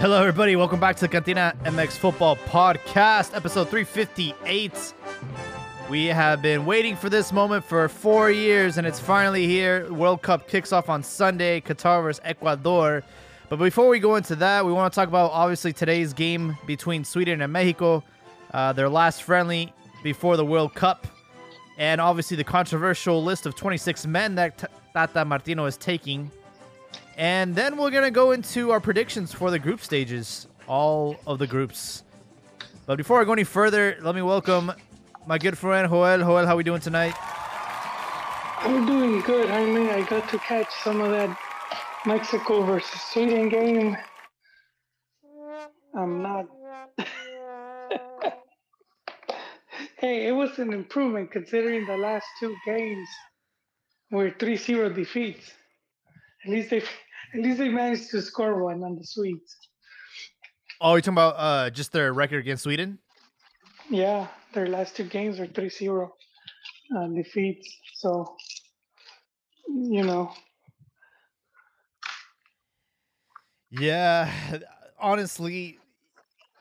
Hello, everybody. Welcome back to the Cantina MX Football Podcast, episode 358. We have been waiting for this moment for four years, and it's finally here. World Cup kicks off on Sunday, Qatar versus Ecuador. But before we go into that, we want to talk about obviously today's game between Sweden and Mexico, uh, their last friendly before the World Cup, and obviously the controversial list of 26 men that T- Tata Martino is taking and then we're going to go into our predictions for the group stages, all of the groups. But before I go any further, let me welcome my good friend Joel. Joel, how are we doing tonight? I'm doing good. I mean, I got to catch some of that Mexico versus Sweden game. I'm not. hey, it was an improvement considering the last two games were 3 0 defeats. At least they at least they managed to score one on the Swedes. Oh, you're talking about uh, just their record against Sweden? Yeah, their last two games are 3 0 uh, defeats. So, you know. Yeah, honestly,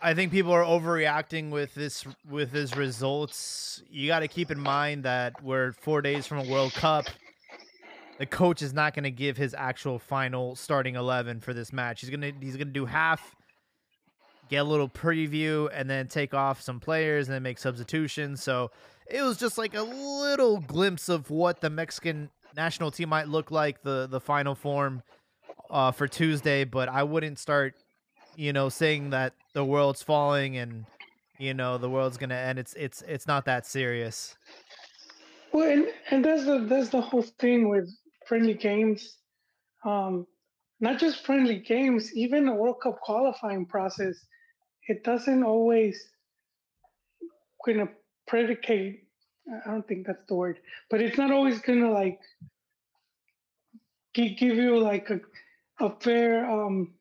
I think people are overreacting with this with his results. You got to keep in mind that we're four days from a World Cup the coach is not going to give his actual final starting 11 for this match. He's going to he's going to do half get a little preview and then take off some players and then make substitutions. So it was just like a little glimpse of what the Mexican national team might look like the the final form uh, for Tuesday, but I wouldn't start you know saying that the world's falling and you know the world's going to end. It's it's it's not that serious. Well, and, and that's the that's the whole thing with friendly games, um, not just friendly games, even the World Cup qualifying process, it doesn't always kind of predicate. I don't think that's the word, but it's not always gonna like give you like a, a fair. Um,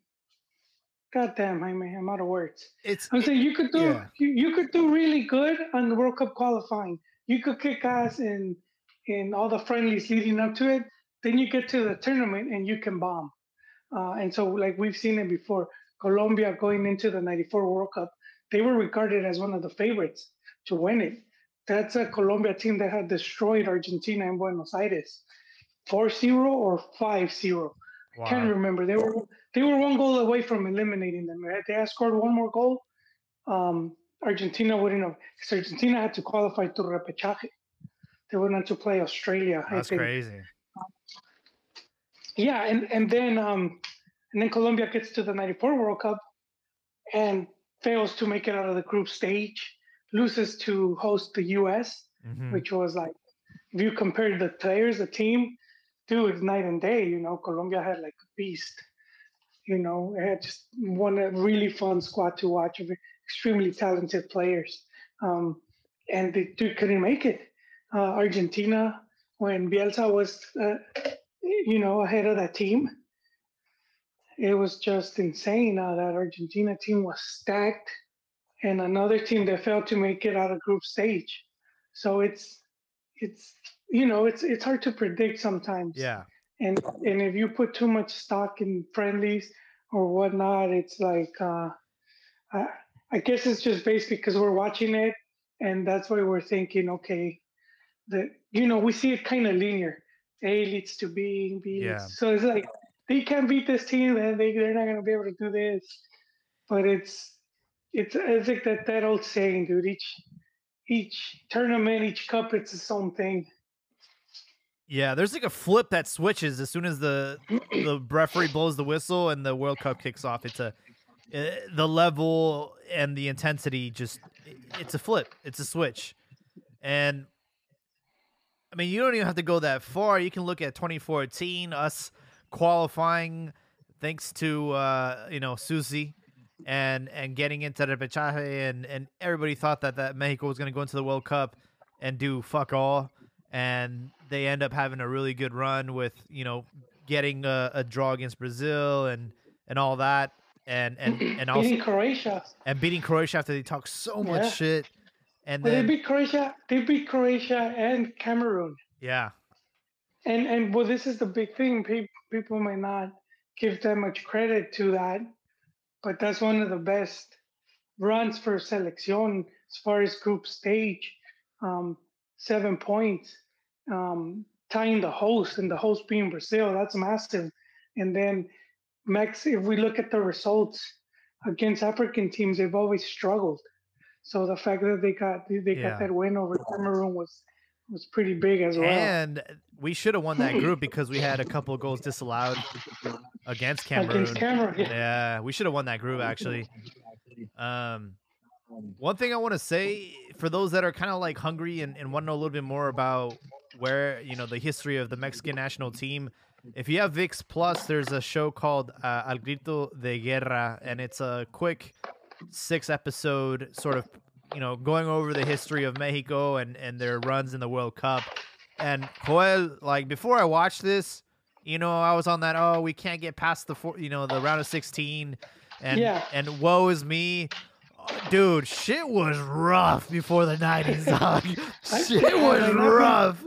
God damn, I mean, I'm out of words. It's. I'm saying you could do yeah. you, you could do really good on the World Cup qualifying. You could kick ass in in all the friendlies leading up to it, then you get to the tournament and you can bomb. Uh, and so, like we've seen it before, Colombia going into the 94 World Cup, they were regarded as one of the favorites to win it. That's a Colombia team that had destroyed Argentina in Buenos Aires 4 0 or 5 0. Wow. I can't remember. They were they were one goal away from eliminating them. They had scored one more goal. Um, Argentina wouldn't have, because Argentina had to qualify to repechaje. They went on to play Australia. That's crazy yeah, and and then um, and then Colombia gets to the '94 World Cup and fails to make it out of the group stage, loses to host the U.S., mm-hmm. which was like, if you compare the players, the team, dude, night and day. You know, Colombia had like a beast. You know, it had just one a really fun squad to watch of extremely talented players, um, and they dude couldn't make it. Uh, Argentina, when Bielsa was uh, you know, ahead of that team. It was just insane. Uh, that Argentina team was stacked, and another team that failed to make it out of group stage. So it's it's you know it's it's hard to predict sometimes. Yeah. And and if you put too much stock in friendlies or whatnot, it's like uh, I, I guess it's just based because we're watching it, and that's why we're thinking, okay, that you know we see it kind of linear a leads to B, B yeah. so it's like they can't beat this team, and they they're not gonna be able to do this. But it's it's it's like that that old saying, dude. Each each tournament, each cup, it's its own thing. Yeah, there's like a flip that switches as soon as the the referee blows the whistle and the World Cup kicks off. It's a uh, the level and the intensity just it's a flip. It's a switch. And I mean, you don't even have to go that far. You can look at 2014, us qualifying thanks to uh, you know Zusi and and getting into the repechaje, and and everybody thought that that Mexico was going to go into the World Cup and do fuck all, and they end up having a really good run with you know getting a, a draw against Brazil and and all that, and and and also beating Croatia and beating Croatia after they talk so much yeah. shit and well, then, they beat Croatia. They beat Croatia and Cameroon. Yeah. And and well, this is the big thing. People people might not give that much credit to that. but that's one of the best runs for selección as far as group stage. Um, seven points, um, tying the host, and the host being Brazil. That's massive. And then Mex, if we look at the results against African teams, they've always struggled. So the fact that they got they Yeah. got that win over Cameroon was was pretty big as well. And we should have won that group because we had a couple of goals disallowed against Cameroon. Against Cameroon, yeah. Yeah, we should have won that group actually. Um, one thing I want to say for those that are kind of like hungry and, and want to know a little bit more about where you know the history of the Mexican national team. If you have VIX Plus, there's a show called uh, Al Grito de Guerra, and it's a quick six episode sort of you know going over the history of Mexico and and their runs in the World Cup. And Joel, like before I watched this, you know, I was on that. Oh, we can't get past the four, you know, the round of sixteen, and Yeah. and woe is me, dude. Shit was rough before the nineties, dog. I- shit I was rough.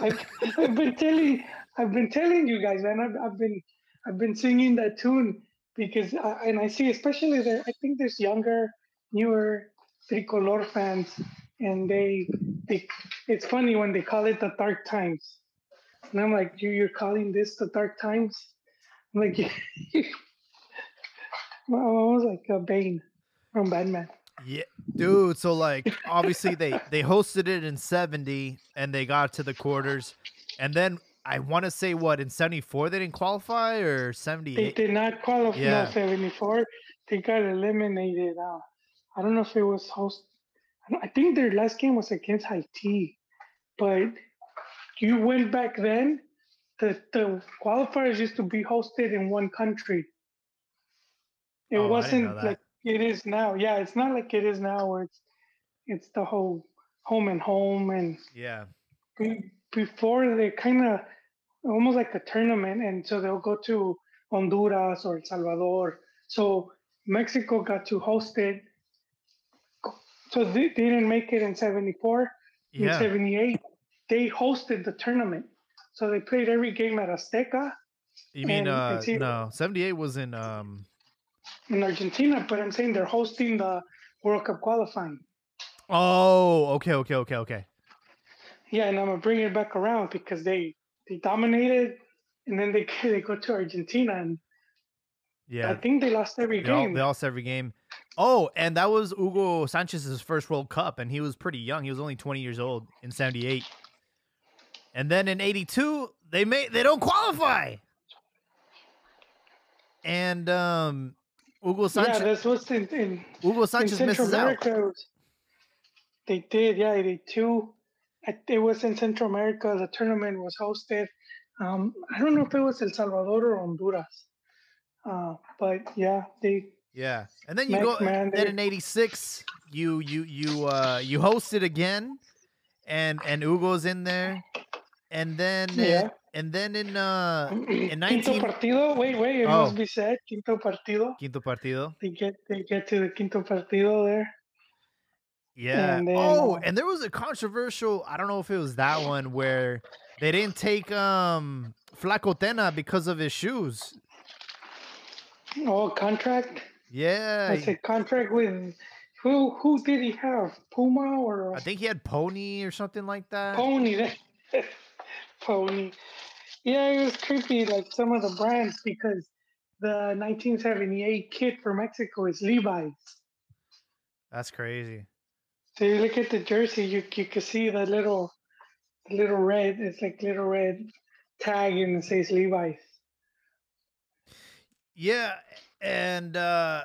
I've, I've been telling I've been telling you guys, man. I've, I've been I've been singing that tune because and I see especially there. I think there's younger, newer tricolor fans, and they they. It's funny when they call it the dark times, and I'm like, you you're calling this the dark times? I'm like, I was like a Bane from Batman. Yeah, dude. So like, obviously they they hosted it in seventy, and they got to the quarters, and then I want to say what in seventy four they didn't qualify or seventy They did not qualify. Yeah. No, 74. They got eliminated. Uh, I don't know if it was host. I, I think their last game was against Haiti, but you went back then. The the qualifiers used to be hosted in one country. It Oh, wasn't like it is now. Yeah, it's not like it is now where it's it's the whole home and home and Yeah, be- before they kind of almost like a tournament and so they'll go to honduras or el salvador. So mexico got to host it. So they, they didn't make it in 74 in 78 they hosted the tournament. So they played every game at azteca. You mean and uh either- no seventy eight was in um in argentina but i'm saying they're hosting the world cup qualifying. Oh okay okay okay okay. Yeah and i'm gonna bring it back around because they they dominated and then they they go to argentina and yeah. I think they lost every They all, game. they lost every game. Oh, and that was Hugo Sanchez's first World Cup, and he was pretty young. He was only 20 years old in 78. And then in 82, they made they don't qualify. And um Hugo yeah, Sanchez this was in, in, Hugo in Sanchez Central misses out. America. was- They did, yeah, they two. I- It was in Central America. The tournament was hosted. Um, I don't know if it was El Salvador or Honduras, uh, but yeah, they Yeah. And then you go Man, then in 86, you you you uh you host it again and and Hugo's in there. And then Yeah. and then in uh in Quinto partido. Wait, wait, it Oh. must be said. Quinto partido. Quinto partido. They get they get to the quinto partido there. Yeah. And then, oh, uh, and there was a controversial. I don't know if it was that one where they didn't take um Flaco Tena because of his shoes. Oh, contract. Yeah, I said contract with who? Who did he have? Puma or I think he had Pony or something like that. Pony? Pony. Yeah, it was creepy. Like some of the brands because the 1978 kit for Mexico is Levi's. That's crazy. So you look at the jersey, you you can see the little, the little red. It's like little red tag and it says Levi's. Yeah, and uh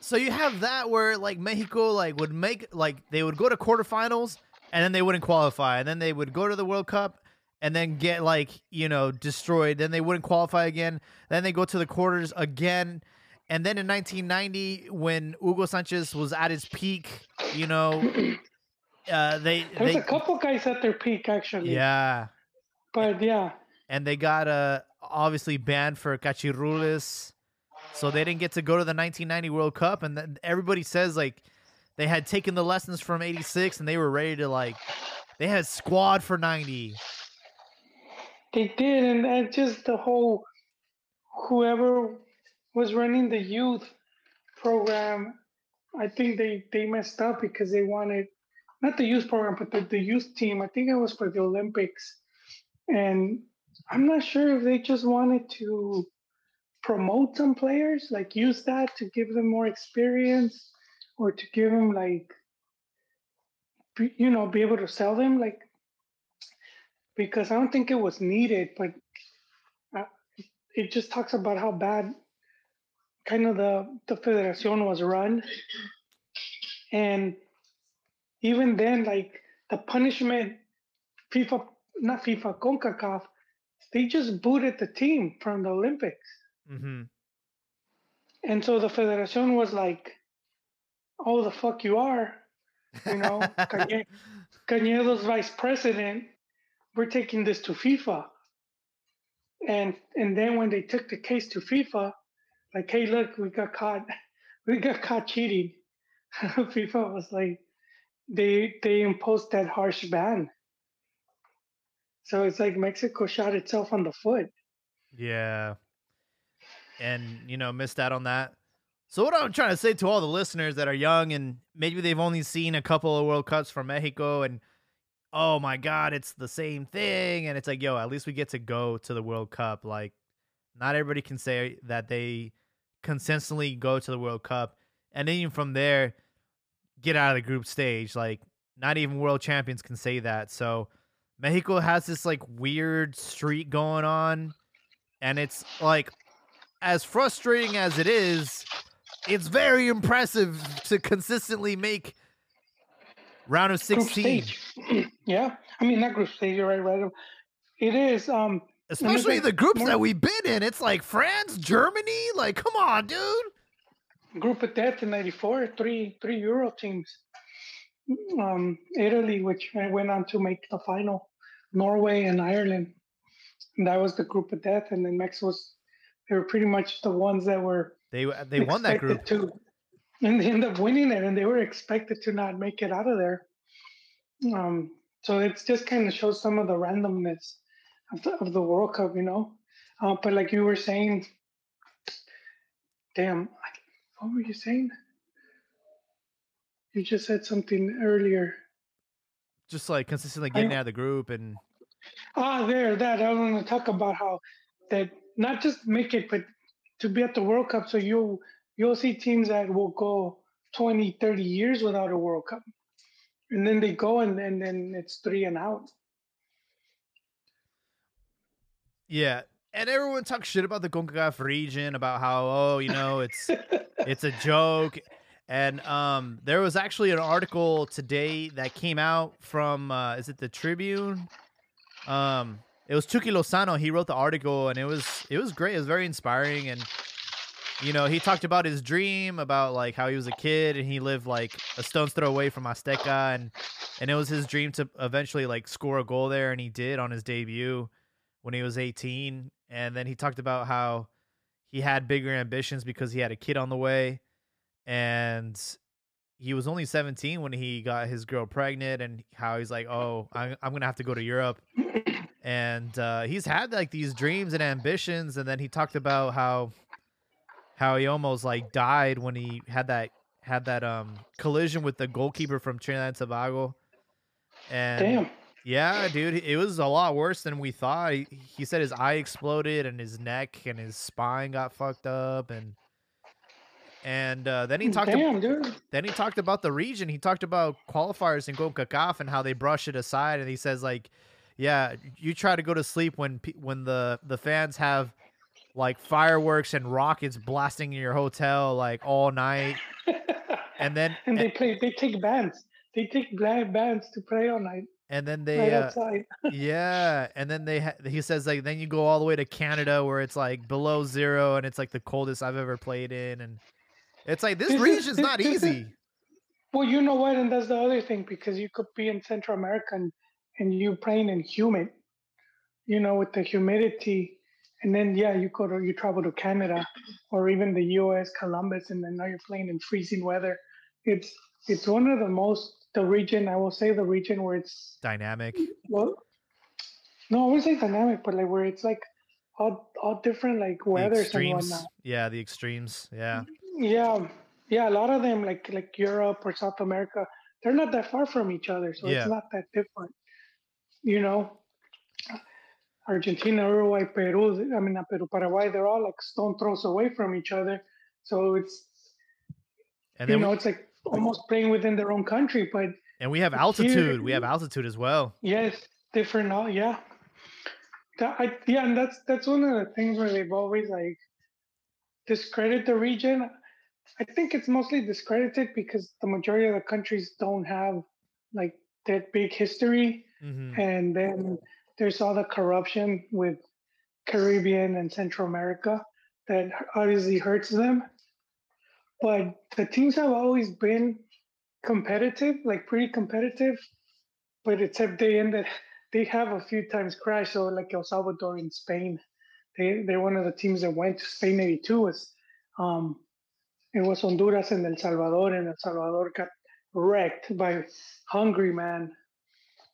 so you have that where like Mexico like would make like they would go to quarterfinals and then they wouldn't qualify, and then they would go to the World Cup and then get like you know destroyed. Then they wouldn't qualify again. Then they go to the quarters again, and then in 1990 when Hugo Sanchez was at his peak, you know, uh, they There's they a couple guys at their peak actually. yeah, But yeah, and they got uh obviously banned for cachirules, so they didn't get to go to the 1990 World Cup. And then everybody says like they had taken the lessons from '86 and they were ready to like they had squad for '90. They did, and, and just the whole whoever was running the youth program. I think they they messed up because they wanted not the youth program, but the, the youth team. I think it was for the Olympics, and I'm not sure if they just wanted to promote some players, like use that to give them more experience, or to give them like you know be able to sell them like because I don't think it was needed, but uh, it just talks about how bad kind of the the federation was run, and even then, like the punishment, FIFA, not FIFA, CONCACAF, they just booted the team from the Olympics. Mm-hmm. And so the federation was like, "Oh, the fuck you are," you know, Cañedo's vice president we're taking this to FIFA. And and then when they took the case to FIFA, like, hey, look, we got caught, we got caught cheating. FIFA was like, they they imposed that harsh ban. So it's like Mexico shot itself on the foot. Yeah. And you know, missed out on that. So what I'm trying to say to all the listeners that are young and maybe they've only seen a couple of World Cups from Mexico and oh my god, it's the same thing, and it's like, yo, at least we get to go to the World Cup. Like, not everybody can say that they consistently go to the World Cup, and then even from there, get out of the group stage. Like, not even world champions can say that. So, Mexico has this like weird streak going on, and it's like, as frustrating as it is, it's very impressive to consistently make round of 16 yeah i mean that group stage right right it is um especially the groups more... that we've been in. It's like france germany like come on dude. Group of death in 94 three three euro teams. Um italy which I went on to make the final. Norway and ireland. And that was the group of death. And then mexico was they were pretty much the ones that were they they won that group. to and they end up winning it, and they were expected to not make it out of there. Um, so it just kind of shows some of the randomness of the, of the World Cup, you know. Uh, but like you were saying, damn, what were you saying? You just said something earlier. Just like consistently getting I, out of the group and. Ah, there, that I want to talk about how that not just make it, but to be at the World Cup, so you'll you'll see teams that will go 20, 30 years without a World Cup. And then they go and, and then it's three and out. Yeah. And everyone talks shit about the CONCACAF region, about how, oh, you know, it's it's a joke. And um, there was actually an article today that came out from uh, is it the Tribune? Um, it was Chucky Lozano. He wrote the article, and it was it was great. It was very inspiring, and you know, he talked about his dream about like how he was a kid and he lived like a stone's throw away from Azteca and and it was his dream to eventually like score a goal there and he did on his debut when he was 18 and then he talked about how he had bigger ambitions because he had a kid on the way and he was only 17 when he got his girl pregnant and how he's like oh i'm, I'm gonna have to go to europe and uh, he's had like these dreams and ambitions and then he talked about how how he almost like died when he had that had that um collision with the goalkeeper from Trinidad and Tobago. And Damn. Yeah, dude, it was a lot worse than we thought. He, he said his eye exploded and his neck and his spine got fucked up and and uh, then he talked. Damn, about, dude. Then he talked about the region. He talked about qualifiers in Concacaf and how they brush it aside. And he says like, "Yeah, you try to go to sleep when when the the fans have like fireworks and rockets blasting in your hotel like all night. and then and they play they take bands. They take bands to play all night. And then they right uh, yeah, and then they ha- he says like then you go all the way to Canada where it's like below 0 and it's like the coldest I've ever played in and it's like this, this region's is, not this easy. Is, well, you know what, and that's the other thing because you could be in Central America and, and you're playing in humid, you know, with the humidity and then yeah, you go to you travel to Canada or even the U.S. Columbus, and then now you're playing in freezing weather. It's it's one of the most the region I will say the region where it's dynamic. Well, no, I wouldn't say dynamic, but like where it's like all all different like weathers and whatnot. Yeah, the extremes. Yeah. Yeah, yeah. A lot of them, like like Europe or South America, they're not that far from each other, so yeah. it's not that different. You know, Argentina, Uruguay, Peru. I mean, not Peru, Paraguay. They're all like stone throws away from each other, so it's and you know, we, it's like almost playing within their own country, but and we have altitude. Here, we have altitude as well. Yes, different. Uh, yeah, that, I, yeah, and that's that's one of the things where they've always like discredit the region. I think it's mostly discredited because the majority of the countries don't have like that big history, mm-hmm. and then there's all the corruption with Caribbean and Central America that obviously hurts them. But the teams have always been competitive, like pretty competitive. But except they ended, they have a few times crashed. So like El Salvador in Spain, they they're one of the teams that went to Spain '82 was, um, it was Honduras and El Salvador, and El Salvador got wrecked by Hungary, man.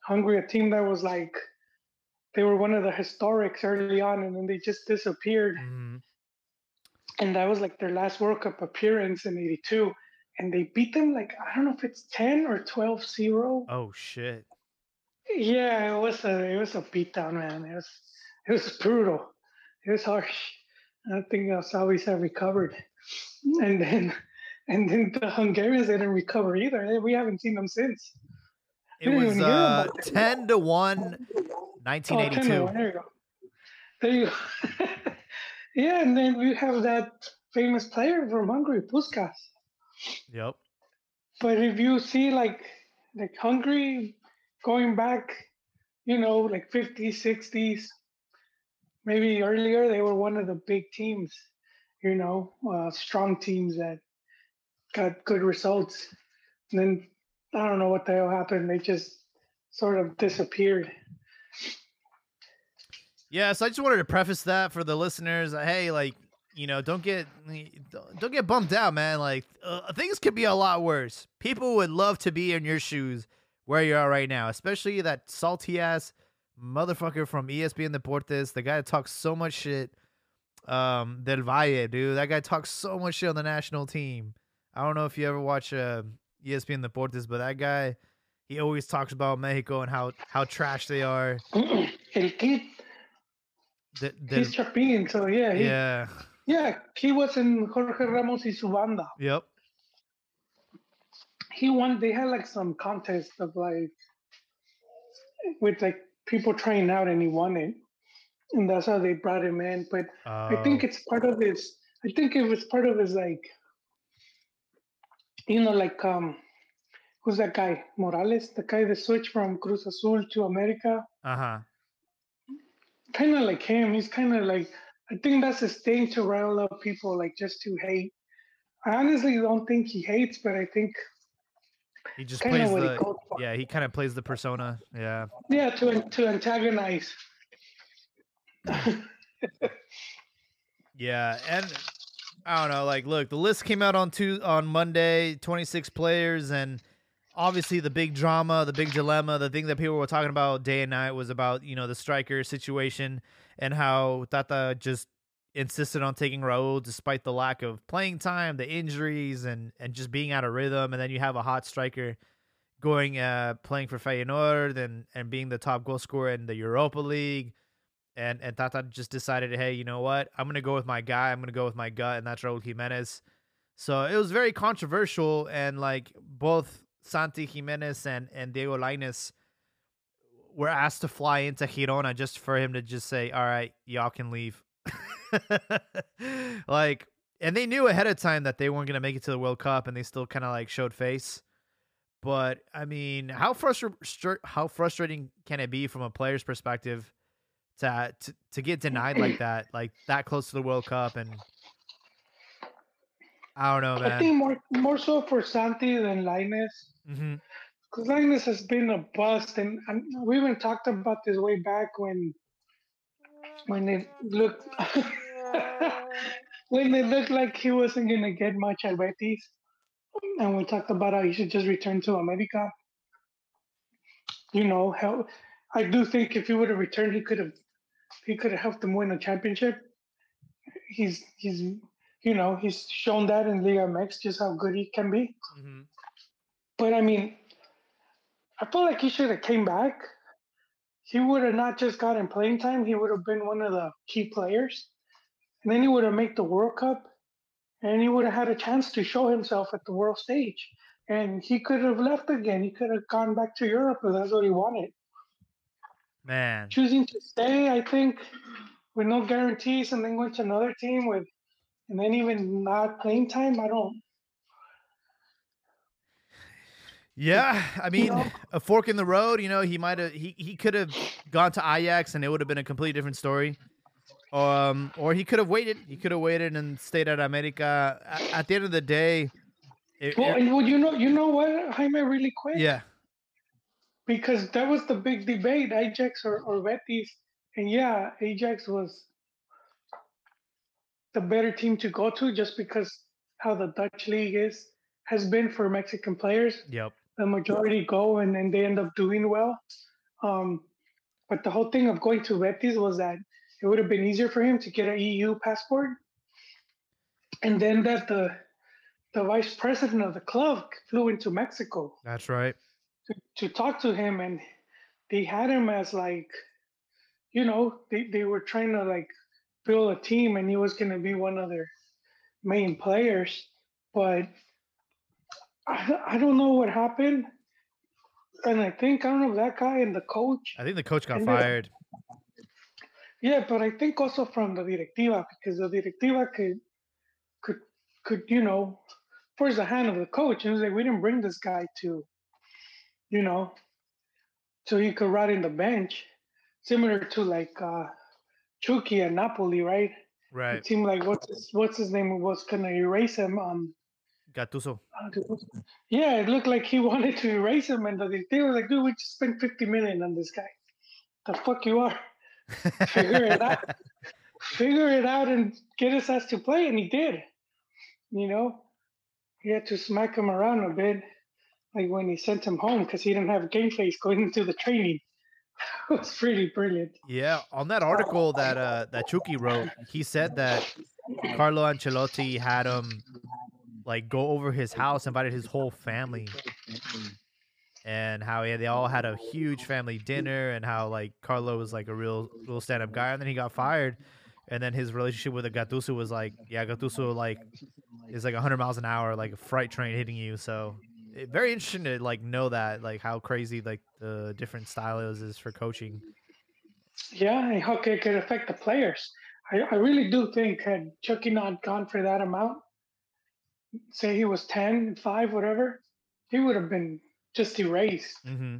Hungary, a team that was like, they were one of the historics early on, and then they just disappeared. Mm-hmm. And that was like their last World Cup appearance in '82 and they beat them like I don't know if it's ten or 12-0. Oh shit. Yeah, it was a it was a beatdown, man. It was it was brutal. It was harsh. I think uh, Saudis have recovered, and then and then the Hungarians didn't recover either. We haven't seen them since. It was uh, ten to one, 1982. Oh, 10 to 1. There you go. There you go. yeah, and then we have that famous player from Hungary, Puskas. Yep. But if you see like like Hungary going back, you know, like 50s, 60s, maybe earlier, they were one of the big teams, you know, uh, strong teams that got good results. And then I don't know what the hell happened. They just sort of disappeared. Yeah, so I just wanted to preface that for the listeners. Hey, like you know, don't get don't get bummed out, man. Like uh, things could be a lot worse. People would love to be in your shoes where you are right now, especially that salty ass motherfucker from ESPN Deportes, the guy that talks so much shit. Um, Del Valle, dude, that guy talks so much shit on the national team. I don't know if you ever watch uh, ESPN Deportes, but that guy, he always talks about Mexico and how how trash they are. El the, the, he's Chapin, so yeah, he, yeah. Yeah, he was in Jorge Ramos y su banda. Yep. He won. They had like some contest of like with like people trying out, and he won it, and that's how they brought him in. But I think oh. it's part of his. I think it was part of his like, you know, like um, who's that guy? Morales, the guy that switched from Cruz Azul to America. Uh huh. Kind of like him. He's kind of like I think that's his thing to rile up people, like just to hate. I honestly don't think he hates, but I think he just plays the he yeah. He kind of plays the persona. Yeah. Yeah, to to antagonize. yeah, and I don't know. Like, look, the list came out on two on Monday. Twenty six players, and obviously the big drama, the big dilemma, the thing that people were talking about day and night was about you know the striker situation and how Tata just insisted on taking Raul despite the lack of playing time, the injuries, and and just being out of rhythm. And then you have a hot striker going uh playing for Feyenoord and and being the top goal scorer in the Europa League. And and Tata just decided, hey, you know what? I'm gonna go with my guy. I'm gonna go with my gut, and that's Raul Jimenez. So it was very controversial, and like both Santi Gimenez and and Diego Lainez were asked to fly into Girona just for him to just say, "All right, y'all can leave." like, and they knew ahead of time that they weren't going to make it to the World Cup, and they still kind of like showed face. But I mean, how frustra- how frustrating can it be from a player's perspective to, to to get denied like that, like that close to the World Cup, and I don't know, man. I think more more so for Santi than Lainez. Mm-hmm. Because Lainez has been a bust, and, and we even talked about this way back when when it looked when it looked like he wasn't gonna get much at Betis, and we talked about how he should just return to America. You know how I do think if he would have returned, he could have he could have helped them win a championship. He's he's you know he's shown that in Liga MX just how good he can be. Mm-hmm. But I mean, I feel like he should have came back. He would have not just gotten playing time. He would have been one of the key players, and then he would have made the World Cup, and he would have had a chance to show himself at the world stage. And he could have left again. He could have gone back to Europe if that's what he wanted. Man, choosing to stay, I think, with no guarantees, and then going to another team with, and then even not playing time. I don't. Yeah, I mean, you know? a fork in the road. You know, he might have he he could have gone to Ajax, and it would have been a completely different story. Um, or he could have waited. He could have waited and stayed at America. At, at the end of the day, it, well, it, well, you know, you know what, Jaime, really quick. Yeah. Because that was the big debate, Ajax or, or Betis, and yeah, Ajax was the better team to go to just because how the Dutch league is has been for Mexican players. Yep. The majority go and then they end up doing well. Um, but the whole thing of going to Betis was that it would have been easier for him to get an EU passport. And then that the the vice president of the club flew into Mexico. That's right. To, to talk to him, and they had him as like, you know, they, they were trying to like build a team, and he was going to be one of their main players. But I, I don't know what happened. And I think, I don't know, that guy and the coach. I think the coach got fired. Yeah, but I think also from the directiva because the directiva could could could you know force the hand of the coach and was like we didn't bring this guy to you know so he could ride in the bench similar to like uh Chucky at Napoli, right? Right. It seemed like what's his, what's his name was gonna erase him. Um, Gattuso. Yeah, it looked like he wanted to erase him, and they were like, "Dude, we just spent fifty million on this guy. The fuck you are." figure it out. Figure it out and get his ass to play, and he did. You know, he had to smack him around a bit, like when he sent him home because he didn't have game face going into the training. it was pretty brilliant. Yeah, on that article that uh that Chucky wrote, he said that Carlo Ancelotti had him like go over his house, invited his whole family and how yeah, they all had a huge family dinner and how like Carlo was like a real real stand up guy and then he got fired and then his relationship with the Gattuso was like yeah Gattuso like is like 100 miles an hour like a freight train hitting you so very interesting to like know that like how crazy like the different styles is for coaching yeah and how it could affect the players I, I really do think had Chucky not gone for that amount say he was 10 5 whatever he would have been just erased. Mm-hmm.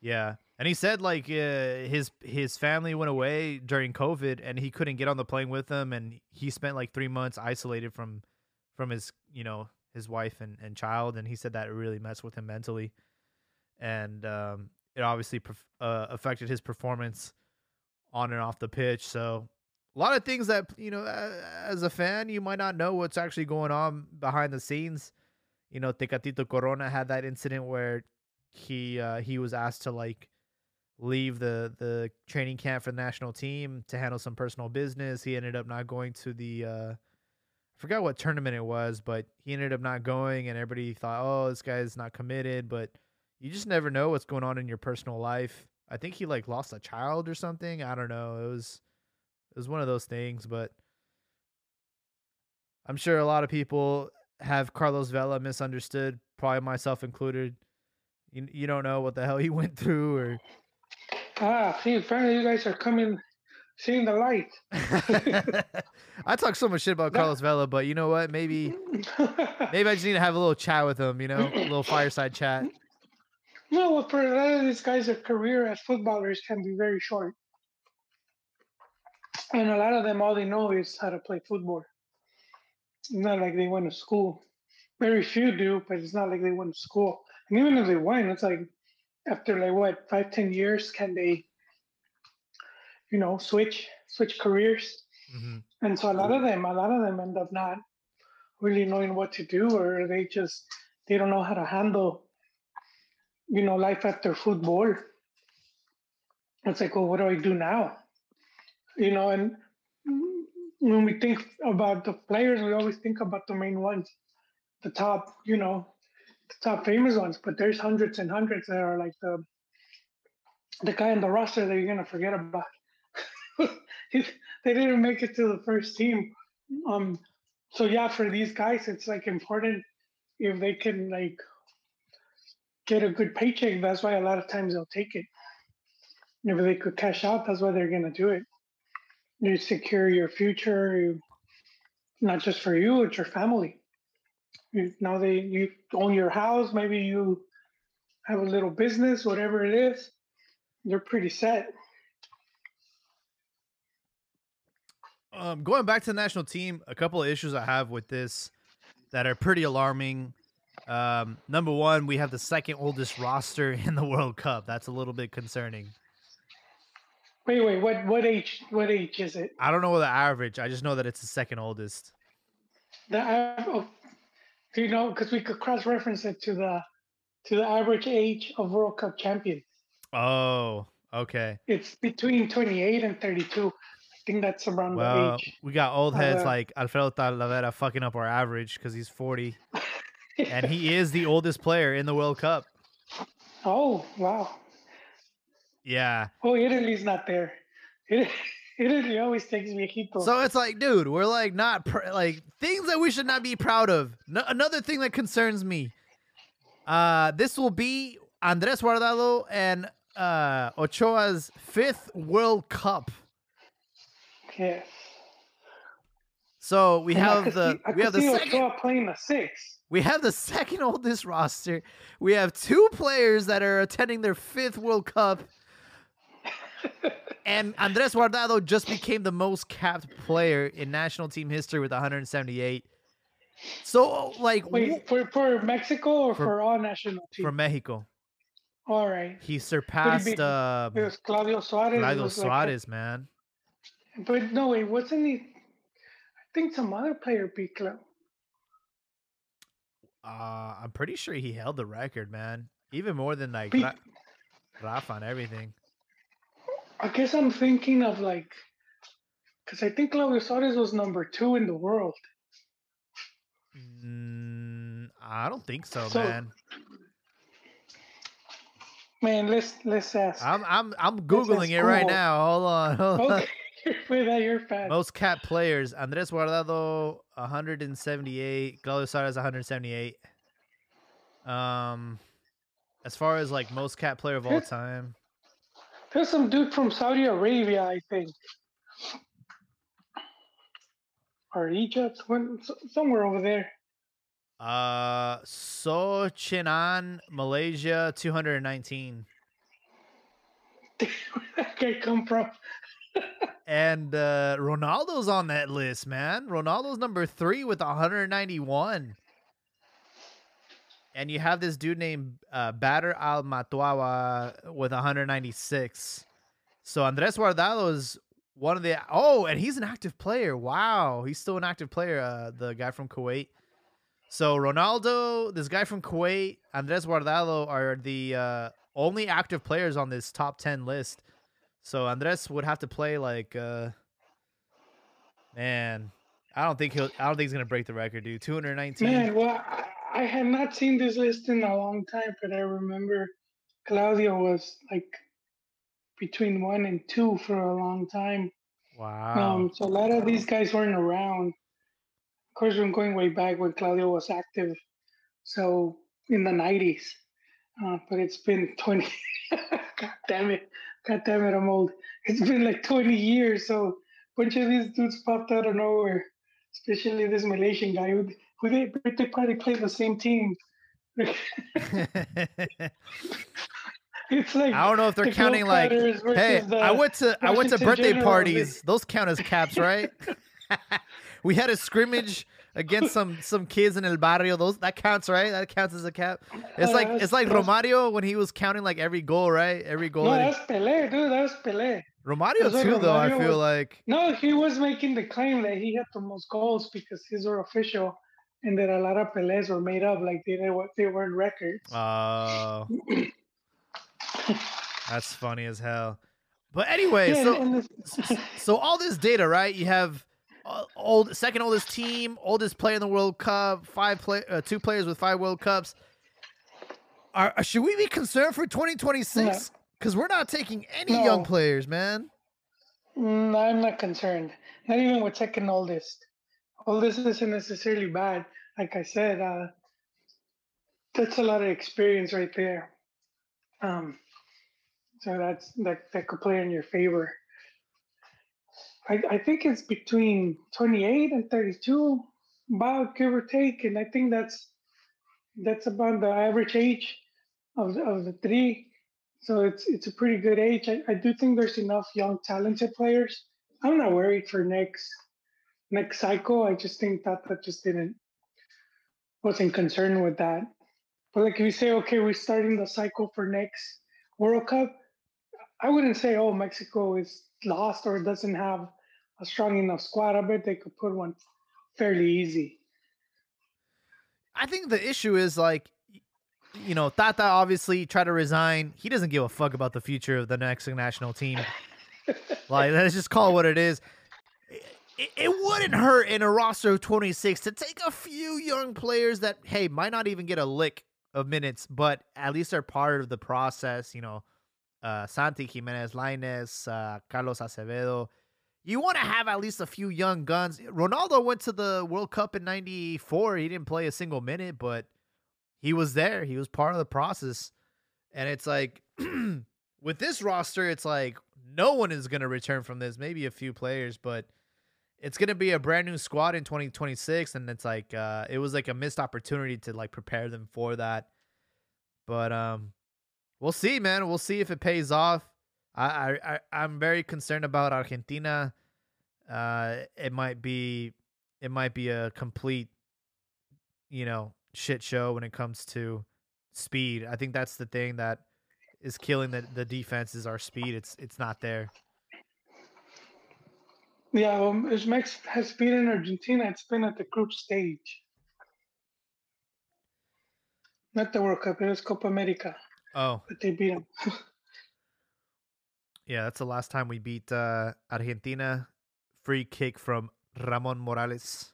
Yeah, and he said like uh, his his family went away during COVID, and he couldn't get on the plane with them, and he spent like three months isolated from from his you know his wife and, and child, and he said that it really messed with him mentally, and um, it obviously uh, affected his performance on and off the pitch. So a lot of things that you know as a fan you might not know what's actually going on behind the scenes you know, Tecatito Corona had that incident where he uh, he was asked to like leave the the training camp for the national team to handle some personal business. He ended up not going to the uh, I forgot what tournament it was, but he ended up not going, and everybody thought, oh, this guy's not committed. But you just never know what's going on in your personal life. I think he like lost a child or something. I don't know. It was it was one of those things, but I'm sure a lot of people have Carlos Vela misunderstood, probably myself included. You you don't know what the hell he went through or Ah, see, apparently you guys are coming seeing the light. I talk so much shit about Carlos Vela, but you know what? Maybe maybe I just need to have a little chat with him, you know, a little fireside chat. No, for a lot of these guys, their career as footballers can be very short. And a lot of them, all they know is how to play football. It's not like they went to school. Very few do, but it's not like they went to school. And even if they went, it's like after like what five, ten years, can they, you know, switch switch careers? Mm-hmm. And so a lot of them, a lot of them end up not really knowing what to do, or they just they don't know how to handle, you know, life after football. It's like, well, what do I do now? You know, and when we think about the players, we always think about the main ones, the top, you know, the top famous ones. But there's hundreds and hundreds that are like the the guy in the roster that you're gonna forget about. they didn't make it to the first team. Um, so yeah, for these guys, it's like important if they can like get a good paycheck. That's why a lot of times they'll take it. If they could cash out, that's why they're gonna do it. You secure your future, you, not just for you, it's your family. You, now they you own your house, maybe you have a little business, whatever it is. They're pretty set. Um, going back to the national team, a couple of issues I have with this that are pretty alarming. Um, number one, we have the second oldest roster in the World Cup. That's a little bit concerning. Wait, wait, what what age what age is it? I don't know the average. I just know that it's the second oldest. The oh, do you know? Because we could cross reference it to the to the average age of World Cup champions. Oh, okay. It's between twenty eight and thirty two. Think that's around well, the age. we got old heads uh, like Alfredo Talavera fucking up our average because he's forty, and he is the oldest player in the World Cup. Oh wow! Yeah. Oh, Italy's not there. Italy always takes viejito. So it's like, dude, we're like not pr- like things that we should not be proud of. No- another thing that concerns me. Uh, this will be Andres Guardado and uh, Ochoa's fifth World Cup. Yes. So we and have the see, we have the second playing the six. We have the second oldest roster. We have two players that are attending their fifth World Cup and Andres Guardado just became the most capped player in national team history with 178. So, like, wait for for Mexico or for, for all national teams? For Mexico. All right. He surpassed. Be, uh, it was Claudio Suarez. Claudio Suarez, like, man. But no, it wasn't he. I think some other player beat Claudio. Uh, I'm pretty sure he held the record, man. Even more than like beat, Rafa and everything. I guess I'm thinking of like, because I think Claudio Suarez was number two in the world. Mm, I don't think so, so, man. Man, let's let's ask. I'm I'm I'm googling it right now. Hold on. Hold okay. On. that you're. Most cap players: Andres Guardado, 178. Claudio Suarez, 178. Um, as far as like most cap player of all time. There's some dude from Saudi Arabia, I think, or Egypt, somewhere over there. Uh, Soh Chin Ann, Malaysia, two hundred nineteen. Where that guy come from? And uh, Ronaldo's on that list, man. Ronaldo's number three with 191. And you have this dude named uh, Bader Al Mutawa with 196. So Andres Guardado is one of the oh, and he's an active player. Wow, he's still an active player. Uh, the guy from Kuwait. So Ronaldo, this guy from Kuwait, Andres Guardado are the uh, only active players on this top ten list. So Andres would have to play like, uh, man, I don't think he'll. I don't think he's gonna break the record, dude. Two hundred nineteen. Man, well, I have not seen this list in a long time, but I remember Claudio was like between one and two for a long time. Wow. Um, so a lot of these guys weren't around. Of course, we're going way back when Claudio was active. So in the 90s. Uh, but it's been 20. God damn it. God damn it, I'm old. It's been like 20 years. So a bunch of these dudes popped out of nowhere, especially this Malaysian guy who who they they probably play the same team. it's like I don't know if they're counting like, hey, I went to I went to birthday General. parties. Those count as caps, right? we had a scrimmage against some some kids in El Barrio. Those that counts, right? That counts as a cap. It's like it's like Romario when he was counting like every goal, right? Every goal. No, that's Pelé, dude. That's Pelé. Romario too, Romario though. I feel was, like no, he was making the claim that he had the most goals because he's our official and that a lot of Pelés were made up, like they they weren't records. Oh, that's funny as hell. But anyway, yeah, so so all this data, right? You have old second oldest team, oldest player in the World Cup, five play, uh, two players with five World Cups. Are, should we be concerned for 2026? Because we're not taking any no. young players, man. No, I'm not concerned. Not even with second oldest. Oldest isn't necessarily bad. Like I said, uh, that's a lot of experience right there. Um, so that's that that could play in your favor. I, I think it's between 28 and 32, about give or take, and I think that's that's about the average age of of the three. So it's it's a pretty good age. I, I do think there's enough young talented players. I'm not worried for next next cycle. I just think that just didn't wasn't concerned with that. But like if you say, okay, we're starting the cycle for next World Cup, I wouldn't say, oh, Mexico is lost or doesn't have a strong enough squad. I bet they could put one fairly easy. I think the issue is like, you know, Tata obviously tried to resign. He doesn't give a fuck about the future of the Mexican national team. like, let's just call it what it is. It, it wouldn't hurt in a roster of 26 to take a few young players that, hey, might not even get a lick of minutes, but at least are part of the process. You know, uh, Santi Gimenez Lainez, uh, Carlos Acevedo. You want to have at least a few young guns. Ronaldo went to the World Cup in 94. He didn't play a single minute, but he was there. He was part of the process. And it's like, with this roster, it's like no one is going to return from this. Maybe a few players, but it's going to be a brand new squad in 2026. And it's like, uh, it was like a missed opportunity to like prepare them for that. But, um, we'll see, man. We'll see if it pays off. I, I, I'm very concerned about Argentina. Uh, it might be, it might be a complete, you know, shit show when it comes to speed. I think that's the thing that is killing the the defense is our speed. It's it's not there. Yeah, um, as Mex has been in Argentina, it's been at the group stage. Not the World Cup, it was Copa America. Oh. But they beat them. yeah, that's the last time we beat uh, Argentina. Free kick from Ramon Morales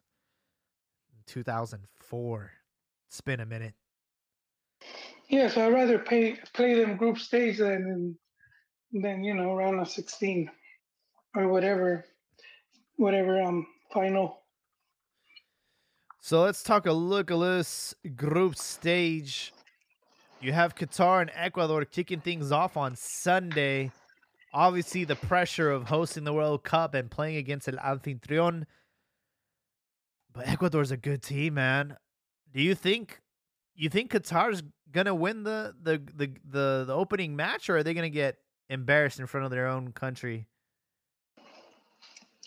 in 2004. It's been a minute. Yeah, so I'd rather pay, play them group stage than than you know round of 16 or whatever whatever um final. So let's talk a look at this group stage. You have Qatar and Ecuador kicking things off on Sunday. Obviously, the pressure of hosting the World Cup and playing against El Anfitrión. But Ecuador's a good team, man. Do you think you think Qatar's gonna win the the the the, the opening match, or are they gonna get embarrassed in front of their own country?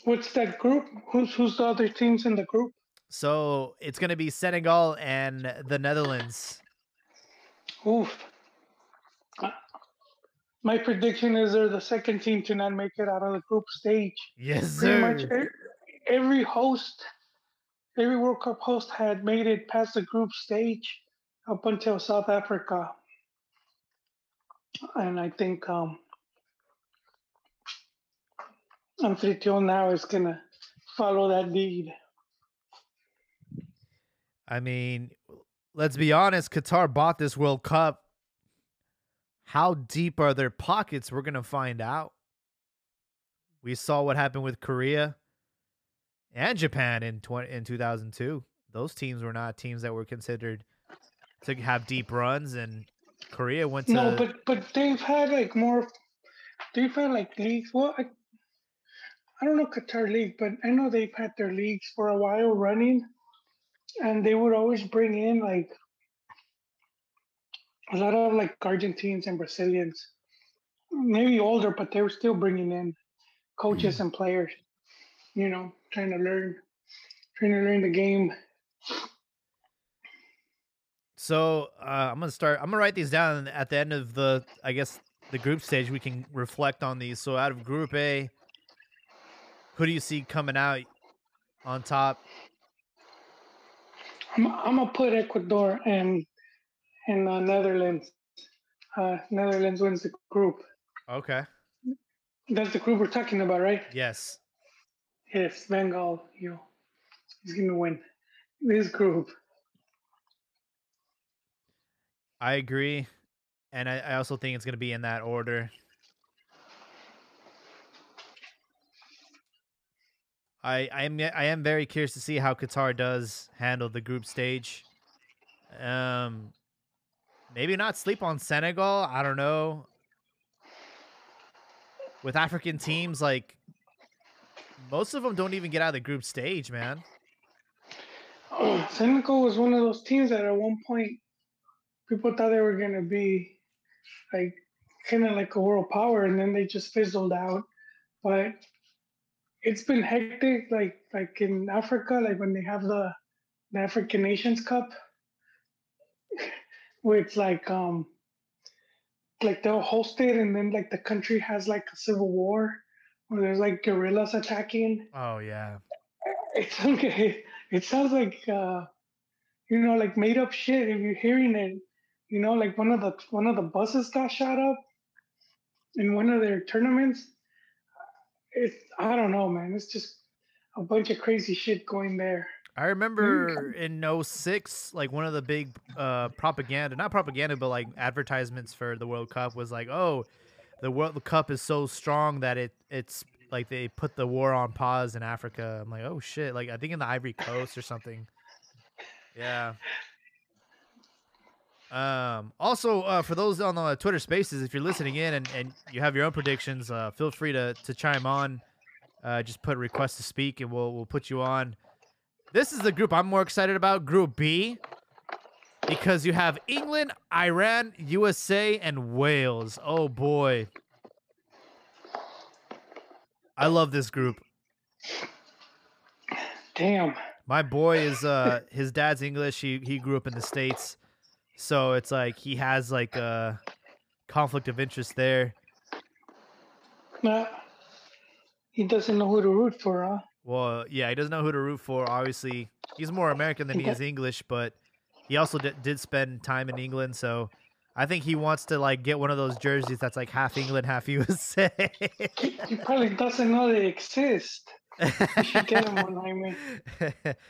What's that group? Who's who's the other teams in the group? So it's gonna be Senegal and the Netherlands. Oof. My prediction is they're the second team to not make it out of the group stage. Yes, Pretty sir. much every host, every World Cup host had made it past the group stage up until South Africa. And I think um, Anfitrión now is going to follow that lead. I mean, let's be honest, Qatar bought this World Cup. How deep are their pockets? We're going to find out. We saw what happened with Korea and Japan in 20, in 2002. Those teams were not teams that were considered to have deep runs and Korea went to No, but but they've had like more they've had like leagues. Well, I, I don't know Qatar League, but I know they've had their leagues for a while running, and they would always bring in like a lot of like Argentines and Brazilians, maybe older, but they were still bringing in coaches mm-hmm. and players. You know, trying to learn, trying to learn the game. So uh, I'm gonna start. I'm gonna write these down at the end of the, I guess, the group stage. We can reflect on these. So out of Group A, who do you see coming out on top? I'm, I'm gonna put Ecuador and and uh, Netherlands. Uh, Netherlands wins the group. Okay. That's the group we're talking about, right? Yes. Yes, Bengal. You, he's gonna win this group. I agree, and I, I also think it's gonna be in that order. I I am I am very curious to see how Qatar does handle the group stage. Um, maybe not sleep on Senegal. I don't know. With African teams, like most of them don't even get out of the group stage, man. Oh, Senegal was one of those teams that at one point people thought they were gonna be like kind of like a world power, and then they just fizzled out. But it's been hectic, like like in Africa, like when they have the, the African Nations Cup, where it's like um like they'll host it, and then like the country has like a civil war, where there's like guerrillas attacking. Oh yeah, it's okay. It sounds like uh, you know, like made up shit. If you're hearing it, you know, like one of the one of the buses got shot up in one of their tournaments. It's I don't know, man. It's just a bunch of crazy shit going there. I remember in 06, like one of the big uh, propaganda, not propaganda, but like advertisements for the World Cup was like, oh, the World Cup is so strong that it it's like they put the war on pause in Africa. I'm like, oh shit! Like I think in the Ivory Coast or something. Yeah. Um. Also, uh, for those on the Twitter Spaces, if you're listening in and, and you have your own predictions, uh, feel free to to chime on. Uh, just put request to speak, and we'll we'll put you on. This is the group I'm more excited about, Group B, because you have England, Iran, USA, and Wales. Oh boy. I love this group. Damn. My boy is uh his dad's English. He he grew up in the States. So it's like he has like a conflict of interest there. Nah, he doesn't know who to root for, huh? Well, yeah, he doesn't know who to root for. Obviously, he's more American than he is English, but he also d- did spend time in England, so I think he wants to like get one of those jerseys that's like half England, half USA. he probably doesn't know they exist. You should get him one, I mean.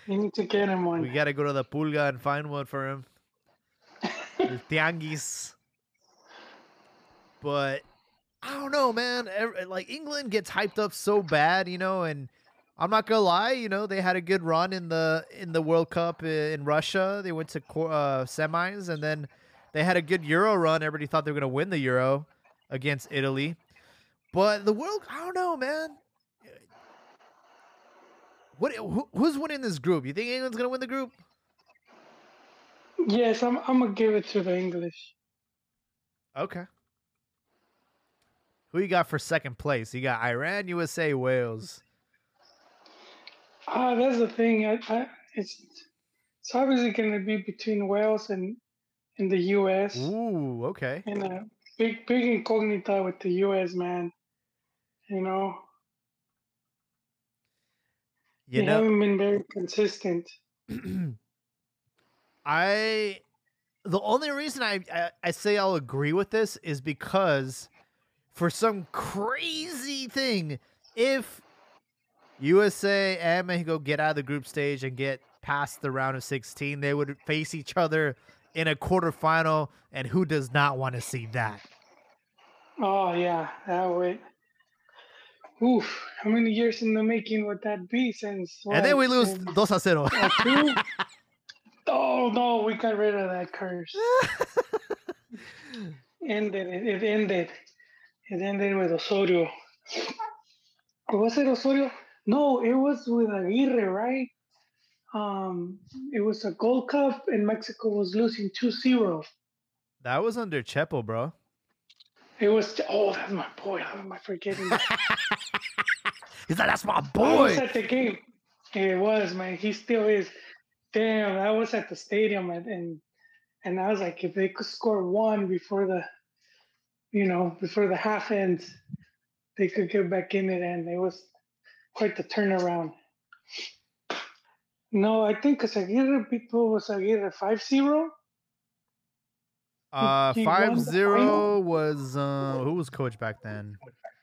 You need to get him one. We gotta go to the Pulga and find one for him. the Tianguis. But I don't know, man. Like England gets hyped up so bad, you know, and I'm not gonna lie, you know, they had a good run in the in the World Cup in Russia. They went to uh, semis, and then they had a good Euro run. Everybody thought they were gonna win the Euro against Italy, but the world, I don't know, man. What who, who's winning this group? You think England's gonna win the group? Yes, I'm. I'm gonna give it to the English. Okay. Who you got for second place? You got Iran, USA, Wales. Ah, uh, that's the thing. I, I, it's it's obviously going to be between Wales and in the U.S. Ooh, okay. And a big big incognita with the U.S. man. You know. You know, haven't been very consistent. I the only reason I, I, I say I'll agree with this is because for some crazy thing, if USA and Mexico get out of the group stage and get past the round of 16, they would face each other in a quarterfinal, and who does not want to see that? Oh yeah, that would. Oof, how many years in the making would that be since? What, and then we lose dos a cero. Oh no, we got rid of that curse. ended it. It ended. It ended with Osorio. Was it Osorio? No, it was with Aguirre, right? Um, it was a Gold Cup, and Mexico was losing 2-0. That was under Chepo, bro. It was. Oh, that's my boy. How am I forgetting? He's like, that's my boy. I was at the game. It was, man. He still is. Damn, I was at the stadium and, and and I was like, if they could score one before the, you know, before the half ends, they could get back in it, and it was quite the turnaround. No, I think because Aguirre people was Aguirre 5 0. Uh, 5 0 was, uh, who was coach back then?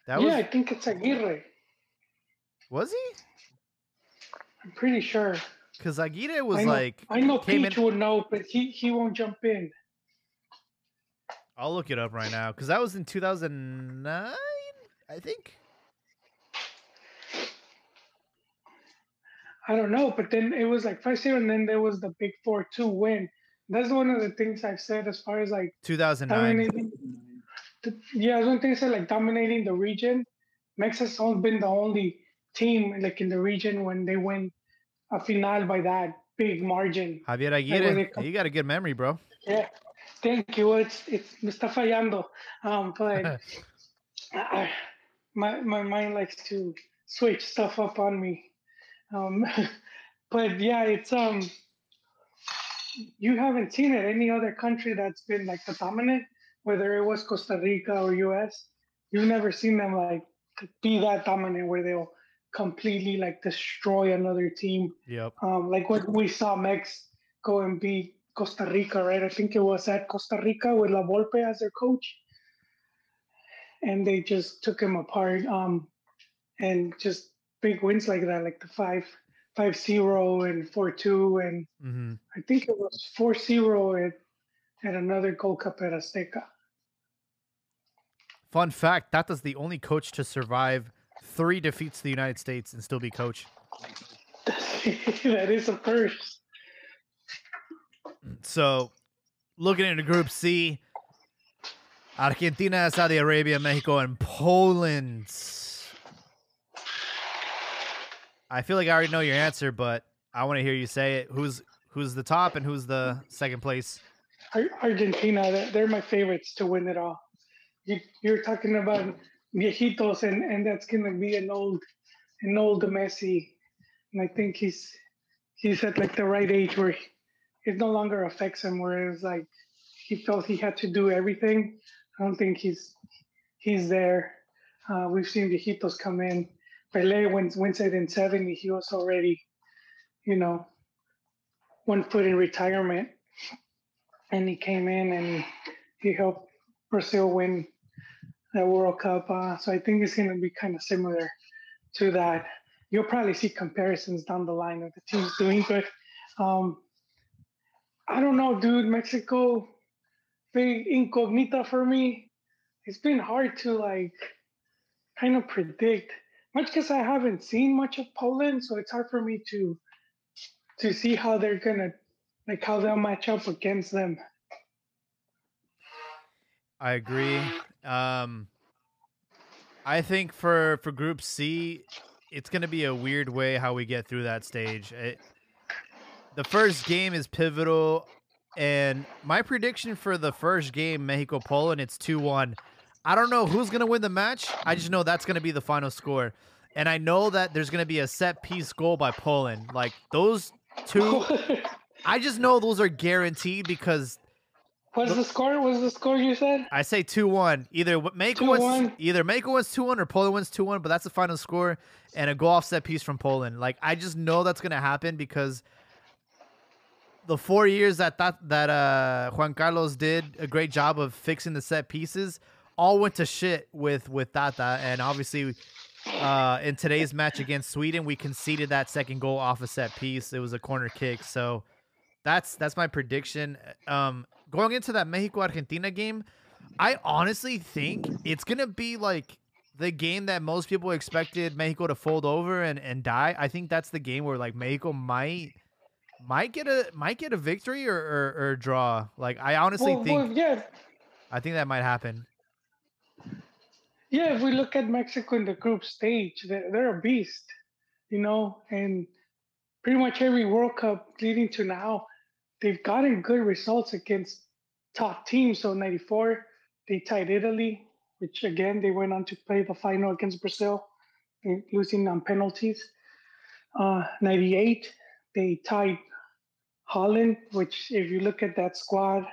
That yeah, was... I think it's Aguirre. Was he? I'm pretty sure. Because Aguirre was I know, like. I know Peach in... would know, but he, he won't jump in. I'll look it up right now because that was in 2009, I think. I don't know, but then it was like 5 0, and then there was the big 4 2 win. That's one of the things I've said as far as like 2009. Yeah, I was one thing I said like dominating the region. Mexico's been the only team like in the region when they win a final by that big margin. Javier Aguirre, like you got a good memory, bro. Yeah, thank you. It's it's me está fallando, um, but I, my my mind likes to switch stuff up on me. Um, but yeah, it's um, you haven't seen it any other country that's been like the dominant, whether it was Costa Rica or U.S. You've never seen them like be that dominant where they'll completely like destroy another team. Yep. Um, like what we saw Mex go and beat Costa Rica, right? I think it was at Costa Rica with La Volpe as their coach. And they just took him apart. Um, and just big wins like that, like the five five zero and four two and mm-hmm. I think it was four zero at at another Gold Cup at Azteca. Fun fact: Tata's the only coach to survive three defeats to the United States and still be coach. that is a first. So, looking into Group C, Argentina, Saudi Arabia, Mexico, and Poland. I feel like I already know your answer, but I want to hear you say it. Who's who's the top and who's the second place? Argentina. They're my favorites to win it all. You, you're talking about viejitos, and and that's gonna be an old an old Messi, and I think he's he's at like the right age where it no longer affects him. Whereas like he felt he had to do everything. I don't think he's he's there. Uh, we've seen viejitos come in. Pele when wins it in '70, he was already, you know, one foot in retirement, and he came in and he, he helped Brazil win the World Cup. Uh, so I think it's going to be kind of similar to that. You'll probably see comparisons down the line of the teams doing, but um, I don't know, dude. Mexico, big incognita for me. It's been hard to like kind of predict, much because I haven't seen much of Poland, so it's hard for me to to see how they're gonna like how they'll match up against them. I agree. Um, I think for for Group C, it's going to be a weird way how we get through that stage. It, the first game is pivotal, and my prediction for the first game, Mexico Poland, it's two one. I don't know who's going to win the match. I just know that's going to be the final score, and I know that there's going to be a set piece goal by Poland. Like those two, I just know those are guaranteed because What's the score? What's the score you said? I say two one. Either Mexico wins, either Mexico wins two one or Poland wins two one. But that's the final score and a goal off set piece from Poland. Like I just know that's gonna happen because the four years that that that uh, Juan Carlos did a great job of fixing the set pieces all went to shit with with Tata and obviously uh, in today's match against Sweden we conceded that second goal off a set piece. It was a corner kick, so that's that's my prediction. Um, going into that Mexico Argentina game, I honestly think it's gonna be like the game that most people expected Mexico to fold over and, and die. I think that's the game where like Mexico might might get a might get a victory or or, or draw. Like I honestly well, think well, yeah. I think that might happen. Yeah, if we look at Mexico in the group stage, they're, they're a beast, you know, and pretty much every World Cup leading to now, they've gotten good results against top teams. So 94, they tied Italy, which again, they went on to play the final against Brazil, losing on penalties. Uh, 98, they tied Holland, which if you look at that squad,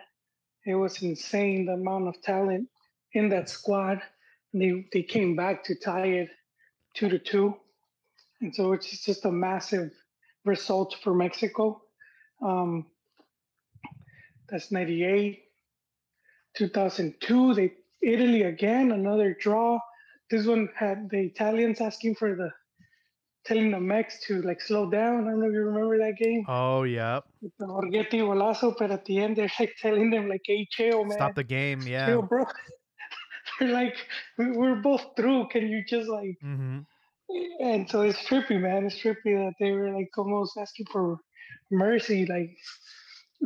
it was insane the amount of talent in that squad. They, they came back to tie it two to two. And so it's just a massive result for Mexico. Um, that's 98. 2002, they Italy again, another draw. this one had the Italians asking for the telling the Mex to like slow down. I don't know if you remember that game. Oh, yep. With the Borgetti Golazo, but at the end they're like telling them like, "Hey, chill, man. Stop the game." Yeah. Chill, bro. like, "We're both through. Can you just like?" Mm-hmm. And so it's trippy, man. It's trippy that they were like almost asking for mercy, like,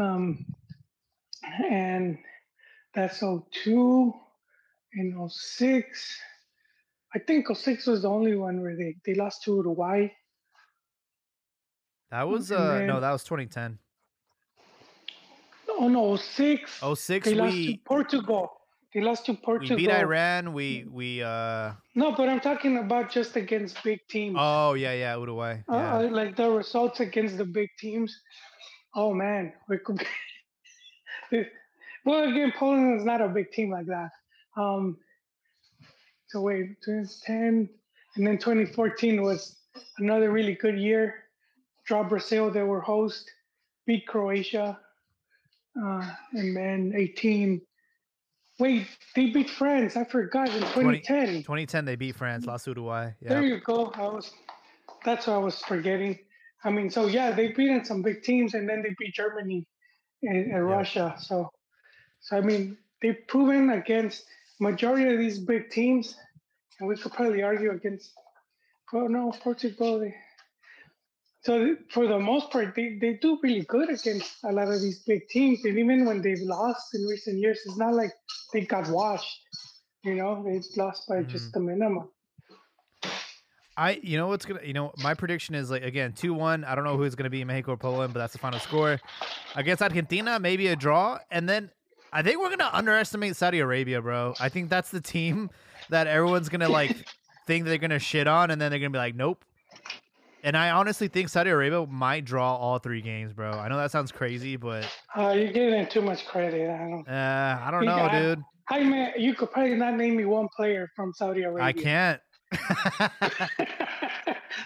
um, and that's 02 and 06. I think 06 was the only one where they, they lost to Uruguay. That was uh then- no, that was 2010. Oh no, 06. 06 they lost to Portugal. They lost to we Portugal. beat Iran. We we uh No, but I'm talking about just against big teams. oh yeah yeah Uruguay. Uh, Yeah. uh, like the results against the big teams. Oh man, we could. Be, well, again, Poland is not a big team like that. Um, so wait, 2010, and then 2014 was another really good year. Draw Brazil, they were host, beat Croatia, uh, and then 18. Wait, they beat France. I forgot in 2010. 2010 they beat France, lost Uruguay. There you go. I was that's what I was forgetting. I mean, so yeah, they beaten some big teams and then they beat Germany and, and Russia. So so I mean they've proven against majority of these big teams, and we could probably argue against oh no, Portugal. They, so for the most part, they, they do really good against a lot of these big teams. And even when they've lost in recent years, it's not like they got washed. You know, they lost by mm-hmm. just the minimum. I you know what's gonna you know my prediction is like again two one. I don't know who's gonna be in Mexico or Poland, but that's the final score. Against Argentina, maybe a draw, and then I think we're gonna underestimate Saudi Arabia, bro. I think that's the team that everyone's gonna like think they're gonna shit on, and then they're gonna be like, nope. And I honestly think Saudi Arabia might draw all three games, bro. I know that sounds crazy, but Uh, you're giving too much credit. I don't. uh, I don't You know, got- dude. Hi, man. You could probably not name me one player from Saudi Arabia. I can't.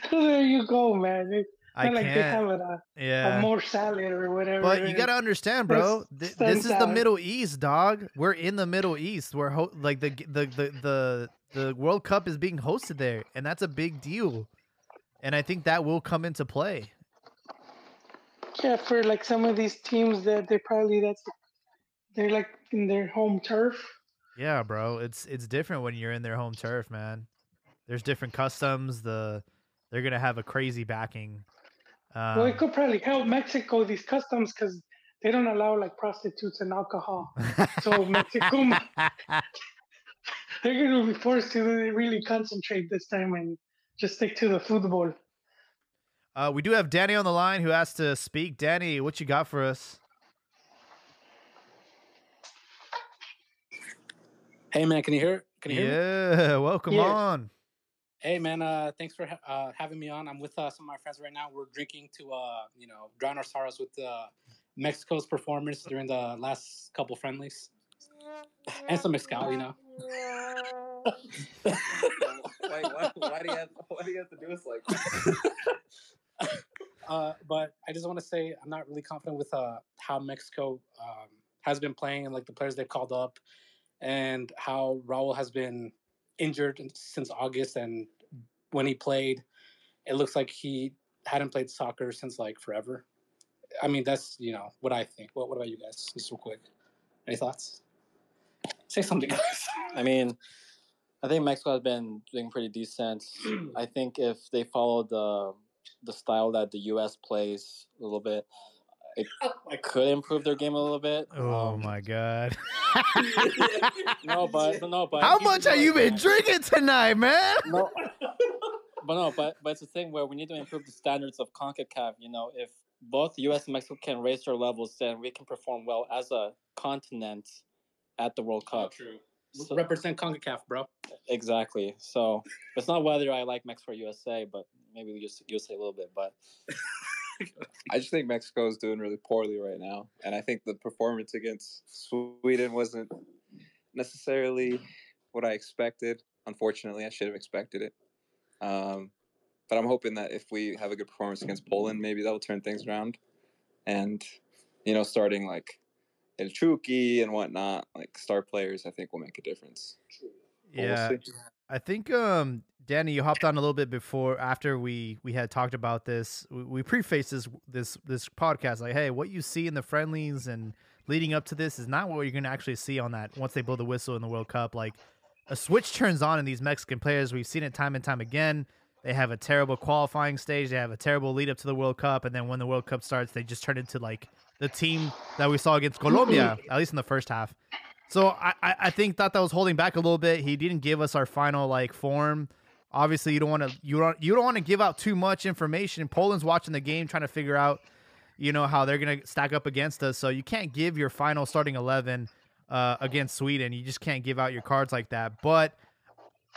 so there you go, man. It's I not like they have can't. a, a Yeah. Mo Salah or whatever. But you gotta understand, bro. Th- this is stands the. Middle East, dog. We're in the Middle East. We're ho- like the, the the the the World Cup is being hosted there, and that's a big deal. And I think that will come into play. Yeah, for like some of these teams that they're probably that's they're like in their home turf. Yeah, bro. It's it's different when you're in their home turf, man. There's different customs. The they're gonna have a crazy backing. Um, well, it could probably help Mexico these customs because they don't allow like prostitutes and alcohol. So Mexico, they're going to be forced to really concentrate this time and just stick to the football. uh, we do have Danny on the line who asked to speak. Danny, what you got for us? Hey man, can you hear? Can you hear? Yeah, welcome Yeah. on. Hey man, uh, thanks for ha- uh, having me on. I'm with uh, some of my friends right now. We're drinking to uh, you know drown our sorrows with uh, Mexico's performance during the last couple friendlies, and some mezcal, you know. Wait, why, why, do you have, why do you have to do us like that? Uh, but I just want to say I'm not really confident with uh, how Mexico um, has been playing and like the players they've called up, and how Raul has been injured since August. And when he played, it looks like he hadn't played soccer since like forever. I mean, that's you know what I think. What What about you guys? Just real quick, any thoughts? Say something, guys. I mean, I think Mexico has been doing pretty decent. I think if they follow the the style that the U.S. plays a little bit, it could improve their game a little bit. Oh Um, my god. No, but but no, but How much have you been man. drinking tonight, man? No, but no, but but it's a thing where we need to improve the standards of Concacaf. You know, if both U.S. and Mexico can raise their levels, then we can perform well as a continent at the World Cup. true. So- Represent Concacaf, bro. Exactly. So it's not whether I like Mexico or USA, but maybe we just USA a little bit. But I just think Mexico is doing really poorly right now, and I think the performance against Sweden wasn't necessarily what I expected. Unfortunately, I should have expected it. Um, but I'm hoping that if we have a good performance against Poland, maybe that'll turn things around. And you know, starting like El Chucky and whatnot, like star players, I think will make a difference. But we'll Yeah. see. I think um Danny, you hopped on a little bit before after we we had talked about this. We, we prefaced this this this podcast like, hey, what you see in the friendlies and leading up to this is not what you're gonna actually see on that once they blow the whistle in the World Cup. Like a switch turns on in these Mexican players. We've seen it time and time again. They have a terrible qualifying stage. They have a terrible lead up to the World Cup, and then when the World Cup starts, they just turn into like the team that we saw against Colombia, at least in the first half. So I, I think that that was holding back a little bit. He didn't give us our final like form. Obviously, you don't want to you don't you don't want to give out too much information. Poland's watching the game, trying to figure out, you know, how they're gonna stack up against us. So you can't give your final starting eleven uh, against Sweden. You just can't give out your cards like that. But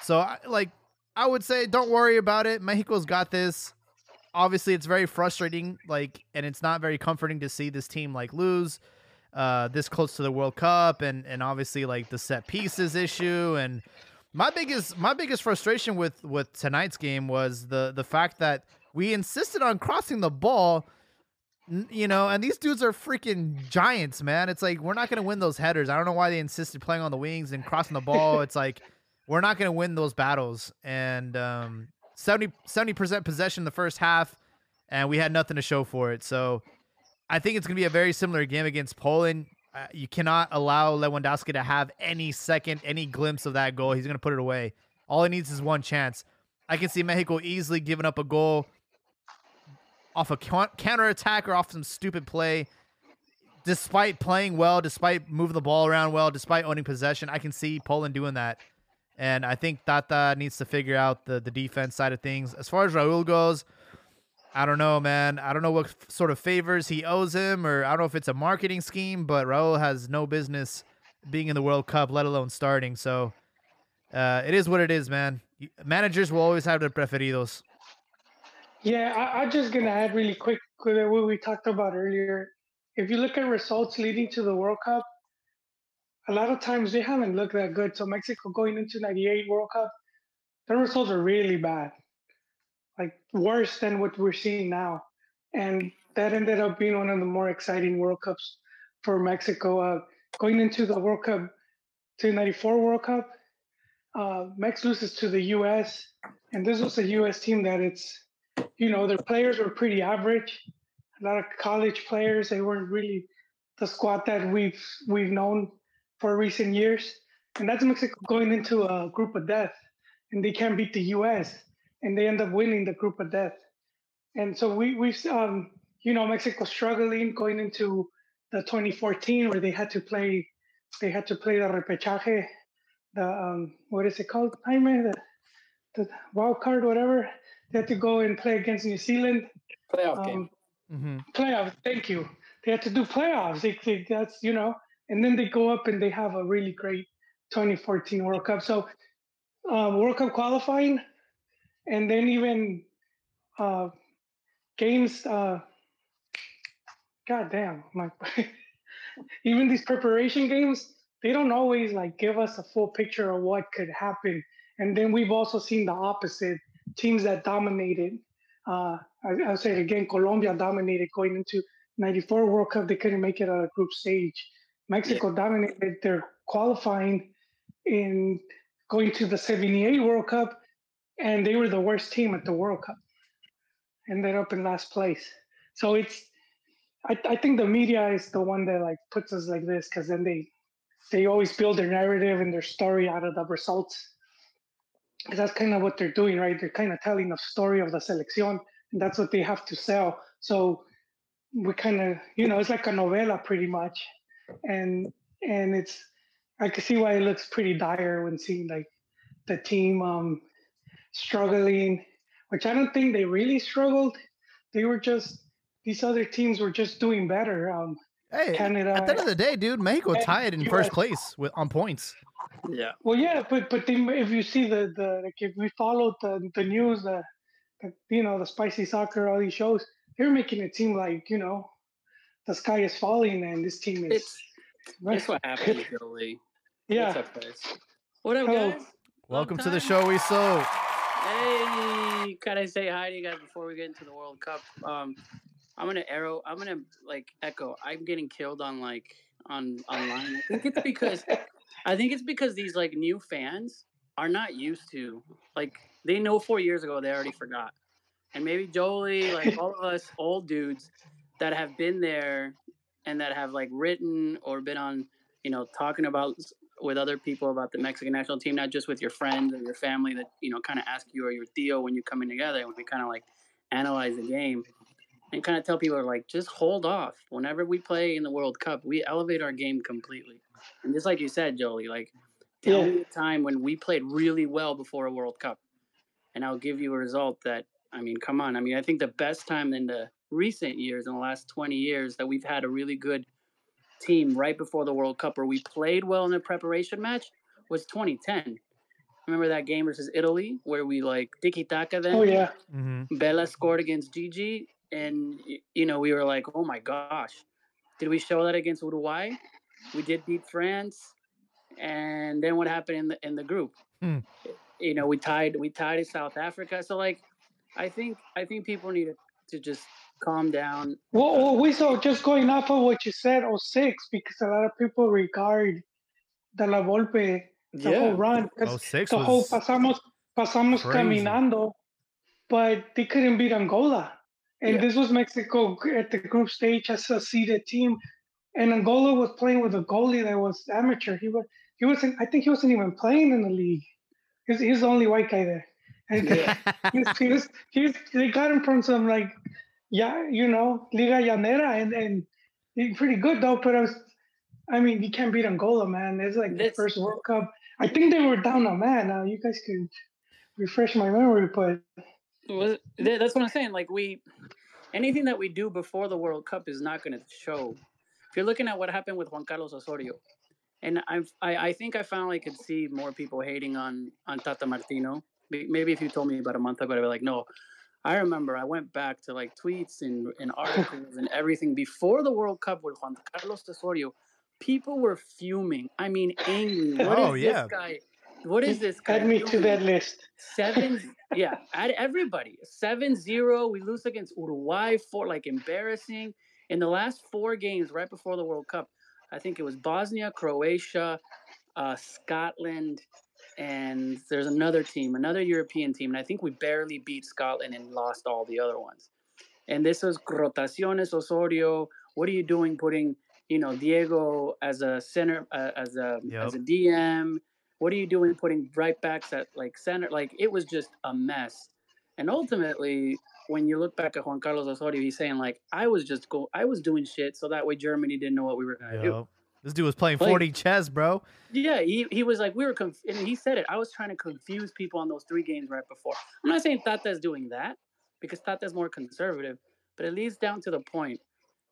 so I, like I would say, don't worry about it. Mexico's got this. Obviously, it's very frustrating, like, and it's not very comforting to see this team like lose uh, this close to the World Cup, and and obviously like the set pieces issue. And my biggest my biggest frustration with with tonight's game was the the fact that we insisted on crossing the ball. You know, and these dudes are freaking giants, man. It's like we're not gonna win those headers. I don't know why they insisted playing on the wings and crossing the ball. it's like we're not gonna win those battles. And um, 70 percent possession in the first half, and we had nothing to show for it. So I think it's going to be a very similar game against Poland. Uh, you cannot allow Lewandowski to have any second, any glimpse of that goal. He's going to put it away. All he needs is one chance. I can see Mexico easily giving up a goal off a counter attack or off some stupid play. Despite playing well, despite moving the ball around well, despite owning possession, I can see Poland doing that. And I think Tata needs to figure out the, the defense side of things. As far as Raul goes, I don't know, man. I don't know what f- sort of favors he owes him, or I don't know if it's a marketing scheme, but Raul has no business being in the World Cup, let alone starting. So uh, it is what it is, man. Managers will always have their preferidos. Yeah, I, am just gonna add really quick what we talked about earlier. If you look at results leading to the World Cup, a lot of times they haven't looked that good. So Mexico going into '98 World Cup, their results are really bad like worse than what we're seeing now. And that ended up being one of the more exciting World Cups for Mexico. Uh, going into the World Cup, to 94 World Cup, uh, Mex loses to the U.S. And this was a U.S. team that it's, you know, their players were pretty average. A lot of college players. They weren't really the squad that we've we've known for recent years. And that's Mexico going into a group of death, and they can't beat the U.S and they end up winning the group of death. And so we we um, you know Mexico struggling going into the 2014 where they had to play they had to play the repechaje, the um, what is it called, Jaime? The, the wild card, whatever. They had to go and play against New Zealand. Playoff um, game. Mm-hmm. Playoff. Thank you. They had to do playoffs. They, they, that's you know, and then they go up and they have a really great 2014 World Cup. So um, World Cup qualifying, and then even uh, games. Uh, God damn, my even these preparation games, they don't always like give us a full picture of what could happen. And then we've also seen the opposite teams that dominated. Uh, I, I'll say it again, Colombia dominated going into 94 World Cup. They couldn't make it out of group stage. Mexico yeah. dominated their qualifying in going to the 78 World Cup and they were the worst team at the World Cup. Ended up in last place. So it's, I, I think the media is the one that like puts us like this because then they, they always build their narrative and their story out of the results. Because that's kind of what they're doing, right? They're kind of telling the story of the selección, and that's what they have to sell. So we kind of, you know, it's like a novela pretty much, and and it's, I can see why it looks pretty dire when seeing like the team um, struggling, which I don't think they really struggled. They were just these other teams were just doing better. Um, hey, Canada. At the end of the day, dude, Mexico tied in US. first place with on points. Yeah. Well, yeah, but but they, if you see the the like if we followed the the news, the, the you know the spicy soccer, all these shows, they're making it seem like you know the sky is falling and this team is. It's, that's what happened, Billy. Yeah. What up, Hello. guys? Welcome to the show, we so. Hey, can I say hi to you guys before we get into the World Cup? Um, I'm gonna arrow. I'm gonna like echo. I'm getting killed on like on online. I think it's because I think it's because these like new fans are not used to like they know four years ago they already forgot, and maybe Jolie, like all of us old dudes that have been there and that have like written or been on, you know, talking about with other people about the Mexican national team, not just with your friends or your family that you know kind of ask you or your Theo when you're coming together, when we kind of like analyze the game and kind of tell people like just hold off. Whenever we play in the World Cup, we elevate our game completely. And just like you said, Jolie, like tell me a time when we played really well before a World Cup, and I'll give you a result that I mean, come on. I mean, I think the best time in the recent years, in the last 20 years, that we've had a really good team right before the World Cup where we played well in the preparation match was 2010. Remember that game versus Italy where we like tiki taka then? Oh yeah. Mm-hmm. Vela scored against Gigi, and you know we were like, oh my gosh, did we show that against Uruguay? We did beat France, and then what happened in the in the group? Hmm. You know we tied we tied in South Africa. So like, I think I think people need to, to just calm down. Well, well, we saw just going off of what you said, 06, because a lot of people regard the La Volpe, the yeah. whole run, oh, because the whole pasamos pasamos crazy. caminando, but they couldn't beat Angola, and yeah. this was Mexico at the group stage as a seeded team, and Angola was playing with a goalie that was amateur. He was he wasn't. I think he wasn't even playing in the league. He's, he's the only white guy there. And yeah. he's, he's, he's, they got him from some like yeah, you know, Liga Llanera, and and pretty good though. But I was, I mean, you can't beat Angola, man. It's like the first World Cup. I think they were down a man. Now you guys could refresh my memory, but well, that's what I'm saying. Like we, anything that we do before the World Cup is not going to show. If you're looking at what happened with Juan Carlos Osorio, and I've, I, I think I finally could see more people hating on on Tata Martino. Maybe if you told me about a month ago, I'd be like, no, I remember I went back to like tweets and, and articles and everything before the World Cup with Juan Carlos Osorio. People were fuming. I mean, angry. What oh, is yeah. this guy? What is this guy? Add me doing? to that list. Seven, yeah, add everybody. Seven zero. We lose against Uruguay for like embarrassing. In the last four games, right before the World Cup, I think it was Bosnia, Croatia, uh, Scotland, and there's another team, another European team, and I think we barely beat Scotland and lost all the other ones. And this was rotaciones Osorio. What are you doing putting, you know, Diego as a center, uh, as a yep. as a DM? What are you doing putting right backs at like center? Like it was just a mess. And ultimately, when you look back at Juan Carlos Osorio, he's saying like, I was just go, I was doing shit so that way Germany didn't know what we were gonna yep. do. This dude was playing like, 40 chess, bro. Yeah, he, he was like, we were, conf- and he said it. I was trying to confuse people on those three games right before. I'm not saying Tata's doing that because Tata's more conservative, but it leads down to the point.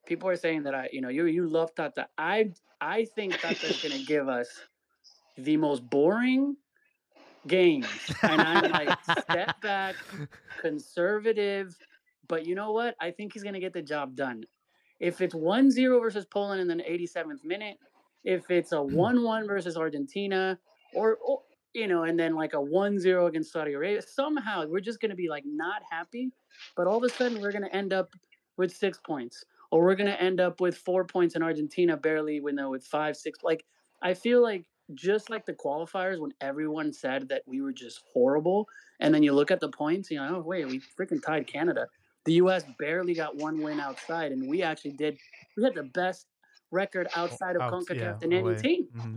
People are saying that I, you know, you you love Tata. I I think Tata's gonna give us the most boring games, and I'm like step back, conservative. But you know what? I think he's gonna get the job done. If it's 1 0 versus Poland in the 87th minute, if it's a hmm. 1 1 versus Argentina, or, or, you know, and then like a 1 0 against Saudi Arabia, somehow we're just going to be like not happy. But all of a sudden, we're going to end up with six points, or we're going to end up with four points in Argentina, barely, you know, with five, six. Like, I feel like just like the qualifiers when everyone said that we were just horrible, and then you look at the points, you know, oh, wait, we freaking tied Canada the U.S. barely got one win outside, and we actually did. We had the best record outside of Out, CONCACAF yeah, than any team. Mm-hmm.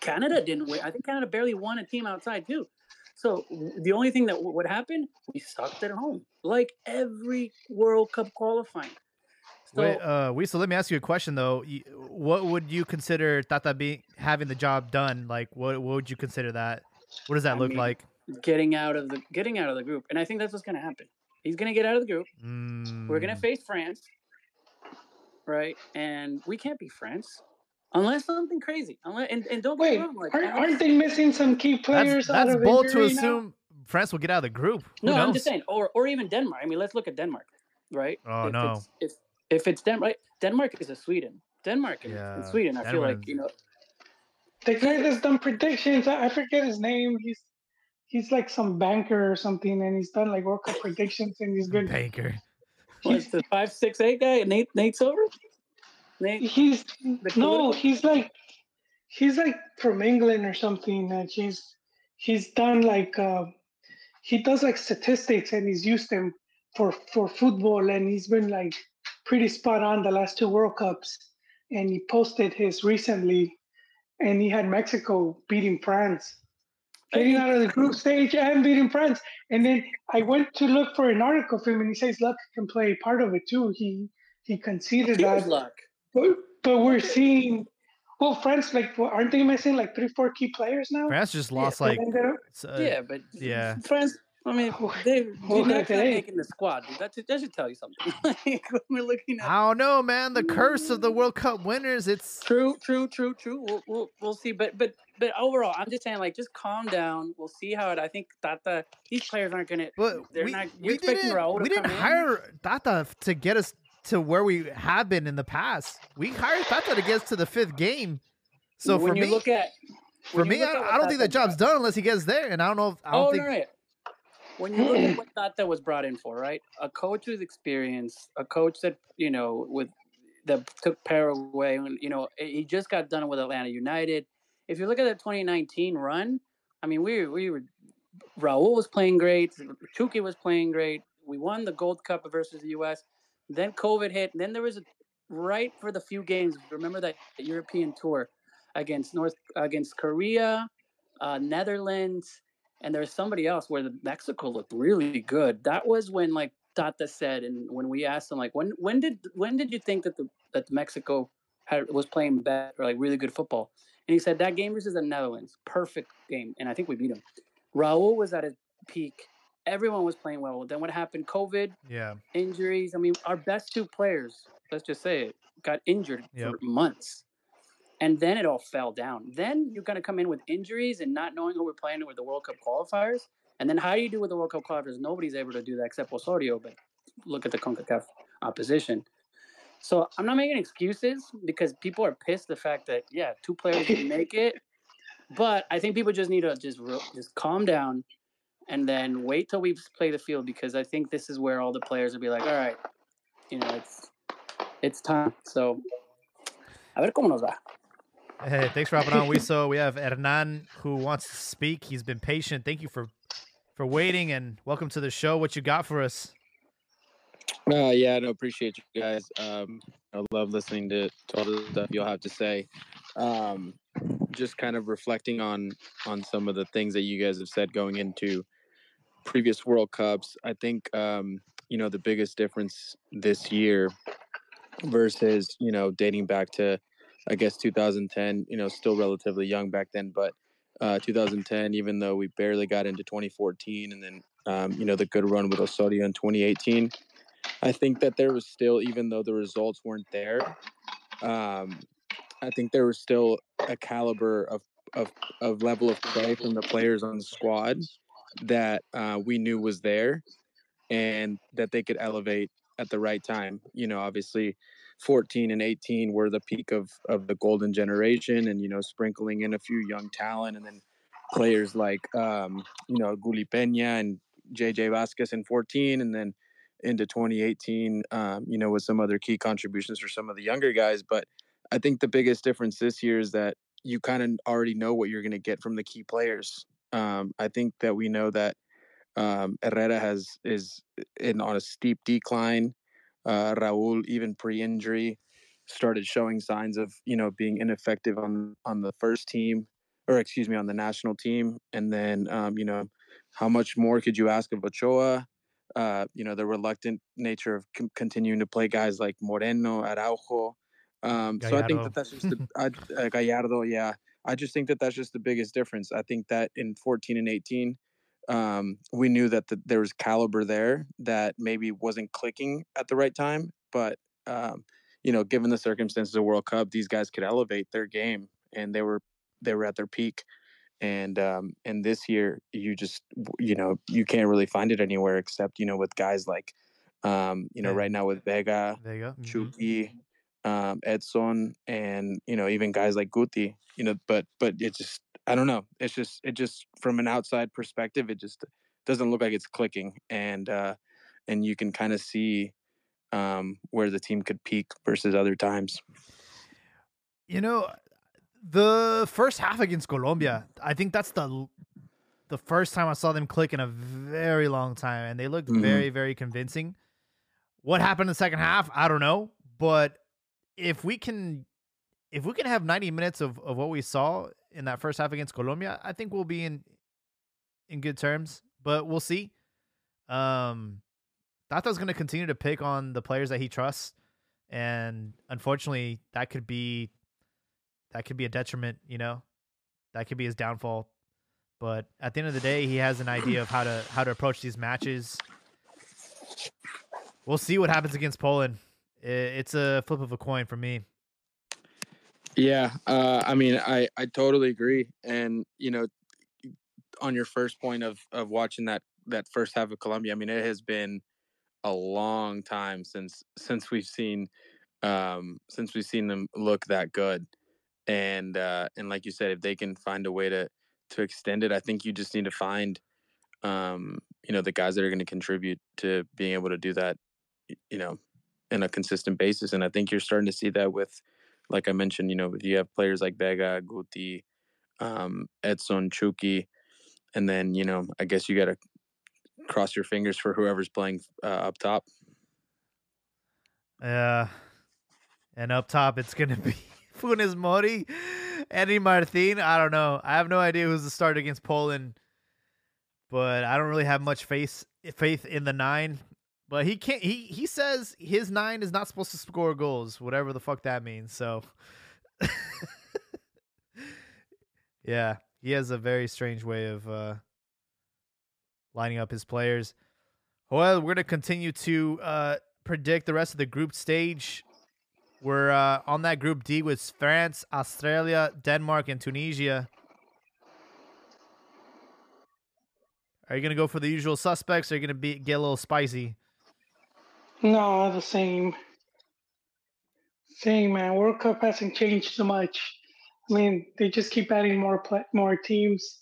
Canada didn't win. I think Canada barely won a team outside too. So the only thing that w- would happen, we sucked at home, like every World Cup qualifying. So, Wait, uh, let me ask you a question though. What would you consider Tata being having the job done? Like, what, what would you consider that? What does that I look mean, like? Getting out of the getting out of the group, and I think that's what's going to happen. He's going to get out of the group. Mm. We're going to face France, right? And we can't be France unless something crazy. Unless and, and don't wait, wrong, like, aren't, aren't, they missing some key players? That's, that's bold to assume now? France will get out of the group. Who no, knows? I'm just saying, or or even Denmark. I mean, let's look at Denmark, right? Oh if no. It's, if if it's Denmark, right? Denmark is a Sweden. Denmark and, yeah, and Sweden. I feel like you know. The guy that's done predictions, I forget his name. He's he's like some banker or something, and he's done like World Cup predictions, and he's been banker. What's the five six eight guy? Nate Nate Silver. Nate. He's no, he's like he's like from England or something, and he's he's done like uh, he does like statistics and he's used them for for football and he's been like pretty spot on the last two World Cups. And he posted his recently, and he had Mexico beating France, getting out of the group stage and beating France. And then I went to look for an article of him, and he says luck can play part of it too. He he conceded that. luck. But, but we're seeing well, France, like, aren't they missing like three, four key players now? France just lost like uh, yeah, but yeah, France. I mean, they well, not making the squad. Dude. That, that should tell you something. like, we're looking at. I don't know, man. The curse of the World Cup winners. It's true, true, true, true. We'll, we'll, we'll see. But but but overall, I'm just saying, like, just calm down. We'll see how it. I think Tata. These players aren't gonna. But they're we, not. we didn't. we didn't hire Tata to get us to where we have been in the past. We hired Tata to get us to the fifth game. So when for you me, look at for me, I, I, don't think that job's done unless he gets there, and I don't know. If, I don't oh, think... right. When you look at what Tata was brought in for, right? A coach with experience, a coach that you know with that took Paraguay, and you know he just got done with Atlanta United. If you look at the 2019 run, I mean, we we were Raul was playing great, Chucky was playing great. We won the Gold Cup versus the U.S. Then COVID hit. Then there was a right for the few games. Remember that European tour against North against Korea, uh, Netherlands, and there's somebody else where the Mexico looked really good. That was when like Tata said, and when we asked him like when when did when did you think that the that Mexico had was playing better or like really good football? And he said that game versus the Netherlands, perfect game, and I think we beat him. Raul was at his peak. Everyone was playing well. Then what happened? COVID, yeah, injuries. I mean, our best two players, let's just say it, got injured yep. for months and then it all fell down. Then you're going to come in with injuries and not knowing who we're playing with the World Cup qualifiers. And then how do you do with the World Cup qualifiers? Nobody's able to do that except Osorio, but look at the CONCACAF opposition. So I'm not making excuses because people are pissed the fact that yeah, two players didn't make it. But I think people just need to just just calm down and then wait till we play the field because I think this is where all the players will be like, all right, you know, it's it's time. So a ver cómo nos va. Hey, thanks for hopping on, Wiso. We have Hernan who wants to speak. He's been patient. Thank you for for waiting and welcome to the show. What you got for us? Uh, yeah, I no, appreciate you guys. Um, I love listening to, to all the stuff you'll have to say. Um, just kind of reflecting on on some of the things that you guys have said going into previous World Cups. I think um, you know the biggest difference this year versus you know dating back to I guess 2010, you know, still relatively young back then, but uh, 2010, even though we barely got into 2014 and then, um, you know, the good run with Osorio in 2018, I think that there was still, even though the results weren't there, um, I think there was still a caliber of, of, of level of play from the players on the squad that uh, we knew was there and that they could elevate at the right time. You know, obviously 14 and 18 were the peak of of the golden generation and you know sprinkling in a few young talent and then players like um, you know Gulli Peña and JJ Vasquez in 14 and then into 2018 um, you know with some other key contributions for some of the younger guys. But I think the biggest difference this year is that you kind of already know what you're going to get from the key players. Um, I think that we know that um, Herrera has is in on a steep decline uh, Raul, even pre-injury, started showing signs of you know being ineffective on on the first team, or excuse me, on the national team. And then um, you know, how much more could you ask of Ochoa? Uh, you know, the reluctant nature of com- continuing to play guys like Moreno, Araujo. Um, so I think that that's just the, I, uh, Gallardo. Yeah, I just think that that's just the biggest difference. I think that in 14 and 18, um, we knew that the, there was caliber there that maybe wasn't clicking at the right time. But um, you know, given the circumstances of World Cup, these guys could elevate their game, and they were they were at their peak. And um, and this year, you just you know you can't really find it anywhere except you know with guys like um, you know yeah. right now with Vega, Vega, mm-hmm. Chucky, um, Edson, and you know even guys like Guti. You know, but but it just I don't know. It's just it just from an outside perspective, it just doesn't look like it's clicking, and uh, and you can kind of see um, where the team could peak versus other times. You know, the first half against Colombia, I think that's the the first time I saw them click in a very long time, and they looked Mhm. very, very convincing. What happened in the second half? I don't know, but if we can, if we can have ninety minutes of, of what we saw in that first half against Colombia, I think we'll be in in good terms. But we'll see. Um, Tata's going to continue to pick on the players that he trusts, and unfortunately, that could be that could be a detriment. You know, that could be his downfall. But at the end of the day, he has an idea of how to how to approach these matches. We'll see what happens against Poland. It's a flip of a coin for me. Yeah, uh, I mean, I I totally agree, and you know, on your first point of of watching that that first half of Colombia, I mean, it has been a long time since since we've seen um since we've seen them look that good, and uh and like you said, if they can find a way to to extend it, I think you just need to find um you know the guys that are going to contribute to being able to do that, you know, in a consistent basis, and I think you're starting to see that with like I mentioned, you know, if you have players like Vega, Guti, um, Edson, Chucky, and then you know, I guess you got to cross your fingers for whoever's playing uh, up top. Yeah. And up top, it's going to be Funes Mori, Henry Martin. I don't know. I have no idea who's the start against Poland, but I don't really have much faith faith in the nine. But he can't. He he says his nine is not supposed to score goals, whatever the fuck that means. So, yeah, he has a very strange way of uh, lining up his players. Well, we're gonna continue to uh, predict the rest of the group stage. We're uh, on that group D with France, Australia, Denmark, and Tunisia. Are you gonna go for the usual suspects? Or are you gonna be get a little spicy? No, the same. Same man. World Cup hasn't changed so much. I mean, they just keep adding more more teams,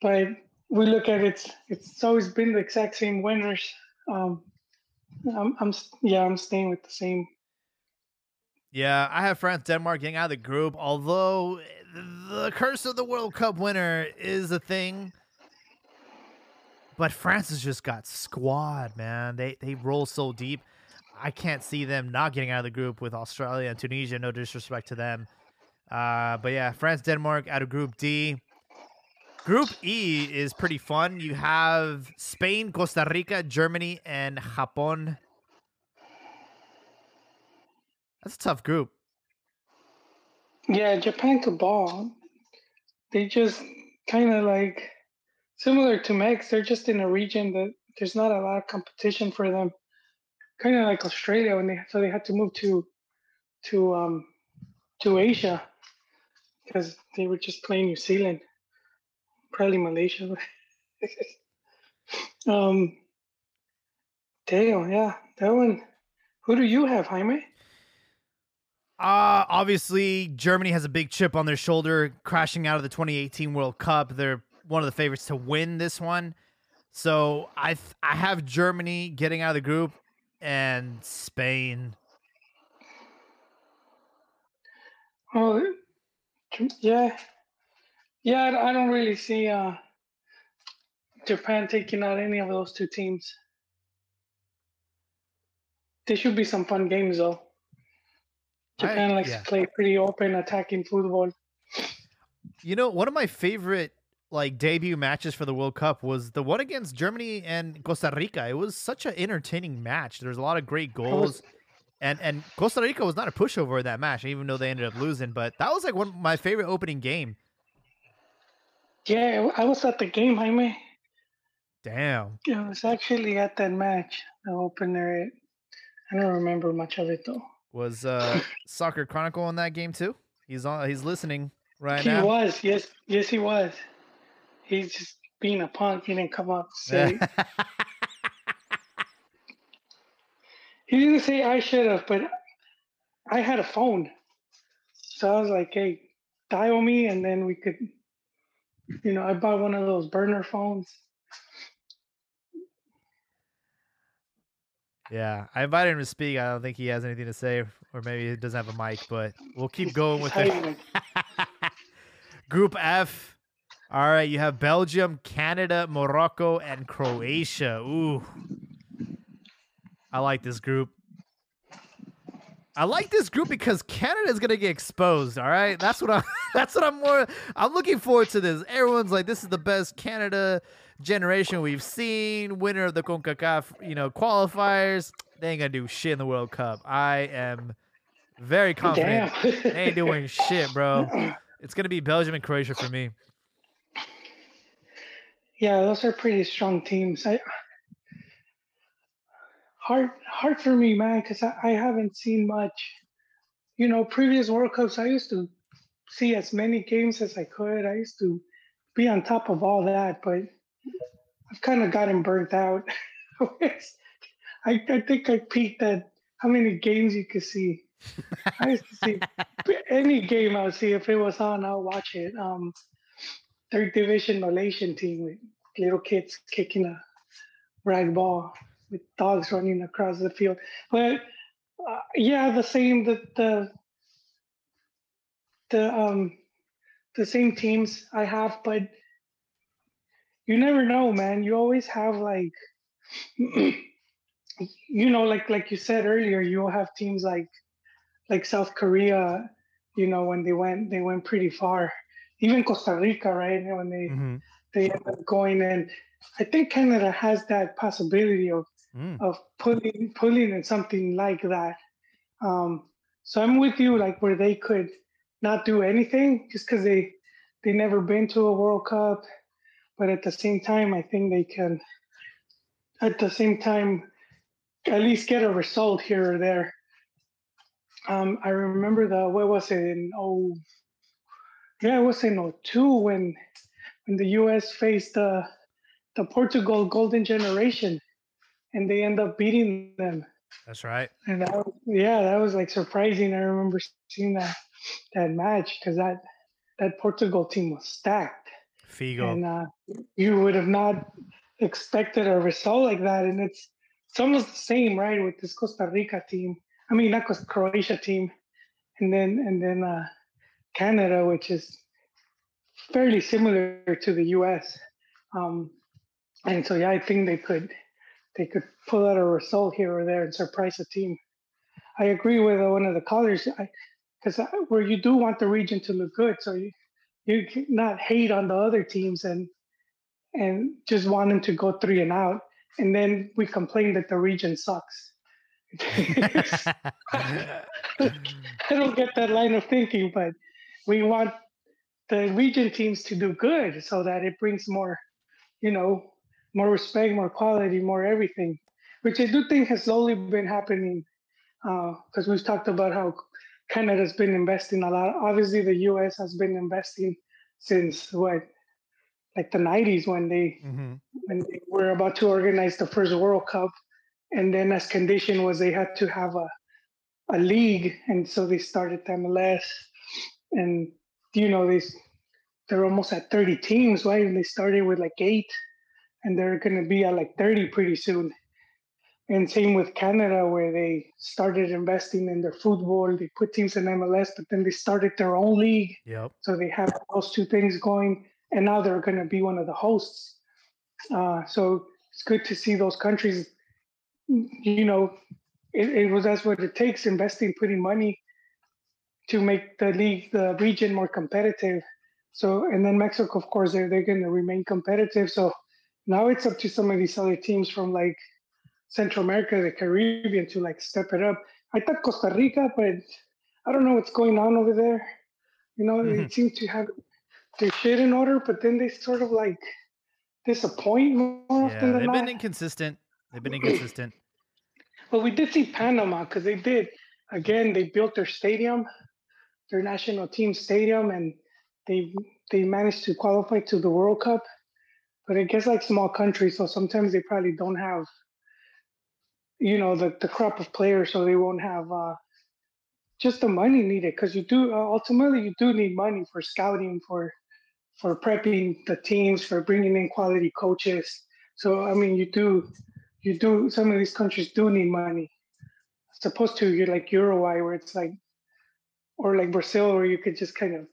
but we look at it. It's always been the exact same winners. Um, I'm, I'm, yeah, I'm staying with the same. Yeah, I have France, Denmark getting out of the group. Although the curse of the World Cup winner is a thing, but France has just got squad, man. They they roll so deep. I can't see them not getting out of the group with Australia and Tunisia. No disrespect to them, uh, but yeah, France, Denmark out of Group D. Group E is pretty fun. You have Spain, Costa Rica, Germany, and Japón. That's a tough group. Yeah, Japan could ball. They just kind of like similar to Mex. They're just in a region that there's not a lot of competition for them. Kind of like Australia when they so they had to move to to um to Asia because they were just playing New Zealand, probably Malaysia. um, damn, yeah, that one. Who do you have, Jaime? Uh, obviously, Germany has a big chip on their shoulder, crashing out of the 2018 World Cup. They're one of the favorites to win this one. So I th- I have Germany getting out of the group and Spain. Oh, yeah, yeah. I I don't really see uh, Japan taking out any of those two teams. There should be some fun games though. I- Japan likes yeah. to play pretty open, attacking football. You know, one of my favorite like debut matches for the World Cup was the one against Germany and Costa Rica. It was such an entertaining match. There was a lot of great goals. And and Costa Rica was not a pushover in that match, even though they ended up losing. But that was like one of my favorite opening game. Yeah, I was at the game, Jaime. Damn. I was actually at that match, the opener. I don't remember much of it though. Was uh Soccer Chronicle on that game too? He's on he's listening right he now. He was, yes, yes, he was. He's just being a punk. He didn't come up to say. He didn't say I should have, but I had a phone. So I was like, hey, dial me, and then we could, you know, I bought one of those burner phones. yeah, I invited him to speak. I don't think he has anything to say, or maybe he doesn't have a mic. But we'll keep going with He's it. hiding it. Group F. All right, you have Belgium, Canada, Morocco, and Croatia. Ooh. I like this group. I like this group because Canada is gonna get exposed. All right, that's what I'm. That's what I'm more. I'm looking forward to this. Everyone's like, this is the best Canada generation we've seen. Winner of the Concacaf, you know, qualifiers. They ain't gonna do shit in the World Cup. I am very confident. Damn. they ain't doing shit, bro. It's gonna be Belgium and Croatia for me. Yeah, those are pretty strong teams. I hard hard for me, man, because I, I haven't seen much. You know, previous World Cups, I used to see as many games as I could. I used to be on top of all that, but I've kind of gotten burnt out. I, I think I peaked at how many games you could see. I used to see any game I would see if it was on, I'll watch it. Um, third division Malaysian team with little kids kicking a rag ball with dogs running across the field. But uh, yeah, the same the the the um the same teams I have, but you never know, man. You always have like you know, like like you said earlier, you'll have teams like like South Korea, you know, when they went they went pretty far. Even Costa Rica, right? When they Mm-hmm. they end up going in. I think Canada has that possibility of Mm. of pulling pulling in something like that. Um, so I'm with you, like where they could not do anything just because they they never been to a World Cup, but at the same time, I think they can. At the same time, at least get a result here or there. Um, I remember the what was it in oh yeah it was in 02 when when the U.S. faced the the Portugal Golden Generation, and they end up beating them. That's right. And that, was- yeah, that was like surprising. I remember seeing that that match because that that Portugal team was stacked, Figo. and uh, you would have not expected a result like that. And it's it's almost the same, right, with this Costa Rica team. I mean, not Costa Croatia team, and then and then uh, Canada, which is fairly similar to the U.S. Um, and so yeah, I think they could they could pull out a result here or there and surprise a team. I agree with uh, one of the callers because where you do want the region to look good, so you you not hate on the other teams and and just want them to go three and out, and then we complain that the region sucks. I don't get that line of thinking, but we want the region teams to do good so that it brings more, you know, more respect, more quality, more everything, which I do think has slowly been happening because we've talked about how Canada's been investing a lot. Obviously, the US has been investing since what, like the 90s when they hmm when they were about to organize the first World Cup, and then as condition was they had to have a a league, and so they started the MLS, and you know they they're almost at 30 teams, right? And they started with like eight, and they're going to be at like 30 pretty soon. And same with Canada, where they started investing in their football. They put teams in MLS, but then they started their own league. Yep. So they have those two things going, and now they're going to be one of the hosts. Uh, so it's good to see those countries. You know, it, it was that's what it takes: investing, putting money to make the league, the region more competitive. So, and then Mexico, of course, they're they're going to remain competitive. So now it's up to some of these other teams from like Central America, the Caribbean, to like step it up. I thought Costa Rica, but I don't know what's going on over there. You know, they Mhm. seem to have their shit in order, but then they sort of like disappoint more Yeah, often than they've been inconsistent. They've been inconsistent. well, we did see Panama because they did. Again, they built their stadium, their national team stadium, and they they managed to qualify to the World Cup. But I guess like small countries, so sometimes they probably don't have, you know, the, the crop of players, so they won't have uh, just the money needed. Because you do uh, ultimately you do need money for scouting, for for prepping the teams, for bringing in quality coaches. So I mean, you do you do some of these countries do need money as opposed to you're like uruguay where it's like or like brazil where you could just kind of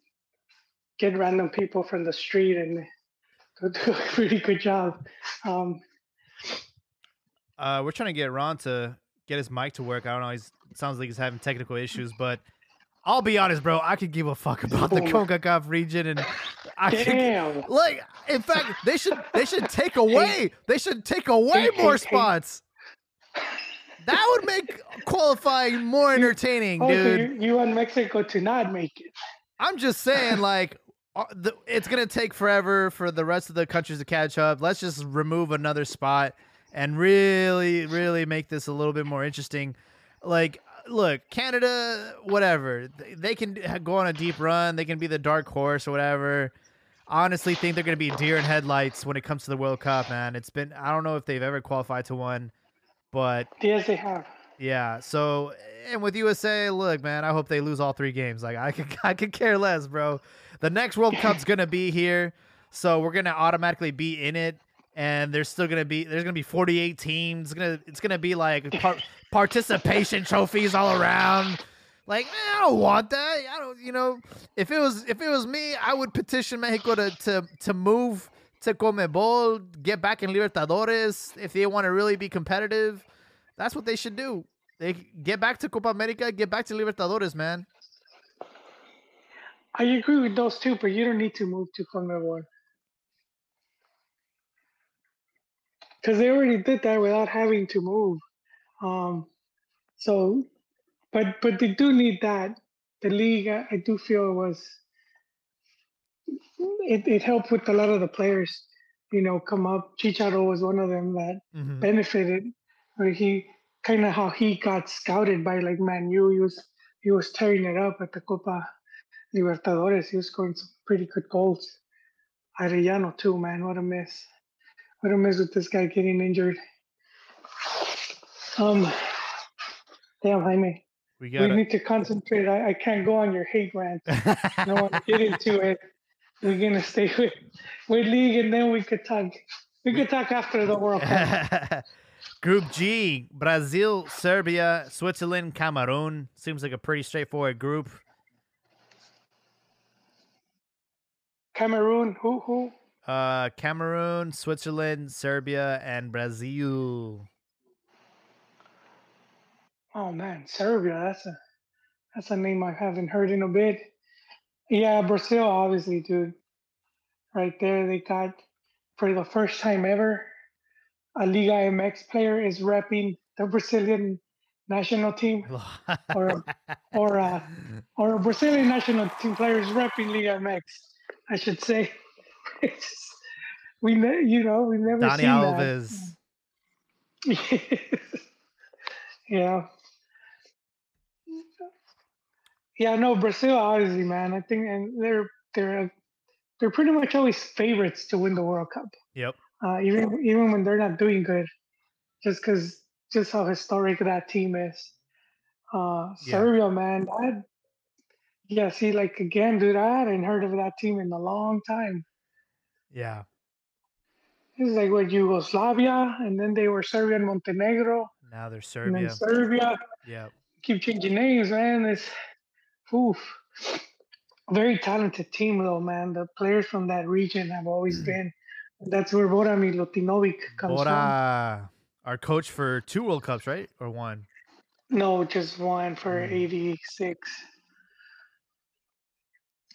get random people from the street and do a pretty good job. Um, uh, we're trying to get Ron to get his mic to work. I don't know. He's sounds like he's having technical issues, but I'll be honest, bro. I could give a fuck about the CONCACAF region, and I Damn. could like. In fact, they should they should take away they should take away Hey, more hey, hey. spots. That would make qualifying more entertaining, dude. you, you want Mexico to not make it? I'm just saying, like, uh, it's gonna take forever for the rest of the countries to catch up. Let's just remove another spot and really, really make this a little bit more interesting. Like, look, Canada, whatever, they- they can go on a deep run. They can be the dark horse or whatever. Honestly, think they're gonna be deer in headlights when it comes to the World Cup, man. It's been I don't know if they've ever qualified to one, but Yes, they have. yeah. So, and with USA, look, man, I hope they lose all three games. Like, I could, I could care less, bro. The next World Cup's gonna be here, so we're gonna automatically be in it, and there's still gonna be there's gonna be 48 teams. It's gonna it's gonna be like par- participation trophies all around. Like, man, I don't want that. I don't, you know, if it was if it was me, I would petition Mexico to to to move to Conmebol, get back in Libertadores if they want to really be competitive. That's what they should do. They get back to Copa America, get back to Libertadores, man. I agree with those two, but you don't need to move to Conmebol. Because they already did that without having to move. Um, so, but but they do need that. The league, I, I do feel was it, it helped with a lot of the players, you know, come up. Chicharo was one of them that Mhm. benefited. Where he kind of how he got scouted by like Man U. He was he was tearing it up at the Copa Libertadores. He was scoring some pretty good goals. Arellano too, man. What a miss. What a miss with this guy getting injured. Um, damn, Jaime. We We need to concentrate. I, I can't go on your hate rant. I don't want to it. We're gonna stay with with league, and then we could talk. We could talk after the World Cup. Group G: Brazil, Serbia, Switzerland, Cameroon. Seems like a pretty straightforward group. Cameroon, who who? Uh, Cameroon, Switzerland, Serbia, and Brazil. Oh man, Serbia. That's a that's a name I haven't heard in a bit. Yeah, Brazil, obviously, dude. Right there, they got for the first time ever, a Liga MX player is repping the Brazilian national team, or or uh, or a Brazilian national team player is repping Liga MX. I should say. It's we ne- you know we never Dani seen Alves. that. yeah. Yeah, no, Brazil obviously, man. I think and they're they're they're pretty much always favorites to win the World Cup. Yep. Uh, even even when they're not doing good, just because just how historic that team is. Uh, Yeah. Serbia, man, I yeah, see, like again, dude, I hadn't heard of that team in a long time. Yeah. This is like what Yugoslavia, and then they were Serbia and Montenegro, Now they're and Serbia. then Serbia. Yep. Keep changing names, man. It's oof. Very talented team, though, man. The players from that region have always Mm. been. That's where Bora Milutinovic comes from. Our coach for two World Cups, right? Or one? No, just one for Mm. 86.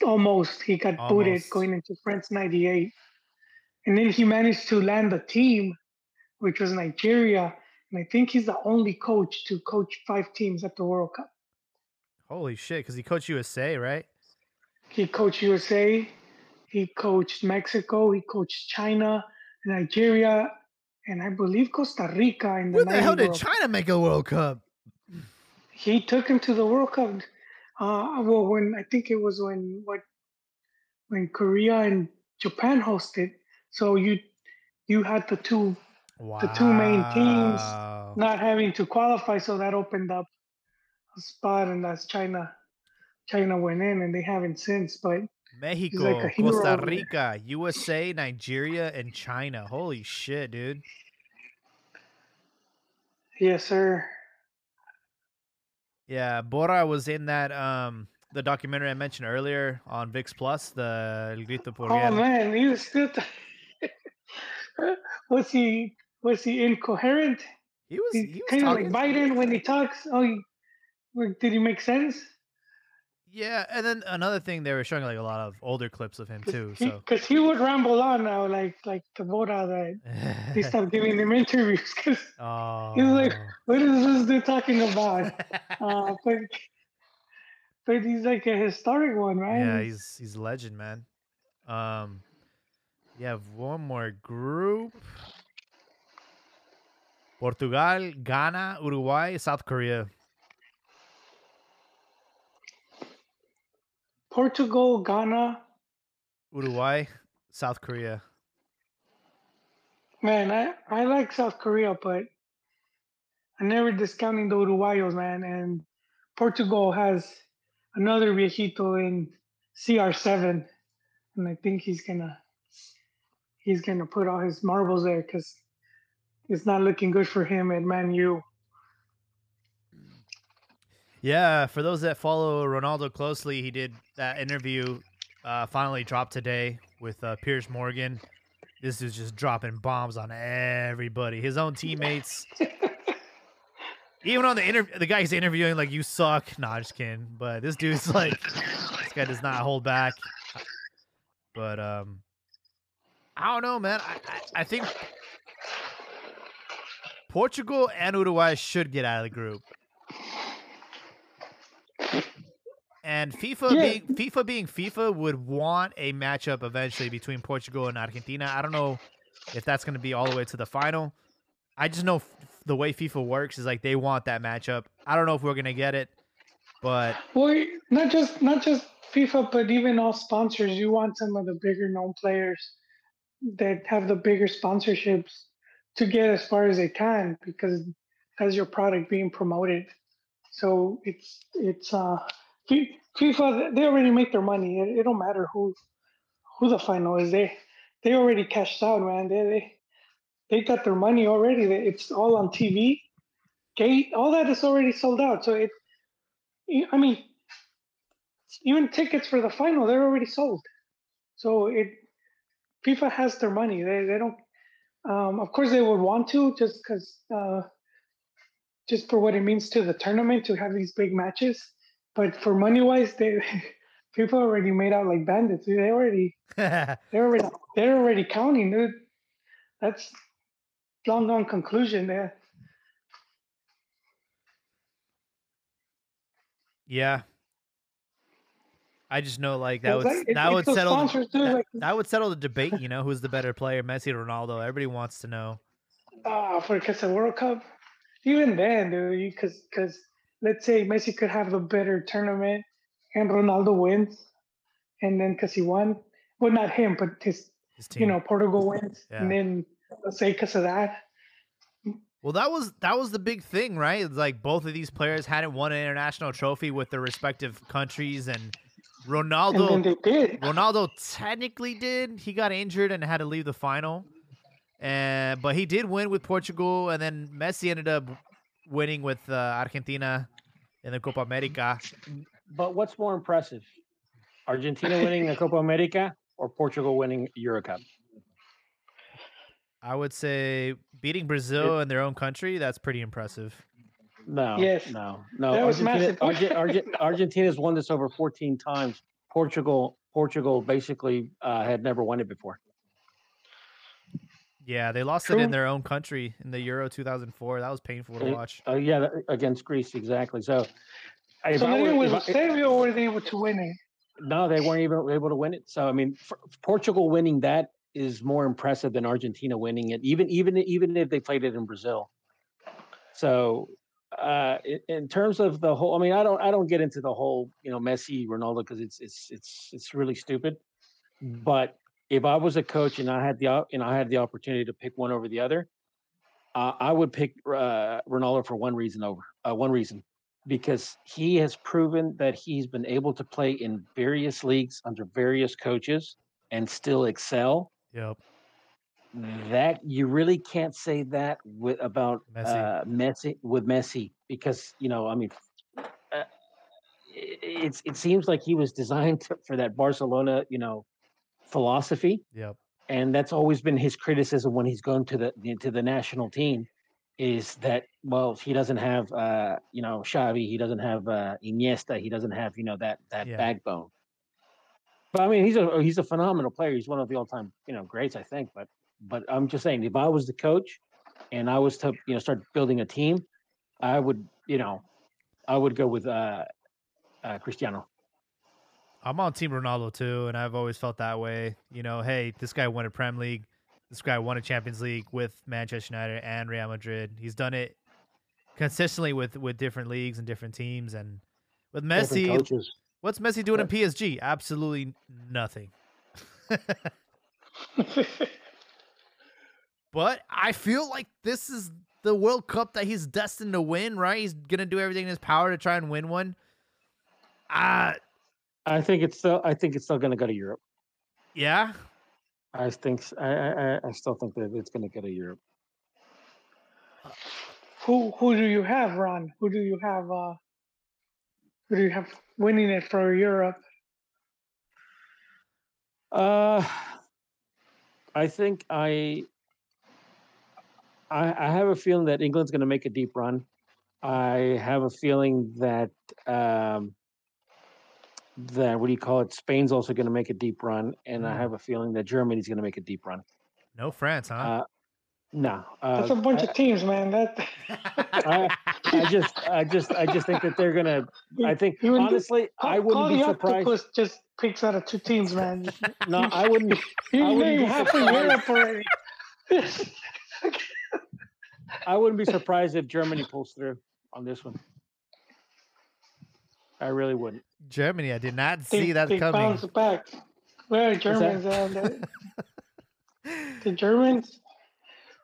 Almost. He got booted going into France 98. And then he managed to land a team, which was Nigeria. And I think he's the only coach to coach five teams at the World Cup. Holy shit! Because he coached USA, right? He coached USA, he coached Mexico, he coached China, Nigeria, and I believe Costa Rica in the the 90 hell did World China make a World Cup? he took him to the World Cup. Uh, well, when I think it was when what when Korea and Japan hosted. So you you had the two Wow. The two main teams not having to qualify, so that opened up spot, and that's China. China went in, and they haven't since. But Mexico, like Costa. Rica, USA, Nigeria, and China. Holy shit, dude. yes, sir. Yeah, Bora was in that um the documentary I mentioned earlier on VIX Plus, the El Grito por Oh man, he was still. was he was he incoherent? He was He, was kind of like. Biden when he talks. Oh, he, did he make sense? Yeah, and then another thing they were showing like a lot of older clips of him too. So Because he, would ramble on now, like like the Voda that they stopped giving him interviews. Because oh, He was like, what is this dude talking about? Uh, but but he's like a historic one, right? yeah, he's he's a legend, man. Um, you have one more group: Portugal, Ghana, Uruguay, South Korea. Portugal, Ghana. Uruguay, South Korea. Man, I, I like South Korea, but I'm never discounting the Uruguayos, man. And Portugal has another viejito in CR7, and I think he's gonna he's gonna put all his marbles there because it's not looking good for him at Man U. Yeah, for those that follow Ronaldo closely, he did that interview uh, finally dropped today with uh, Piers Morgan. This is just dropping bombs on everybody, his own teammates. Even on the interview, the guy he's interviewing, like, you suck. Nah, just kidding. But this dude's like, this guy does not hold back. But, um, I don't know, man. I, I, I think Portugal and Uruguay should get out of the group. And FIFA Yeah. being FIFA being FIFA would want a matchup eventually between Portugal and Argentina. I don't know if that's going to be all the way to the final. I just know f- the way FIFA works is like they want that matchup. I don't know if we're going to get it, but Well, not just not just FIFA, but even all sponsors. You want some of the bigger known players that have the bigger sponsorships to get as far as they can because as your product being promoted. So it's it's uh FIFA. They already make their money. It, it don't matter who who the final is. They they already cashed out, man. They they they got their money already. It's all on TV. Gate, all that is already sold out. So it I mean, even tickets for the final they're already sold. So it FIFA has their money. They they don't. Um, of course, they would want to just because uh, just for what it means to the tournament to have these big matches. But for money wise, they people already made out like bandits. They already they're already they're already counting, dude. That's long gone conclusion there. yeah. I just know like that It's would like- that would settle too, that, like- that would settle the debate. You know, who's the better player, Messi or Ronaldo? Everybody wants to know. Ah, for because the World Cup, even then, dude, because because let's say Messi could have a better tournament and Ronaldo wins, and then because he won, well, not him, but his, His team. you know, Portugal wins, and then let's say because of that, Well, that was that was the big thing, right? It's like both of these players hadn't won an international trophy with their respective countries, and and Ronaldo did. Ronaldo technically did. He got injured and had to leave the final, and but he did win with Portugal, and then Messi ended up winning with uh, Argentina in the Copa America. But what's more impressive, Argentina winning the Copa America or Portugal winning Euro Cup? I would say beating Brazil in their own country. That's pretty impressive. No, Yes. no, no. That was Argentina, massive. Arge- Arge- Argentina's won this over 14 times. Portugal, Portugal basically uh, had never won it before. Yeah, they lost it in their own country in the Euro 2004. That was painful to Uh, watch. Uh, yeah, against Greece, exactly. So, if So I not were- even with if were they able to win it. no, they weren't even able to win it. So, I mean, for, Portugal winning that is more impressive than Argentina winning it, even even even if they played it in Brazil. So, uh, in, in terms of the whole, I mean, I don't I don't get into the whole you know Messi Ronaldo because it's it's it's it's really stupid. But if I was a coach and I had the and I had the opportunity to pick one over the other, uh, I would pick uh, Ronaldo for one reason over uh, one reason because he has proven that he's been able to play in various leagues under various coaches and still excel. Yep. That you really can't say that with about Messi. Uh, Messi with Messi because you know I mean, uh, it's it seems like he was designed to, for that Barcelona, you know, philosophy, Yep. and that's always been his criticism when he's gone to the to the national team, is that well he doesn't have uh you know Xavi, he doesn't have uh Iniesta, he doesn't have you know that that Yeah. backbone. But I mean, he's a he's a phenomenal player. He's one of the all time you know greats, I think. But but I'm just saying, if I was the coach, and I was to you know start building a team, I would you know, I would go with uh, uh Cristiano. I'm on Team Ronaldo too, and I've always felt that way. You know, hey, this guy won a Prem League. This guy won a Champions League with Manchester United and Real Madrid. He's done it consistently with with different leagues and different teams. And with Messi, what's Messi doing in PSG? Absolutely nothing. But I feel like this is the World Cup that he's destined to win, right? He's gonna do everything in his power to try and win one. Uh I think it's still I think it's still going to go to Europe. yeah. I think I, I, I still think that it's going to go to Europe. Who who do you have, Ron? Who do you have? Uh, who do you have winning it for Europe? Uh, I think I, I, I have a feeling that England's going to make a deep run. I have a feeling that um, that what do you call it? Spain's also going to make a deep run, and I Mm. have a feeling that Germany's going to make a deep run. No France, huh? Uh, no, uh, That's a bunch I, of teams, man. That I, I just, I just, I just think that they're gonna. I think Even the- honestly, I wouldn't Call be the surprised. Octopus just picks out of two teams, man. No, I wouldn't. You I wouldn't name be half of surprised. Europe already. I wouldn't be surprised if Germany pulls through on this one. I really wouldn't. Germany, I did not they, see that they coming. bounce back. Where are Germans? uh, the, the Germans?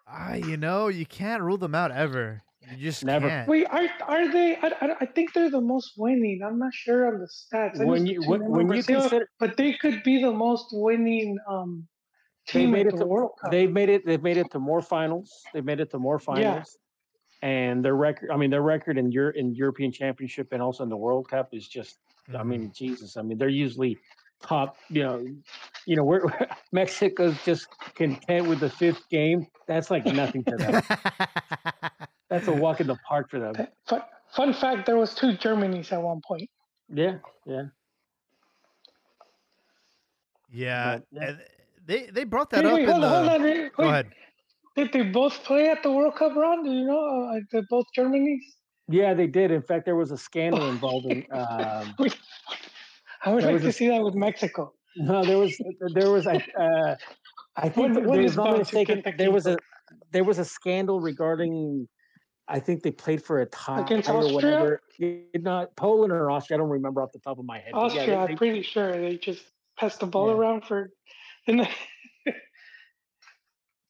Ah, you know, you can't rule them out ever. You just Never. can't. Wait, are are they? I, I, I think they're the most winning. I'm not sure on the stats. I When you when, when you Brazil, consider but they could be the most winning um, They team made at it the to- World Cup. they've made it, they've made it to more finals. They've made it to more finals. And their record, I mean, their record in Euro, in European Championship and also in the World Cup is just, I Mhm. mean, Jesus. I mean, they're usually top. You know, you know, we're Mexico's just content with the fifth game. That's like nothing to them. That's a walk in the park for them. Fun, fun fact: there was two Germanys at one point. Yeah, yeah. yeah, But, yeah. they they brought that Wait, up wait, in hold the. on, hold on. Wait, Go ahead. Did they both play at the World Cup run? Do you know? Uh, they're both Germanys. Yeah, they did. In fact, there was a scandal involving. Um, I would like to a- see that with Mexico. no, there was there was a. Uh, I think One- that one there was not mistaken. the There was a there was a scandal regarding. I think they played for a tie Against or Austria? whatever. Not Poland or Austria. I don't remember off the top of my head. but yeah, they- I'm pretty sure they just passed the ball Yeah. around for.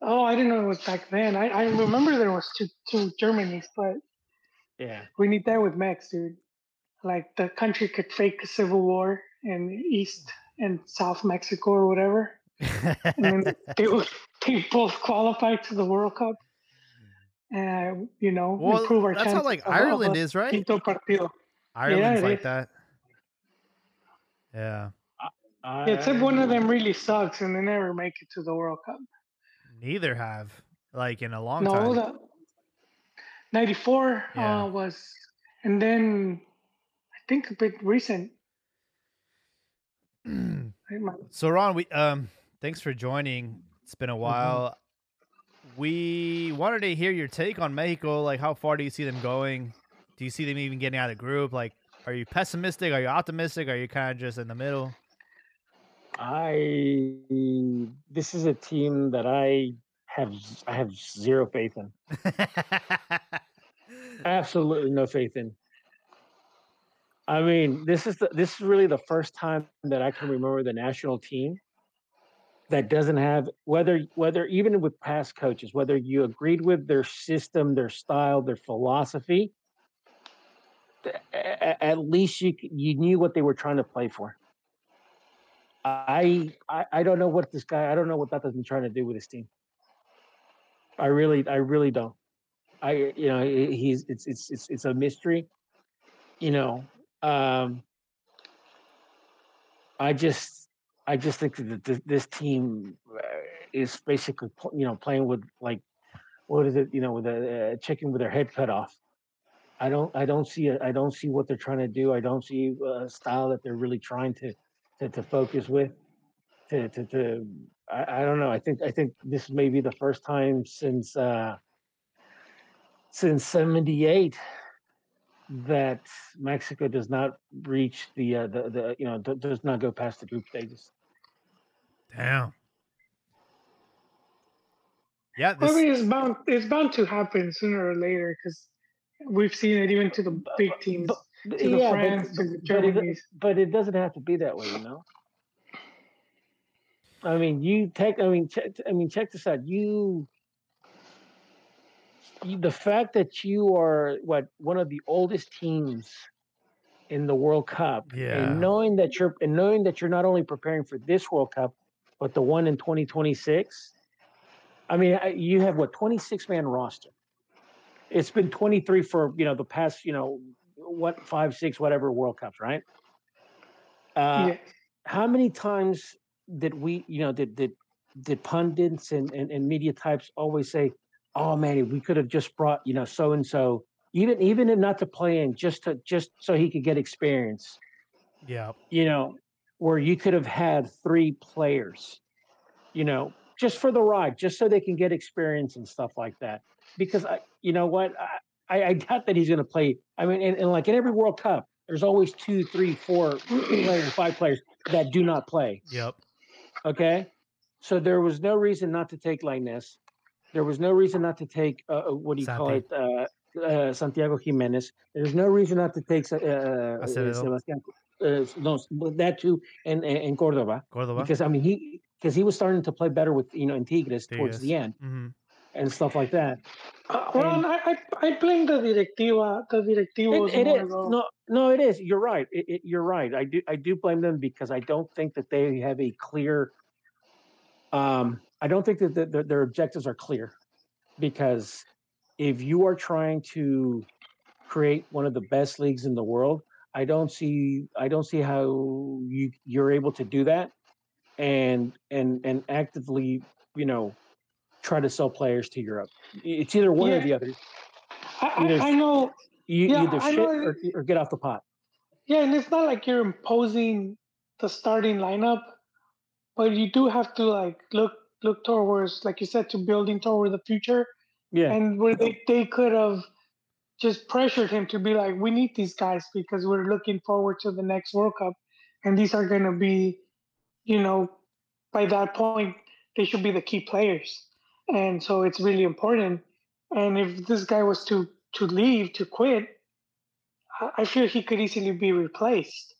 Oh, I didn't know it was back then. I, I remember there was two two Germanys, but yeah. we need that with Max, dude. Like the country could fake a civil war in East and South Mexico or whatever, and then they would they both qualify to the World Cup. And you know, well, improve our chance. that's how like of- of Ireland is, right? quinto partido. Ireland's it like is. that. Yeah. I, Yeah, except one of them really sucks, and they never make it to the World Cup. Neither have like in a long no, time. the '94 Yeah. uh, was, and then I think a bit recent. So Ron, we um thanks for joining. It's Mm-hmm. been a while. We wanted to hear your take on Mexico. Like, how far do you see them going? Do you see them even getting out of the group? Like, are you pessimistic? Are you optimistic? Are you kind of just in the middle? I this is a team that I have I have zero faith in. Absolutely no faith in. I mean, this is the, this is really the first time that I can remember the national team that doesn't have whether whether even with past coaches, whether you agreed with their system, their style, their philosophy, th- a- a- at least you you knew what they were trying to play for. I I, I don't know what this guy I don't know what that has been trying to do with his team. I really I really don't. I you know he's it's it's it's it's a mystery. You know, um, I just I just think that this, this team uh, is basically you know playing with like what is it you know with a, a chicken with their head cut off. I don't I don't see I don't see what they're trying to do. I don't see a style that they're really trying to to, to focus with. To to, to I, I don't know. I think I think this may be the first time since uh since 78 that Mexico does not reach the uh, the the you know d- does not go past the group stages. Damn. Yeah, I mean, it's bound it's bound to happen sooner or later because we've seen it even to the big teams, But- to the yeah, but, to the but, it, but it doesn't have to be that way, you know. I mean, you take. I mean, check. I mean, check this out. You, you, the fact that you are what one of the oldest teams in the World Cup, Yeah. and knowing that you're and knowing that you're not only preparing for this World Cup, but the one in 2026. I mean, you have what 26 man roster. It's been 23 for you know the past you know what five six whatever World Cups, right? Uh, yeah. how many times did we, you know, did did did pundits and, and, and media types always say, "Oh man, we could have just brought, you know, so and so, even even if not to play in, just to just so he could get experience." yeah. You know, where you could have had three players, you know, just for the ride, just so they can get experience and stuff like that. Because I, you know what, I I, I doubt that he's going to play. I mean, and, and like in every World Cup, there's always two, three, four players, five players that do not play. Yep. Okay. So there was no reason not to take Lainez. There was no reason not to take uh, uh, what do you call it, uh, uh, Santiago Gimenez. There's no reason not to take uh, uh, Acevedo. Sebastian. Uh, no, that too, and and Cordova Cordova. because I mean he because he was starting to play better with you know in Tigres towards the Tigres. end hmm and stuff like that. Uh, well, I, I I blame the directiva. The directivos It, it more no, no, it is. You're right. It, it, you're right. I do, I do blame them because I don't think that they have a clear. Um, I don't think that the, their, their objectives are clear, because if you are trying to create one of the best leagues in the world, I don't see, I don't see how you you're able to do that, and and and actively, you know, try to sell players to Europe. It's either one or the other. I, either- I, I know. You Yeah, either I shit know or, or get off the pot. Yeah, and it's not like you're imposing the starting lineup, but you do have to like look look towards, like you said, to building toward the future, Yeah. and where they they could have just pressured him to be like, we need these guys because we're looking forward to the next World Cup, and these are going to be, you know, by that point they should be the key players, and so it's really important. And if this guy was to to leave to quit, I- I feel he could easily be replaced.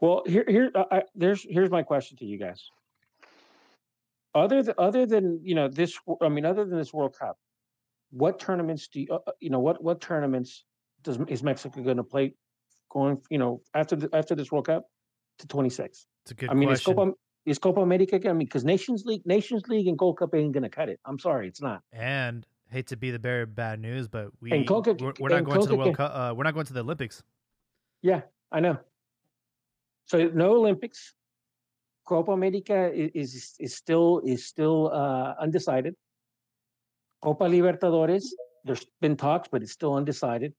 Well, here, here, uh, I, there's here's my question to you guys. Other than other than you know this, I mean, other than this World Cup, what tournaments do you, uh, uh, you know what what tournaments does is Mexico going to play going you know after the, after this World Cup to 26? It's a good I mean, is question. Copa is Copa America? I mean, because Nations League, Nations League, and Gold Cup ain't going to cut it. I'm sorry, it's not. and hate to be the bearer of bad news, but we And Coca- we're, we're not going to the World Cup. Uh, we're not going to the Olympics. Yeah, I know. So no Olympics. Copa America is is still is still uh, undecided. Copa Libertadores, there's been talks, but it's still undecided.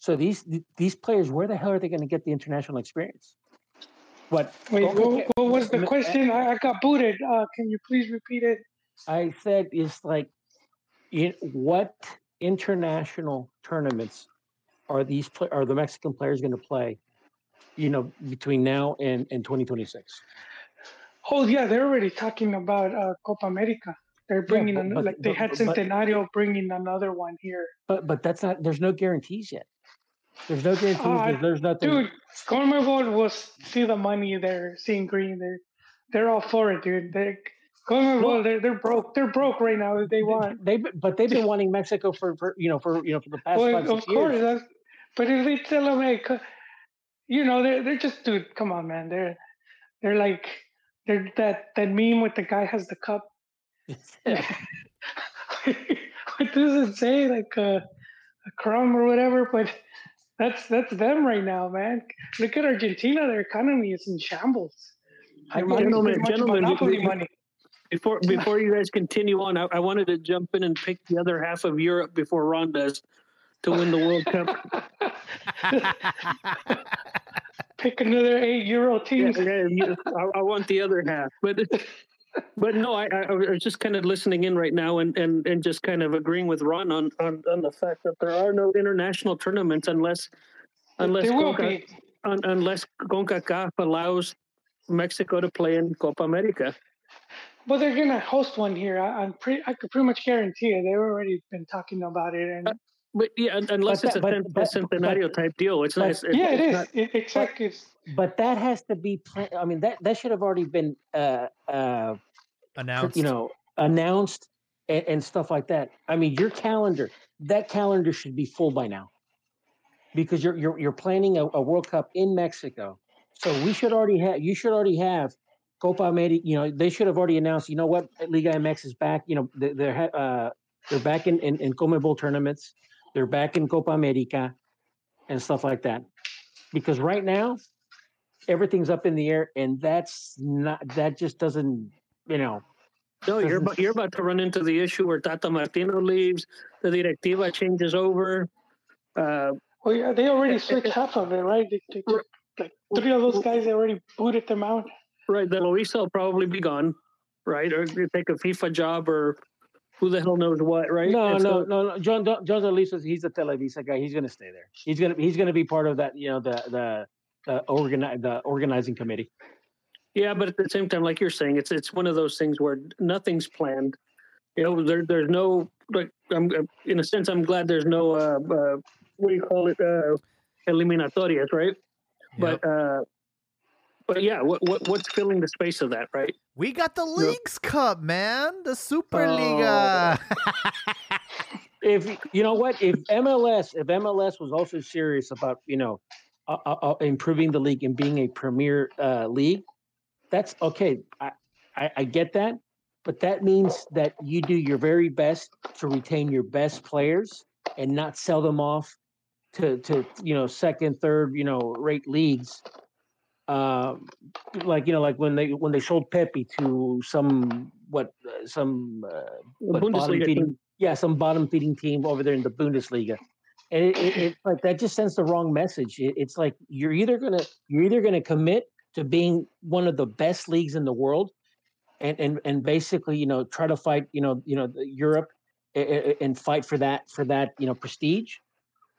So these these players, where the hell are they going to get the international experience? What? Wait, what, what was the question? I, I got booted. Uh, can you please repeat it? I said is like, in what international tournaments are these are the Mexican players going to play? You know, between now and and 2026. Oh yeah, they're already talking about uh, Copa America. They're bringing but- an, but- like they but- had but- Centenario bringing another one here. But but that's not. There's no guarantees yet. There's no guarantees. Uh, there's, there's nothing. Dude, Conmebol will see the money. They're seeing green. They're they're all for it, dude. They're they're they're broke. They're broke right now. If they want. They but they've been wanting Mexico for, for you know for you know for the past Well, five of course. years. But if they tell them, hey, you know, they're they're just dude. Come on, man. They're they're like they're that that meme with the guy has the cup. what does it say? Like a, a crumb or whatever. But That's that's them right now, man. Look at Argentina; their economy is in shambles. I gentlemen, gentlemen, money. Before before you guys continue on, I, I, wanted to jump in and pick the other half of Europe before Ron does to win the World Cup. pick another eight Euro team. Yeah, yeah, I, I, want the other half, but but no, I, I was just kind of listening in right now and, and, and just kind of agreeing with Ron on, on, on the fact that there are no international tournaments unless unless Conca, un, unless CONCACAF allows Mexico to play in Copa America. Well, they're gonna host one here. I, am pretty. I could pretty much guarantee it. They've already been talking about it, and. Uh, But yeah, unless but it's that, a, but, a centenario type deal, it's but, nice. yeah, it is. Not, it, exactly. But that has to be. I mean, that that should have already been uh, uh, announced. You know, announced and, and stuff like that. I mean, your calendar. That calendar should be full by now, because you're you're you're planning a, a World Cup in Mexico. So we should already have. You should already have Copa America. You know, they should have already announced. You know what? Liga MX is back. You know, they're uh, they're back in in, in CONMEBOL tournaments. They're back in Copa America and stuff like that. Because right now, everything's up in the air, and that's not that just doesn't, you know. No, you're about, you're about to run into the issue where Tata Martino leaves, the directiva changes over. Uh, well, yeah, they already eh, eh, switched eh. half of it, right? They, they took, like three of those guys, they already booted them out. Right, de Luisa will probably be gone, right? Or take a FIFA job or who the hell knows what, right? No, no, so, no, no. John John Solis, he's a Televisa guy. He's going to stay there. He's going to he's going to be part of that. You know, the the the organi- the organizing committee. Yeah, but at the same time, like you're saying, it's it's one of those things where nothing's planned. You know, there there's no like I'm in a sense I'm glad there's no uh, uh what do you call it uh eliminatorias, right? Yep. But uh but yeah, what, what what's filling the space of that, right? We got the Leagues no. Cup, man, the Superliga. Oh. if you know what, if MLS, if MLS was also serious about you know uh, uh, uh, improving the league and being a premier uh, league, that's okay. I, I, I get that, but that means that you do your very best to retain your best players and not sell them off to to you know second, third, you know rate leagues uh, like you know, like when they when they sold Pepi to some what uh, some uh, what, bottom feeding, yeah, some bottom feeding team over there in the Bundesliga, and it, it, it like that just sends the wrong message. It, it's like you're either gonna you're either gonna commit to being one of the best leagues in the world, and and and basically you know try to fight you know you know Europe and fight for that for that you know prestige,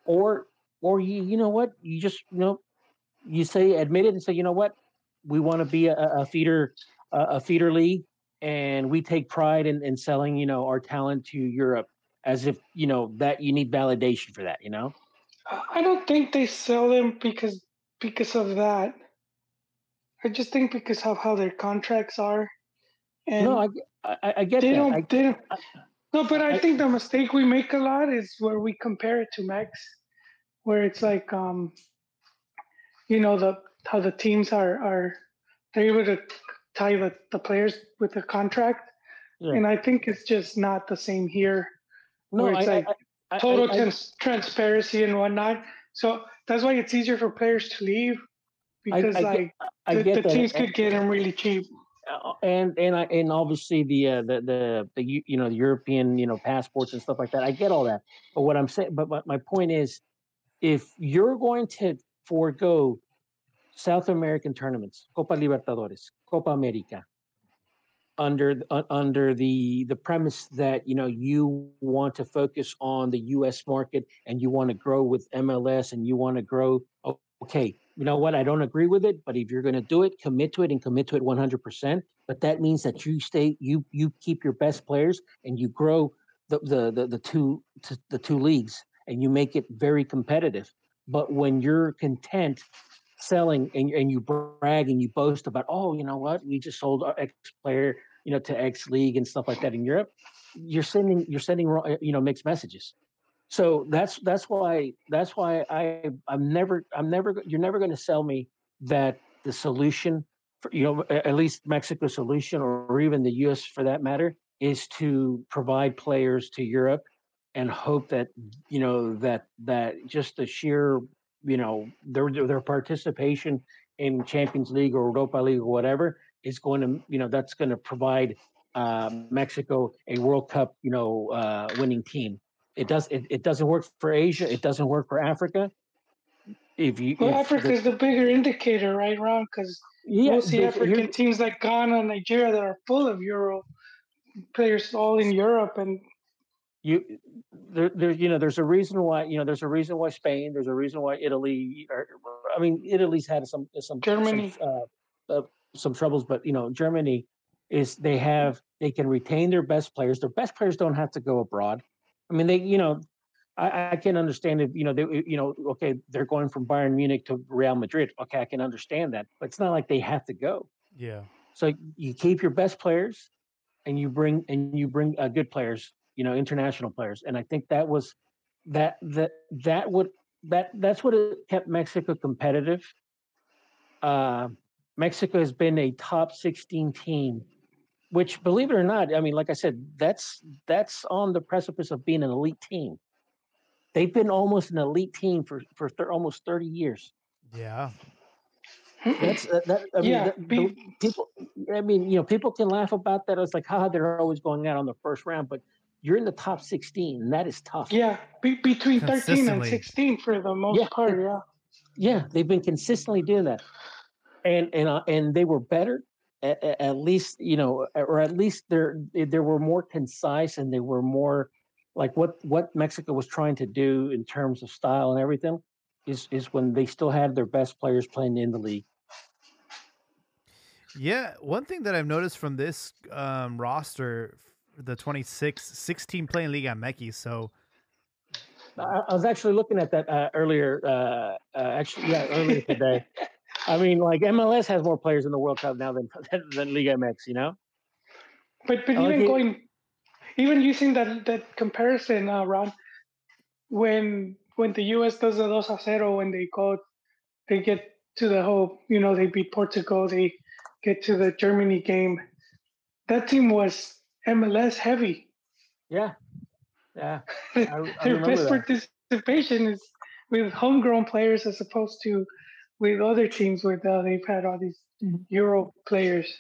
or or you you know what? You just you know you say admit it and say, you know what, we want to be a, a feeder a feeder league, and we take pride in, in selling you know our talent to Europe as if you know that you need validation for that. You know, I don't think they sell them because because of that. I just think because of how their contracts are. And no, I I, I get they that. Don't, I, they don't, no, but I, I, think the mistake we make a lot is where we compare it to Max, where it's like um you know the how the teams are are they're able to tie the, the players with the contract. Yeah. and i think it's just not the same here no, where it's I, like I, total trans- transparency and whatnot. So that's why it's easier for players to leave because like the, the teams could get them really cheap. Uh, and and I and obviously the uh, the the the you know the European you know passports and stuff like that. I get all that, but what I'm saying, but, but my point is, if you're going to forego South American tournaments, Copa Libertadores, Copa America, under uh, under the the premise that you know you want to focus on the U.S. market and you want to grow with MLS and you want to grow. Okay, you know what? I don't agree with it, but if you're going to do it, commit to it and commit to it 100. percent But that means that you stay, you you keep your best players and you grow the the the, the two the two leagues and you make it very competitive. But when you're content selling and, and you brag and you boast about, oh, you know what, we just sold our X player, you know, to X league and stuff like that in Europe, you're sending you're sending uh, you know mixed messages. So that's that's why that's why I I'm never I'm never you're never going to sell me that the solution for, you know at least Mexico's solution or even the U.S. for that matter is to provide players to Europe and hope that you know that that just the sheer you know their their participation in Champions League or Europa League or whatever is going to you know that's going to provide uh, Mexico a World Cup you know uh, winning team. It does it, it doesn't work for Asia. It doesn't work for Africa. If you well, if Africa is the bigger indicator, right, Ron? Because yeah, most the African teams like Ghana, Nigeria, that are full of Euro players, all in Europe, and you there, there you know there's a reason why you know there's a reason why Spain there's a reason why Italy or, I mean Italy's had some some Germany. some, uh, uh, some troubles but you know Germany is they have they can retain their best players. Their best players don't have to go abroad. I mean they you know I, I can understand it you know they you know okay they're going from Bayern Munich to Real Madrid. Okay I can understand that but it's not like they have to go. Yeah. so you keep your best players and you bring and you bring uh, good players you know, international players. And I think that was that that that would that that's what it kept Mexico competitive. Uh, Mexico has been a top 16 team, which believe it or not, I mean, like I said, that's that's on the precipice of being an elite team. They've been almost an elite team for for th- almost 30 years. Yeah. That's uh, that. I mean, Yeah, that- be- people. I mean, you know, people can laugh about that. It's like, how they're always going out on the first round, but you're in the top 16, and that is tough. yeah, be, between 13 and 16 for the most Yeah. part. Yeah, Yeah, they've been consistently doing that, and and uh, and they were better. At, at least you know, or at least they're they were more concise and they were more like what what Mexico was trying to do in terms of style and everything is is when they still had their best players playing in the league. Yeah, one thing that I've noticed from this um, roster, the 26, 16 playing Liga MX, so I, I was actually looking at that uh, earlier. Uh, uh, actually, yeah, earlier today. I mean, like MLS has more players in the World Cup now than than, than Liga MX. You know? but but I like even it. going, even using that that comparison, uh, Ron, when when the U.S. does a dos a cero, when they go, they get to the whole, you know, they beat Portugal, they get to the Germany game. That team was MLS heavy. Yeah, yeah. Their I best that. participation is with homegrown players as opposed to with other teams where uh, they've had all these Euro players.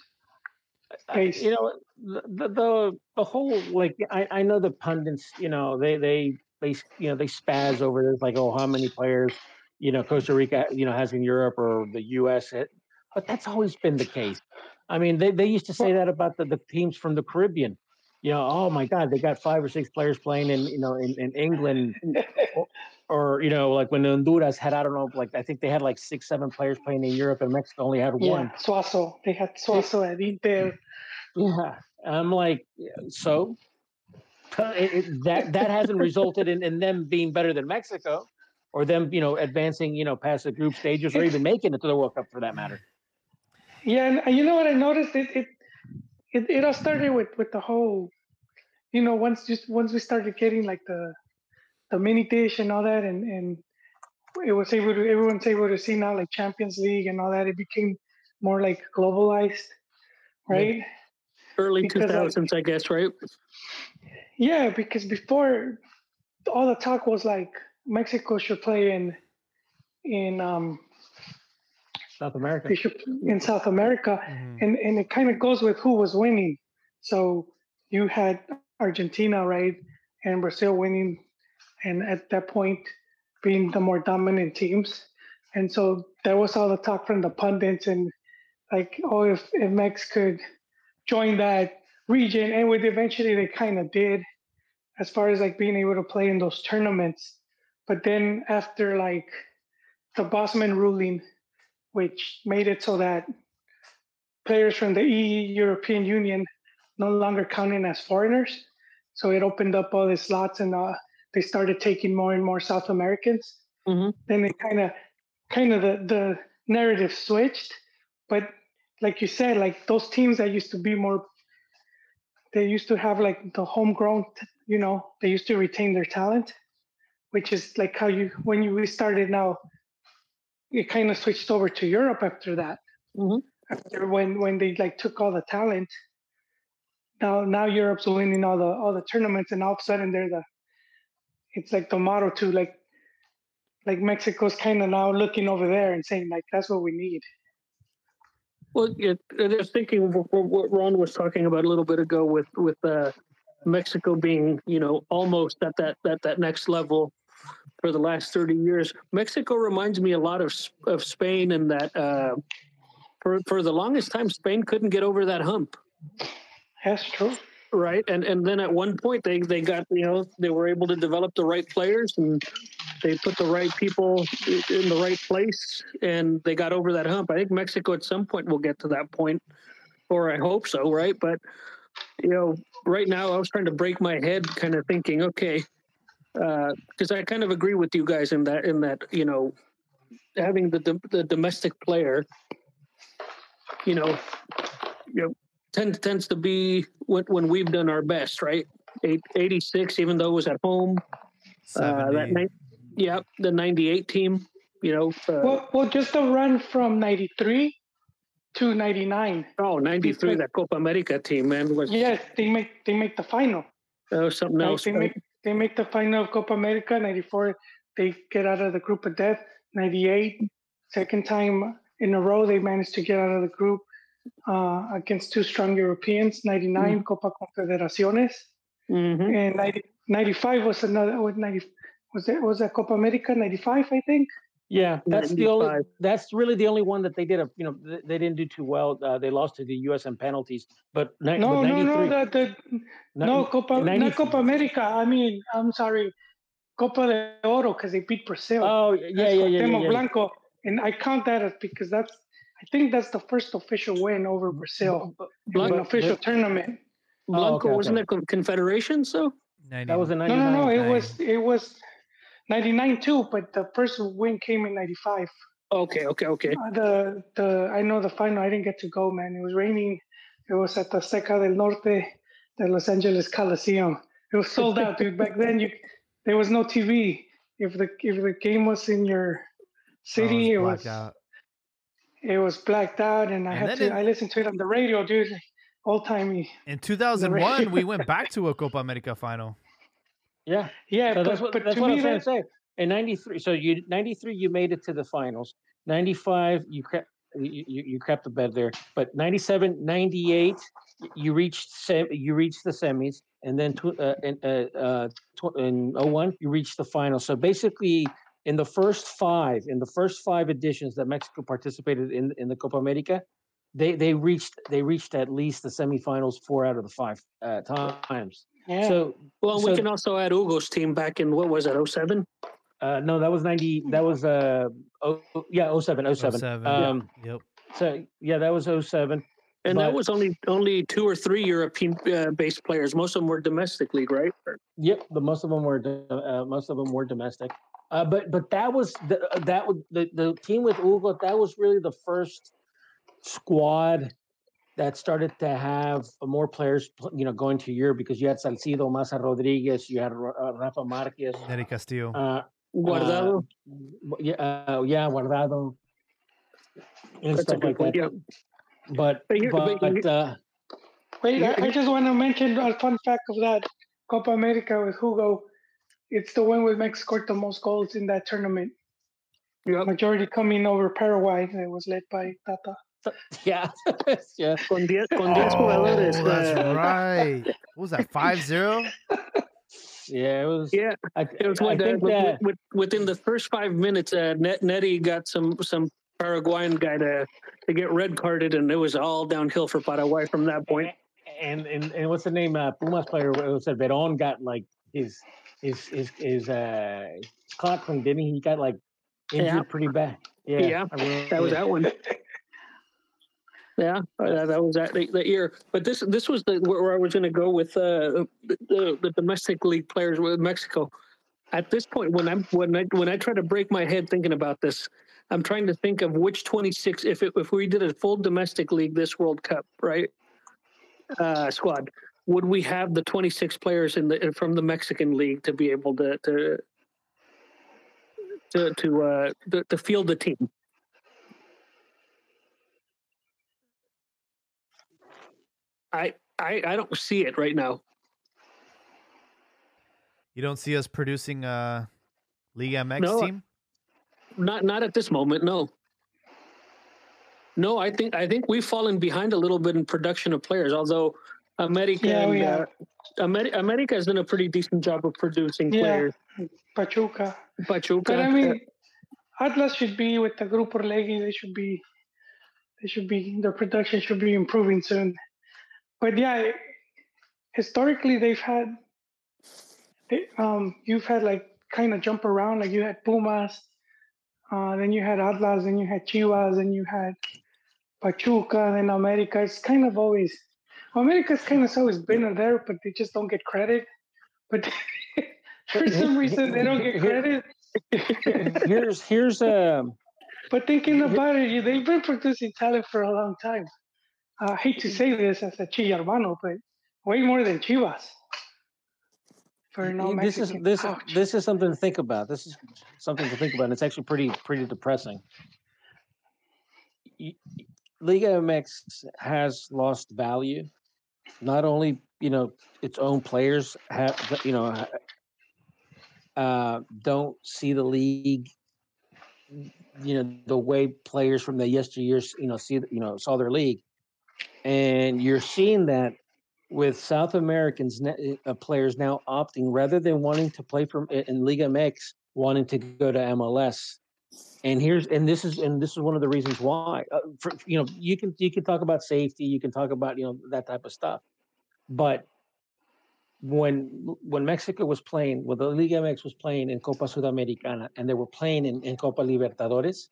I- you know the, the the the whole like I, I know the pundits you know they they they you know they spaz over this like oh how many players you know Costa Rica you know has in Europe or the U.S. It, but that's always been the case. I mean they, they used to say that about the, the teams from the Caribbean. You know, oh my God, they got five or six players playing in you know in, in England or you know like when Honduras had I don't know like I think they had like six seven players playing in Europe and Mexico only had Yeah, one. Suazo. They had Suazo at Inter. Yeah, I'm like, so it, it- that that hasn't resulted in, in them being better than Mexico, or them, you know, advancing, you know, past the group stages, or even making it to the World Cup for that matter. Yeah, and you know what I noticed? It it it, it all started with with the whole, you know, once just once we started getting like the the mini dish and all that, and and it was able to everyone's able to see now like Champions League and all that. It became more like globalized, right? Early Because, like- 2000s, I guess, right? Yeah, because before all the talk was like Mexico should play in in um South America. in South America, Mhm. and and it kind of goes with who was winning. So you had Argentina, right, and Brazil winning, and at that point being the more dominant teams. And so that was all the talk from the pundits and like, oh, if, if Mex could join that region, and with eventually they kind of did, as far as like being able to play in those tournaments. But then after like the Bosman ruling, which made it so that players from the EU European Union no longer counting as foreigners. So it opened up all these slots, and uh, they started taking more and more South Americans. Mhm. Then it kind of, kind of the the narrative switched. But like you said, like those teams that used to be more, they used to have like the homegrown. You know, they used to retain their talent, which is like how you when you restarted now. It kind of switched over to Europe after that Mhm. after when when they like took all the talent. Now now Europe's winning all the all the tournaments, and all of a sudden they're the. It's like the motto to like, like Mexico's kind of now looking over there and saying like that's what we need. Well, it, was thinking of what Ron was talking about a little bit ago with with uh, Mexico being, you know, almost at that that that next level for the last thirty years. Mexico reminds me a lot of of Spain, and that uh, for for the longest time, Spain couldn't get over that hump. That's true. Right, and and then at one point they they got you know they were able to develop the right players and they put the right people in the right place and they got over that hump. I think Mexico at some point will get to that point, or I hope so, right? But you know, right now I was trying to break my head, kind of thinking, okay, because uh, I kind of agree with you guys in that in that you know having the the domestic player, you know, you know tends tends to be when, when we've done our best, right? Eight, 86, even though it was at home. Uh, that night, yeah, the 98 team, you know. Uh, well, well, just a run from 93 to 99. Oh, 93, that Copa America team, man. Was, yes, they make they make the final. Oh, something else. They, make, they make the final of Copa America. 94, they get out of the group of death. 98, second time in a row, they managed to get out of the group uh, against two strong Europeans. 99, mm-hmm. Copa Confederaciones. Mm-hmm. And 90, 95 was another, with 90, was that was that Copa America '95? I think. Yeah, that's 95. the only. That's really the only one that they did. A you know they didn't do too well. Uh, they lost to the U.S. in penalties. But no, but no, no, the, the, no Copa, not Copa America. I mean, I'm sorry, Copa de Oro because they beat Brazil. Oh yeah, yeah, yeah, yeah, yeah, Blanco, and I count that as because that's. I think that's the first official win over Brazil Blanco, in an official but, tournament. Blanco oh, okay, wasn't okay. it Confederation? So 90. that was a 99. No, no, no. It was it was 99 too, but the first win came in 95. Okay, okay, okay. Uh, the the I know the final. I didn't get to go, man. It was raining. It was at the Seca del Norte, the Los Angeles Coliseum. It was sold out, dude. Back then, you there was no TV. If the if the game was in your city, oh, it was, it was out. It was blacked out, and I and had to. I listened to it on the radio, dude. Old timey. In 2001, we went back to a Copa America final. Yeah, yeah. So but, that's what, but that's what I'm trying to say. In '93, so you '93 you made it to the finals. '95 you kept you, you, you kept the bed there. But '97, '98 you reached sem- you reached the semis, and then tw- uh, in uh, uh, tw- in 01 you reached the final. So basically, in the first five, in the first five editions that Mexico participated in in the Copa America, they they reached they reached at least the semifinals four out of the five uh, times. Yeah. So well, so, we can also add Hugo's team back in what was it, 07? Uh, no, that was ninety. That was uh, oh yeah, 07, 07. 07 um, yep. So yeah, that was 07. And but, that was only only two or three European uh, based players. Most of them were domestic league, right? Yep, the most of them were uh, most of them were domestic. Uh, but but that was the, that was the the team with Ugo. That was really the first squad that started to have more players, you know, going to Europe because you had Salcido, Maza Rodriguez, you had uh, Rafa Marquez, Nery Castillo, uh, Guardado, uh, yeah, uh, yeah, Guardado, and That's stuff like that. Yeah. But but, but uh, wait, I, I just want to mention a fun fact of that Copa America with Hugo. It's the one with Mexico scored the most goals in that tournament. Yeah. Majority coming over Paraguay. It was led by Tata. Yeah, yeah. Con 10 con diez oh, jugadores. That's uh, right. What was that? 5-0? Yeah, it was. Yeah, I, it was when, uh, that... with, within the first five minutes, uh, Net Nettie got some some Paraguayan guy to to get red carded, and it was all downhill for Paraguay from that point. And and, and what's the name? Uh, Pumas player was said Veron got like his his his his uh clock didn't he? He got like injured yeah. pretty bad. Yeah, yeah, I mean, that was that one. Yeah, uh, that was that, that year. But this this was the where I was going to go with uh, the the domestic league players with Mexico. At this point, when I'm when I when I try to break my head thinking about this, I'm trying to think of which 26 if it, if we did a full domestic league this World Cup, right? Uh, squad, would we have the 26 players in the from the Mexican league to be able to to to to, uh, to, to field the team? I, I I don't see it right now. You don't see us producing a Liga MX no, team? not not at this moment. No. No, I think I think we've fallen behind a little bit in production of players. Although America, Yeah, and, we uh, have. America has done a pretty decent job of producing Yeah. players. Pachuca. Pachuca, But I uh, mean, Atlas should be with the Grupo Orlegi. They should be, they should be, their production should be improving soon. But yeah, historically they've had, they, um, you've had like kind of jump around. Like you had Pumas, uh, then you had Atlas, then you had Chivas, then you had Pachuca, then America. It's kind of always, America's kind of always been there, but they just don't get credit. But for some reason they don't get credit. here's here's um But thinking about it, they've been producing talent for a long time. I hate to say this as a Chillarmano, but way more than Chivas. For no this is this Ouch. this is something to think about. This is something to think about. And it's actually pretty pretty depressing. Liga MX has lost value. Not only you know its own players have you know uh, don't see the league. You know the way players from the yesteryears you know see you know saw their league, and you're seeing that with South Americans ne- uh, players now opting rather than wanting to play from in Liga MX, wanting to go to MLS. And here's and this is and this is one of the reasons why. Uh, for, you know, you can you can talk about safety, you can talk about you know that type of stuff, but when when Mexico was playing, when the Liga MX was playing in Copa Sudamericana, and they were playing in, in Copa Libertadores,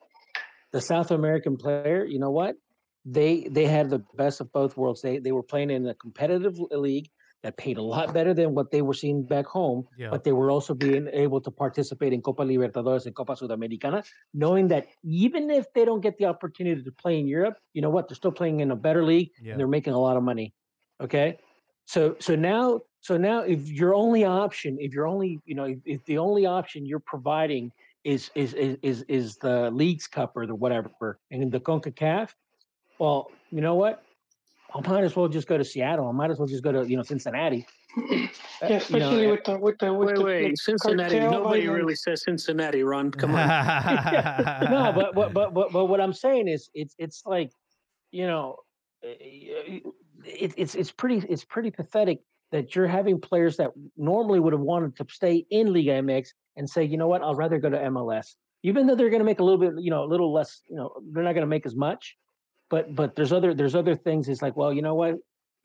the South American player, you know what? They they had the best of both worlds. They they were playing in a competitive league that paid a lot better than what they were seeing back home, Yeah. but they were also being able to participate in Copa Libertadores and Copa Sudamericana, knowing that even if they don't get the opportunity to play in Europe, you know what? They're still playing in a better league Yeah. and they're making a lot of money. Okay. So so now so now if your only option, if you're only, you know, if, if the only option you're providing is is is is, is the leagues cup or the whatever and the CONCACAF, well, you know what? I might as well just go to Seattle. I might as well just go to, you know, Cincinnati. Yeah, you know, especially with the with the with wait, the, wait, the Cincinnati. Nobody violence. really says Cincinnati, Ron. Come on. no, but, but but but but what I'm saying is it's it's like, you know, eh, eh, it, it's it's pretty it's pretty pathetic that you're having players that normally would have wanted to stay in Liga MX and say, you know what, I'll rather go to MLS, even though they're going to make a little bit, you know, a little less, you know, they're not going to make as much, but but there's other there's other things. It's like, well, you know what,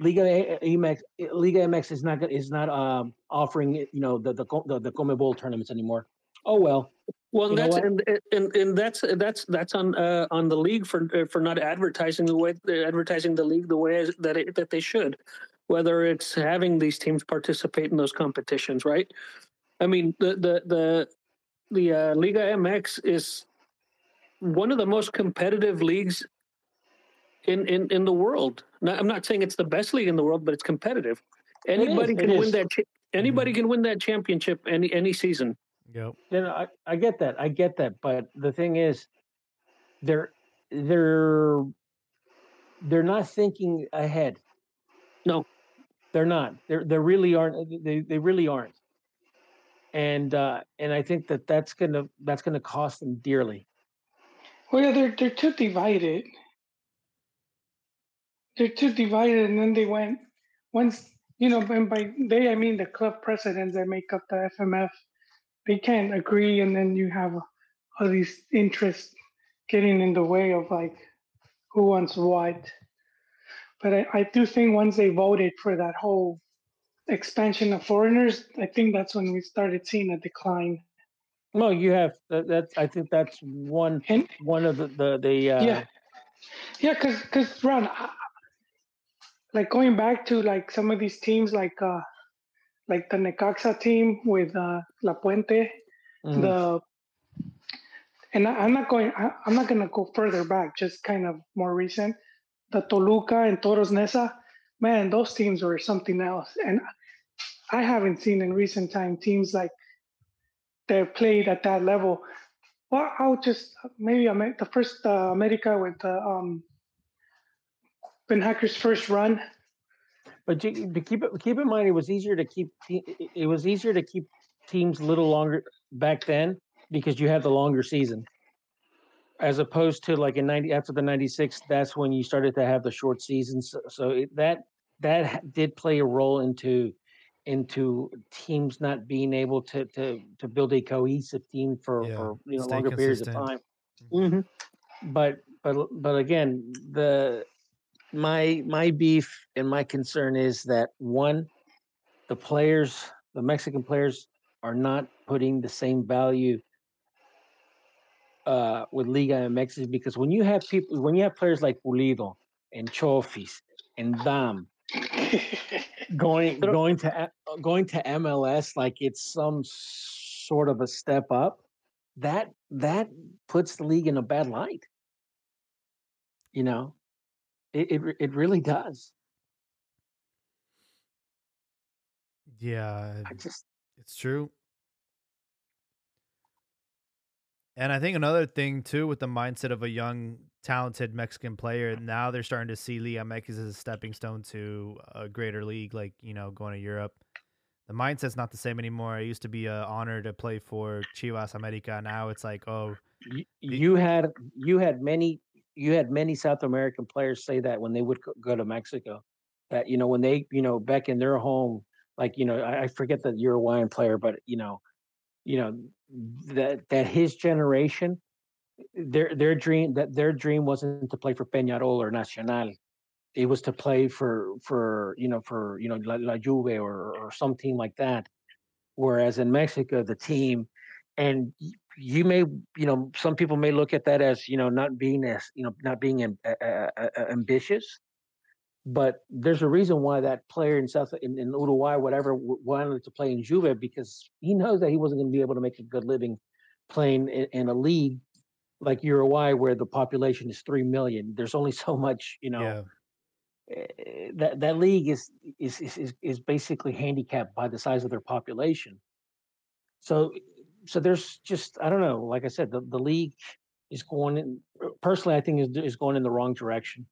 Liga MX Liga MX is not is not um offering you know the the the, the Conmebol tournaments anymore. Oh well, Well, You that's and, and and that's that's that's on uh, on the league for uh, for not advertising the way uh, advertising the league the way that it, that they should, whether it's having these teams participate in those competitions, right? I mean, the the the the uh, Liga MX is one of the most competitive leagues in in in the world. Now, I'm not saying it's the best league in the world, but it's competitive. Anybody it can win is. that. cha- Anybody can win that championship any any season. Yep. You know, I, I get that. I get that. But the thing is, they're they're they're not thinking ahead. No. They're not. They're they really aren't. They they really aren't. And uh, and I think that that's gonna that's gonna cost them dearly. Well, yeah, they're they're too divided. They're too divided, and then they went once you know, and by they I mean the club presidents that make up the FMF. They can't agree, and then you have all these interests getting in the way of like who wants what. But I, I do think once they voted for that whole expansion of foreigners, I think that's when we started seeing a decline. No, you have that. That's I think that's one And one of the the, the uh, yeah, yeah, because because Ron, I- like going back to like some of these teams, like uh, like the Necaxa team with uh, Lapuente, mhm. the and I, I'm not going. I, I'm not going to go further back. Just kind of more recent, the Toluca and Toros Neza. Man, those teams were something else, and I haven't seen in recent time teams like that played at that level. Well, I'll just maybe I the first uh, America with the um, Beenhakker's first run. But you, but keep it keep in mind, it was easier to keep te- it- it was easier to keep teams a little longer back then because you had the longer season. as opposed to like in 90 after the 96 that's when you started to have the short seasons so, so it, that that did play a role into into teams not being able to to to build a cohesive team for Yeah, for you know stay longer periods of consistent. time hmm but but but again the my my beef and my concern is that one the players the mexican players are not putting the same value uh with liga mx is because when you have people when you have players like pulido and chofis and dam going going to going to mls like it's some sort of a step up that that puts the league in a bad light. You know it it, it really does Yeah, i just it's true. And I think another thing too, with the mindset of a young, talented Mexican player, now they're starting to see Liga MX as a stepping stone to a greater league, like you know, going to Europe. The mindset's not the same anymore. It used to be an honor to play for Chivas America. Now it's like, oh, you, you had you had many you had many South American players say that when they would go- to Mexico, that you know when they you know back in their home, like you know I, I forget the Uruguayan player, but you know, you know that that his generation, their their dream that their dream wasn't to play for Peñarol or Nacional, it was to play for for you know for you know La, La Juve or or some team like that. Whereas in Mexico, the team, and you may you know some people may look at that as you know not being as you know not being uh, uh, uh, ambitious, but there's a reason why that player in South in, in Uruguay whatever wanted to play in Juve because he knows that he wasn't going to be able to make a good living playing in, in a league like Uruguay where the population is three million. There's only so much you know yeah, eh, that that league is is is is basically handicapped by the size of their population. So so there's just I don't know. Like I said, the, the league is going in. Personally, I think is is going in the wrong direction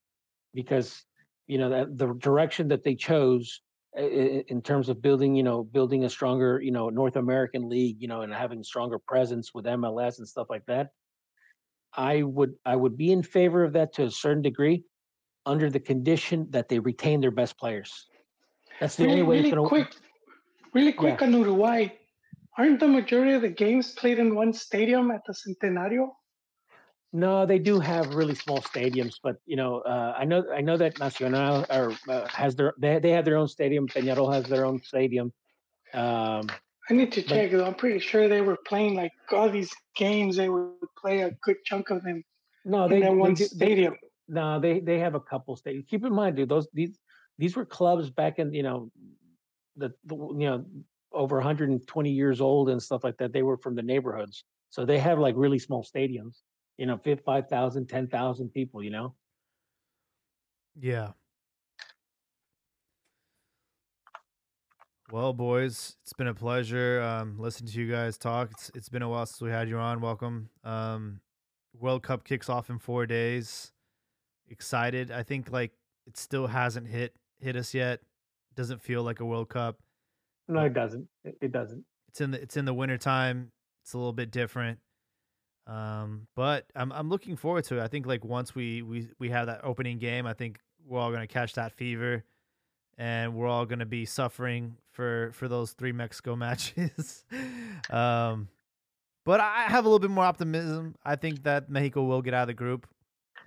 because you know that the direction that they chose in terms of building you know building a stronger you know North American league you know and having stronger presence with MLS and stuff like that. I would I would be in favor of that to a certain degree, under the condition that they retain their best players. That's the really, only way really it's gonna. quick, really quick on Uruguay. Aren't the majority of the games played in one stadium at the Centenario? No, they do have really small stadiums, but you know, uh, I know I know that Nacional or uh, has their they they have their own stadium. Peñarol has their own stadium. Um, I need to But- check. though. I'm pretty sure they were playing like all these games. They would play a good chunk of them no, in they, they one they- stadium. no, they they have a couple stadiums. Keep in mind, dude, those these these were clubs back in you know the, the you know over 120 years old and stuff like that. They were from the neighborhoods, so they have like really small stadiums. You know, 5,000, 10,000 people. You know. yeah. Well, boys, it's been a pleasure um, listening to you guys talk. It's it's been a while since we had you on. Welcome. Um, World Cup kicks off in four days. Excited. I think like it still hasn't hit hit us yet. Doesn't feel like a World Cup. No, it doesn't. It, doesn't. It's in the it's in the wintertime. It's a little bit different. Um, but I'm I'm looking forward to it. I think like once we we we have that opening game, I think we're all gonna catch that fever, and we're all gonna be suffering for for those three Mexico matches. um, but I have a little bit more optimism. I think that Mexico will get out of the group,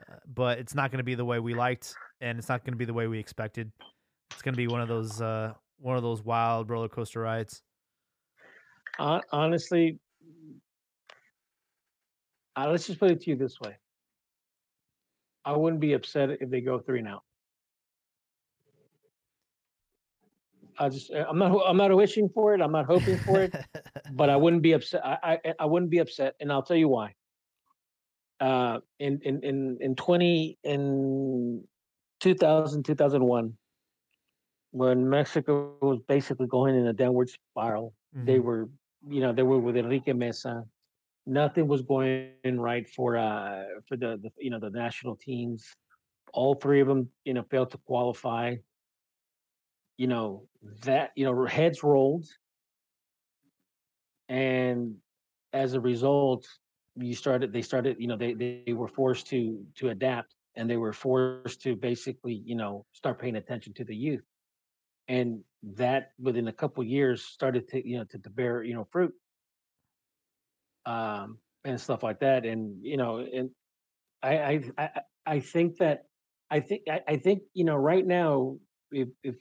uh, but it's not gonna be the way we liked, and it's not gonna be the way we expected. It's gonna be one of those uh one of those wild roller coaster rides. Hon- honestly, uh, let's just put it to you this way: I wouldn't be upset if they go three now. I just, I'm not, I'm not wishing for it. I'm not hoping for it, but I wouldn't be upset. I, I, I wouldn't be upset, and I'll tell you why. Uh, in, in, in, in 20, in 2000, 2001, when Mexico was basically going in a downward spiral, they Mhm. were, you know, they were with Enrique Meza. Nothing was going right for uh for the, the you know the national teams. All three of them, you know, failed to qualify. You know that you know heads rolled, and as a result, you started they started you know they they were forced to to adapt and they were forced to basically you know start paying attention to the youth and that within a couple years started to you know to, to bear you know fruit. Um and stuff like that and you know and i i i, I think that i think I, I think you know right now if if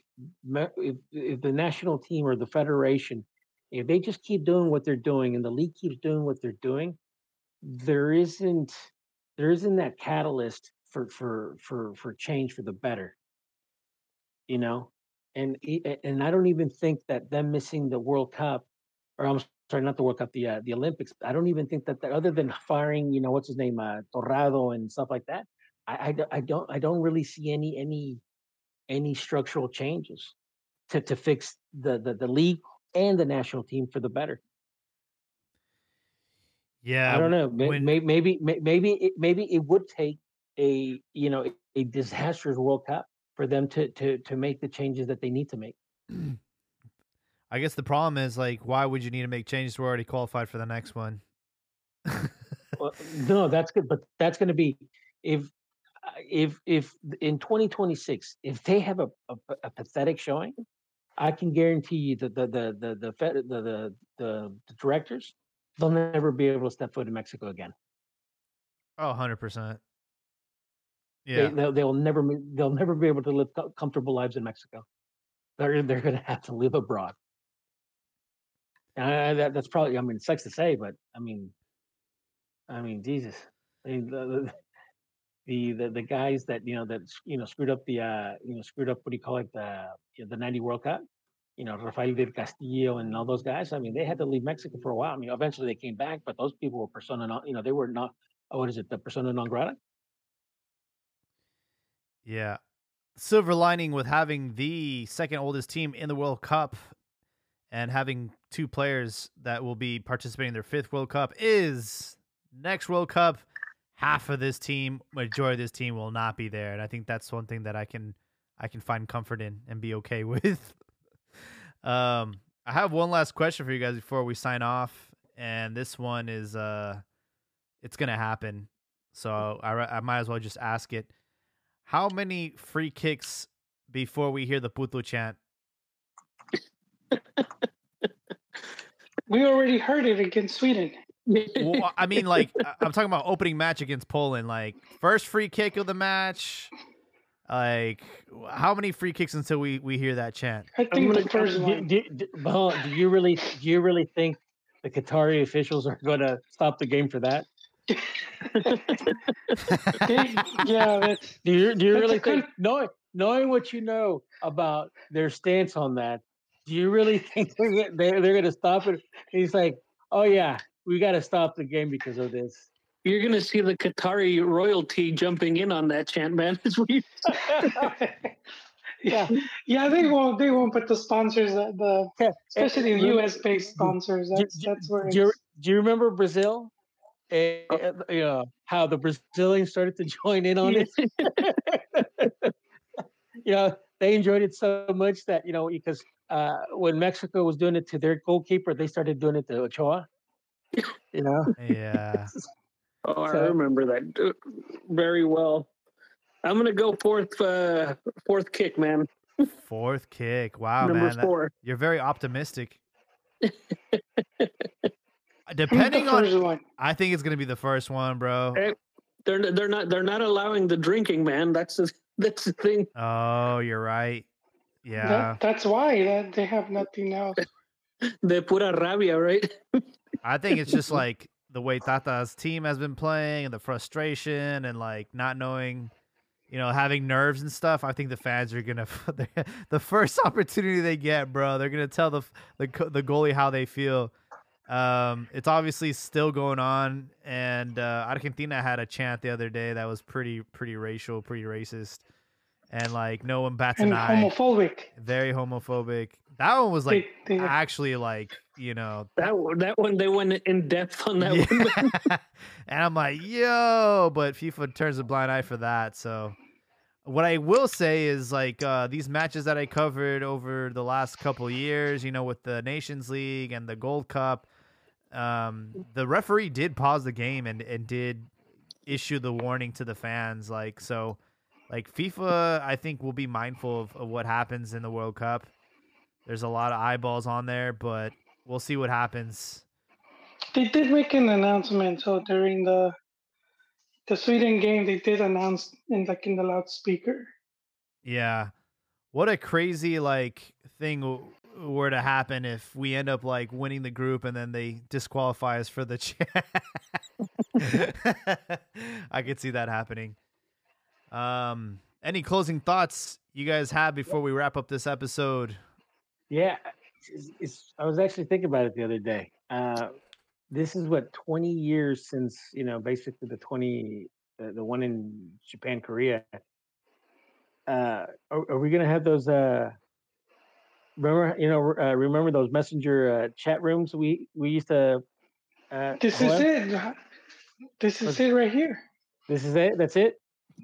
if if the national team or the federation if they just keep doing what they're doing and the league keeps doing what they're doing there isn't there isn't that catalyst for for for for change for the better you know and and i don't even think that them missing the world cup or i'm sorry not the world cup the uh, the olympics i don't even think that, that other than firing you know what's his name uh, torrado and stuff like that I, I i don't i don't really see any any any structural changes to to fix the the, the league and the national team for the better Yeah, I don't know. When- may- Maybe, may- maybe, it, maybe it would take a you know a disastrous World Cup for them to to to make the changes that they need to make. I guess the problem is like, why would you need to make changes? We're already qualified for the next one. Well, no, that's good, but that's going to be if if if in 2026 if they have a, a, a pathetic showing, I can guarantee you that the the the the fed, the, the the the directors they'll never be able to step foot in Mexico again. Oh, 100 percent. They, Yeah, they'll, they'll never be- they'll never be able to live comfortable lives in Mexico. They're they're going to have to live abroad. And I, that, that's probably I mean it sucks to say, but I mean, I mean Jesus, I mean, the, the the the guys that you know that you know screwed up the uh you know screwed up what do you call it the the '90 World Cup. You know Rafael del Castillo and all those guys. I mean, they had to leave Mexico for a while. I mean, eventually they came back, but those people were persona non. You know, they were not. oh, What is it? The persona non grata. Yeah. Silver lining with having the second oldest team in the World Cup and having two players that will be participating in their fifth World Cup is next World Cup. Half of this team, majority of this team, will not be there, and I think that's one thing that I can I can find comfort in and be okay with. um, I have one last question for you guys before we sign off, and this one is uh, it's gonna happen, so I I might as well just ask it. How many free kicks before we hear the puto chant? We already heard it against Sweden. Well, I mean, like I- I'm talking about opening match against Poland. Like first free kick of the match. Like how many free kicks until we we hear that chant? I think gonna- the first do, one. Do, do, but hold on, do you really do you really think the Qatari officials are going to stop the game for that? They- yeah, that's Do you do you That's a really good- think knowing knowing what you know about their stance on that? Do you really think they're gonna- they're, they're going to stop it? He's like, oh yeah, we got to stop the game because of this. You're gonna see the Qatari royalty jumping in on that chant, man. It's weird. yeah, yeah. They won't. They won't put the sponsors at the, Yeah, especially the U.S. based sponsors. That's do- that's where. do you, it's- do you remember Brazil? Eh, eh, you know how the Brazilians started to join in on it. you know they enjoyed it so much that you know because uh, when Mexico was doing it to their goalkeeper, they started doing it to Ochoa. You know, Yeah. Oh, I remember that uh, very well. I'm gonna go fourth, uh, fourth kick, man. Fourth kick. Wow, Number man. that- four. you're very optimistic. I think Depending on one. I think it's gonna be the first one, bro. They're they're not they're not allowing the drinking, man. That's the, that's the thing. Oh, you're right. Yeah. That, that's why that they have nothing else. The pura rabia, right? I think it's just like the way Tata's team has been playing and the frustration and like not knowing, you know, having nerves and stuff. I think the fans are gonna the first opportunity they get, bro. They're gonna tell the the the goalie how they feel. Um, it's obviously still going on, and uh, Argentina had a chant the other day that was pretty pretty racial, pretty racist, and like no one bats And an eye. homophobic. Very homophobic. That one was like They, they, actually like you know That one- that one they went in depth on that one. and I'm like, yo, but FIFA turns a blind eye for that. So, what I will say is like uh, these matches that I covered over the last couple years, you know, with the Nations League and the Gold Cup, um, the referee did pause the game and and did issue the warning to the fans. Like so, like FIFA, I think will be mindful of, of what happens in the World Cup. There's a lot of eyeballs on there, but we'll see what happens. They did make an announcement. So during the the Sweden game, they did announce in like in the loudspeaker. Yeah, what a crazy like thing were to happen if we end up like winning the group and then they disqualify us for the chat. I could see that happening. Um, any closing thoughts you guys have before we wrap up this episode? Yeah, it's, it's, I was actually thinking about it the other day. Uh, this is what 20 years since you know basically the 20 the, the one in Japan Korea. Uh, are, are we gonna have those? Uh, remember you know uh, remember those messenger uh, chat rooms we we used to. Uh, This is hold it. This is it right here. This is it. That's it.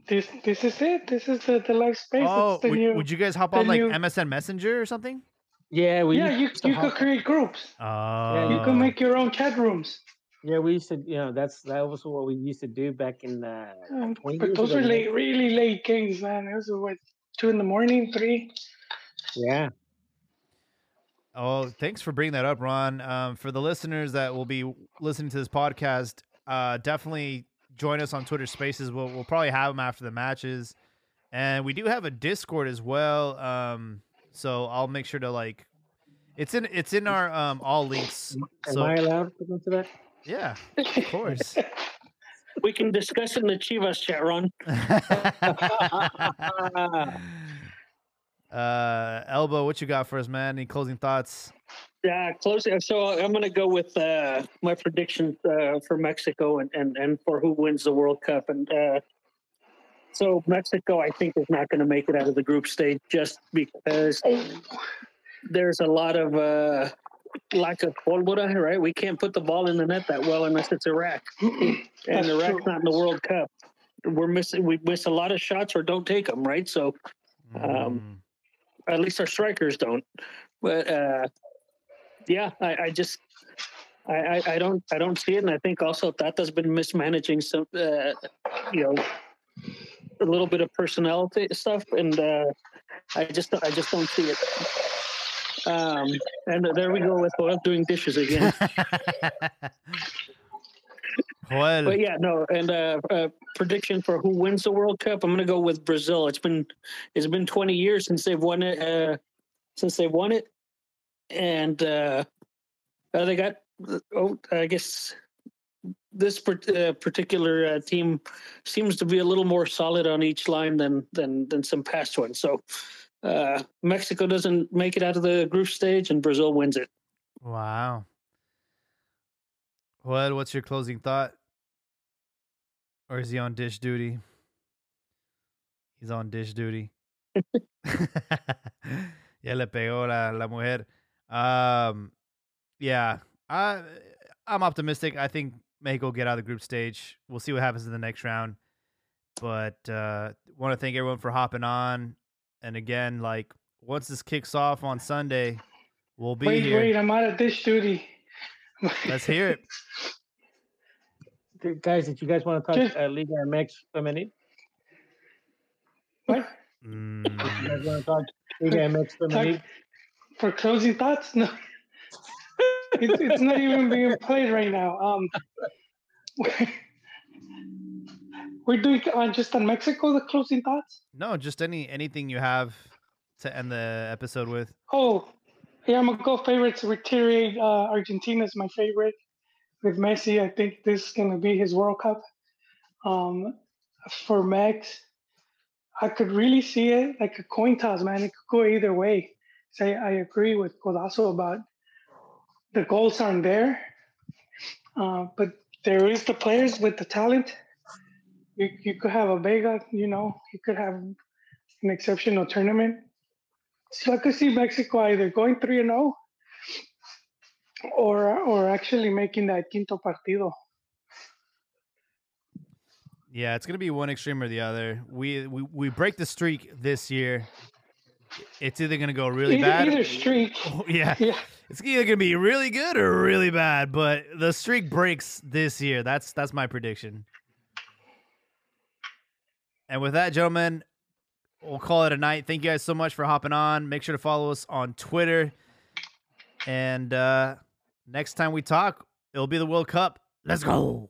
This this is it. This is the, the live space. Oh, the would, new. would you guys hop on like new- MSN Messenger or something? Yeah, we. yeah, you you could create groups. Oh, You can make your own chat rooms. Yeah, we used to. You know, that's that was what we used to do back in. Uh, Um, 20 but those were late, really late games, man. It was what two in the morning, three. yeah. Oh, thanks for bringing that up, Ron. Um, for the listeners that will be listening to this podcast, uh, definitely join us on Twitter Spaces. We'll we'll probably have them after the matches, and we do have a Discord as well. Um, so I'll make sure to like, it's in it's in our um all links. Am So I allowed to go to that? yeah, of course. We can discuss it in the Chivas chat, Ron. uh, Elbow, what you got for us, man? Any closing thoughts? Yeah, closing. So I'm going to go with uh, my prediction uh, for Mexico and, and, and for who wins the World Cup. And uh, so Mexico, I think, is not going to make it out of the group stage just because there's a lot of uh, lack of pólvora, right? We can't put the ball in the net that well unless it's Iraq, and That's Iraq's true. not in the World Cup. We're missing. We miss a lot of shots or don't take them, right? So Um, at least our strikers don't. But uh, yeah, I, I just I, I, don't I don't see it, and I think also Tata's been mismanaging some uh, you know a little bit of personnel th- stuff, and uh, I just I just don't see it. Um, and there we go with Joel doing dishes again. Joel, But yeah, no, and uh, uh, prediction for who wins the World Cup, I'm going to go with Brazil. It's been it's been 20 years since they've won it. Uh, since they won it, and uh, uh, they got oh, I guess this per- uh, particular uh, team seems to be a little more solid on each line than than than some past ones. So uh, Mexico doesn't make it out of the group stage, and Brazil wins it. Wow. Joel, what's your closing thought? Or is he on dish duty? He's on dish duty. ya le pegó la, la mujer. Um, yeah, I, I'm optimistic. I think Mexico will get out of the group stage. We'll see what happens in the next round. But uh, want to thank everyone for hopping on. And again, like once this kicks off on Sunday, we'll be wait, here. wait, I'm out of dish duty. Let's hear it. Th- Guys, did you guys want to talk Just- uh, Liga MX Femenil? What? Mm, You guys want to talk Liga MX Femenil? Talk- For closing thoughts? No. it's, it's not even being played right now. Um, we're doing on just on Mexico the closing thoughts. no, just any anything you have to end the episode with. Oh, yeah, I'm gonna go favorites. Reiterate, uh, Argentina's my favorite. With Messi, I think this is gonna be his World Cup. Um, for Max, I could really see it like a coin toss, man. It could go either way. Say, I agree with Codazo about the goals aren't there, uh, but there is the players with the talent. You, you could have a Vega, you know, you could have an exceptional tournament. So I could see Mexico either going three and zero, or or actually making that quinto partido. Yeah, it's gonna be one extreme or the other. We we, we break the streak this year. It's either gonna go really either, bad. either streak. Oh, yeah, Yeah, It's either gonna be really good or really bad, but the streak breaks this year. That's that's my prediction. And with that, gentlemen, we'll call it a night. Thank you guys so much for hopping on. Make sure to follow us on Twitter. And uh next time we talk, it'll be the World Cup. Let's go.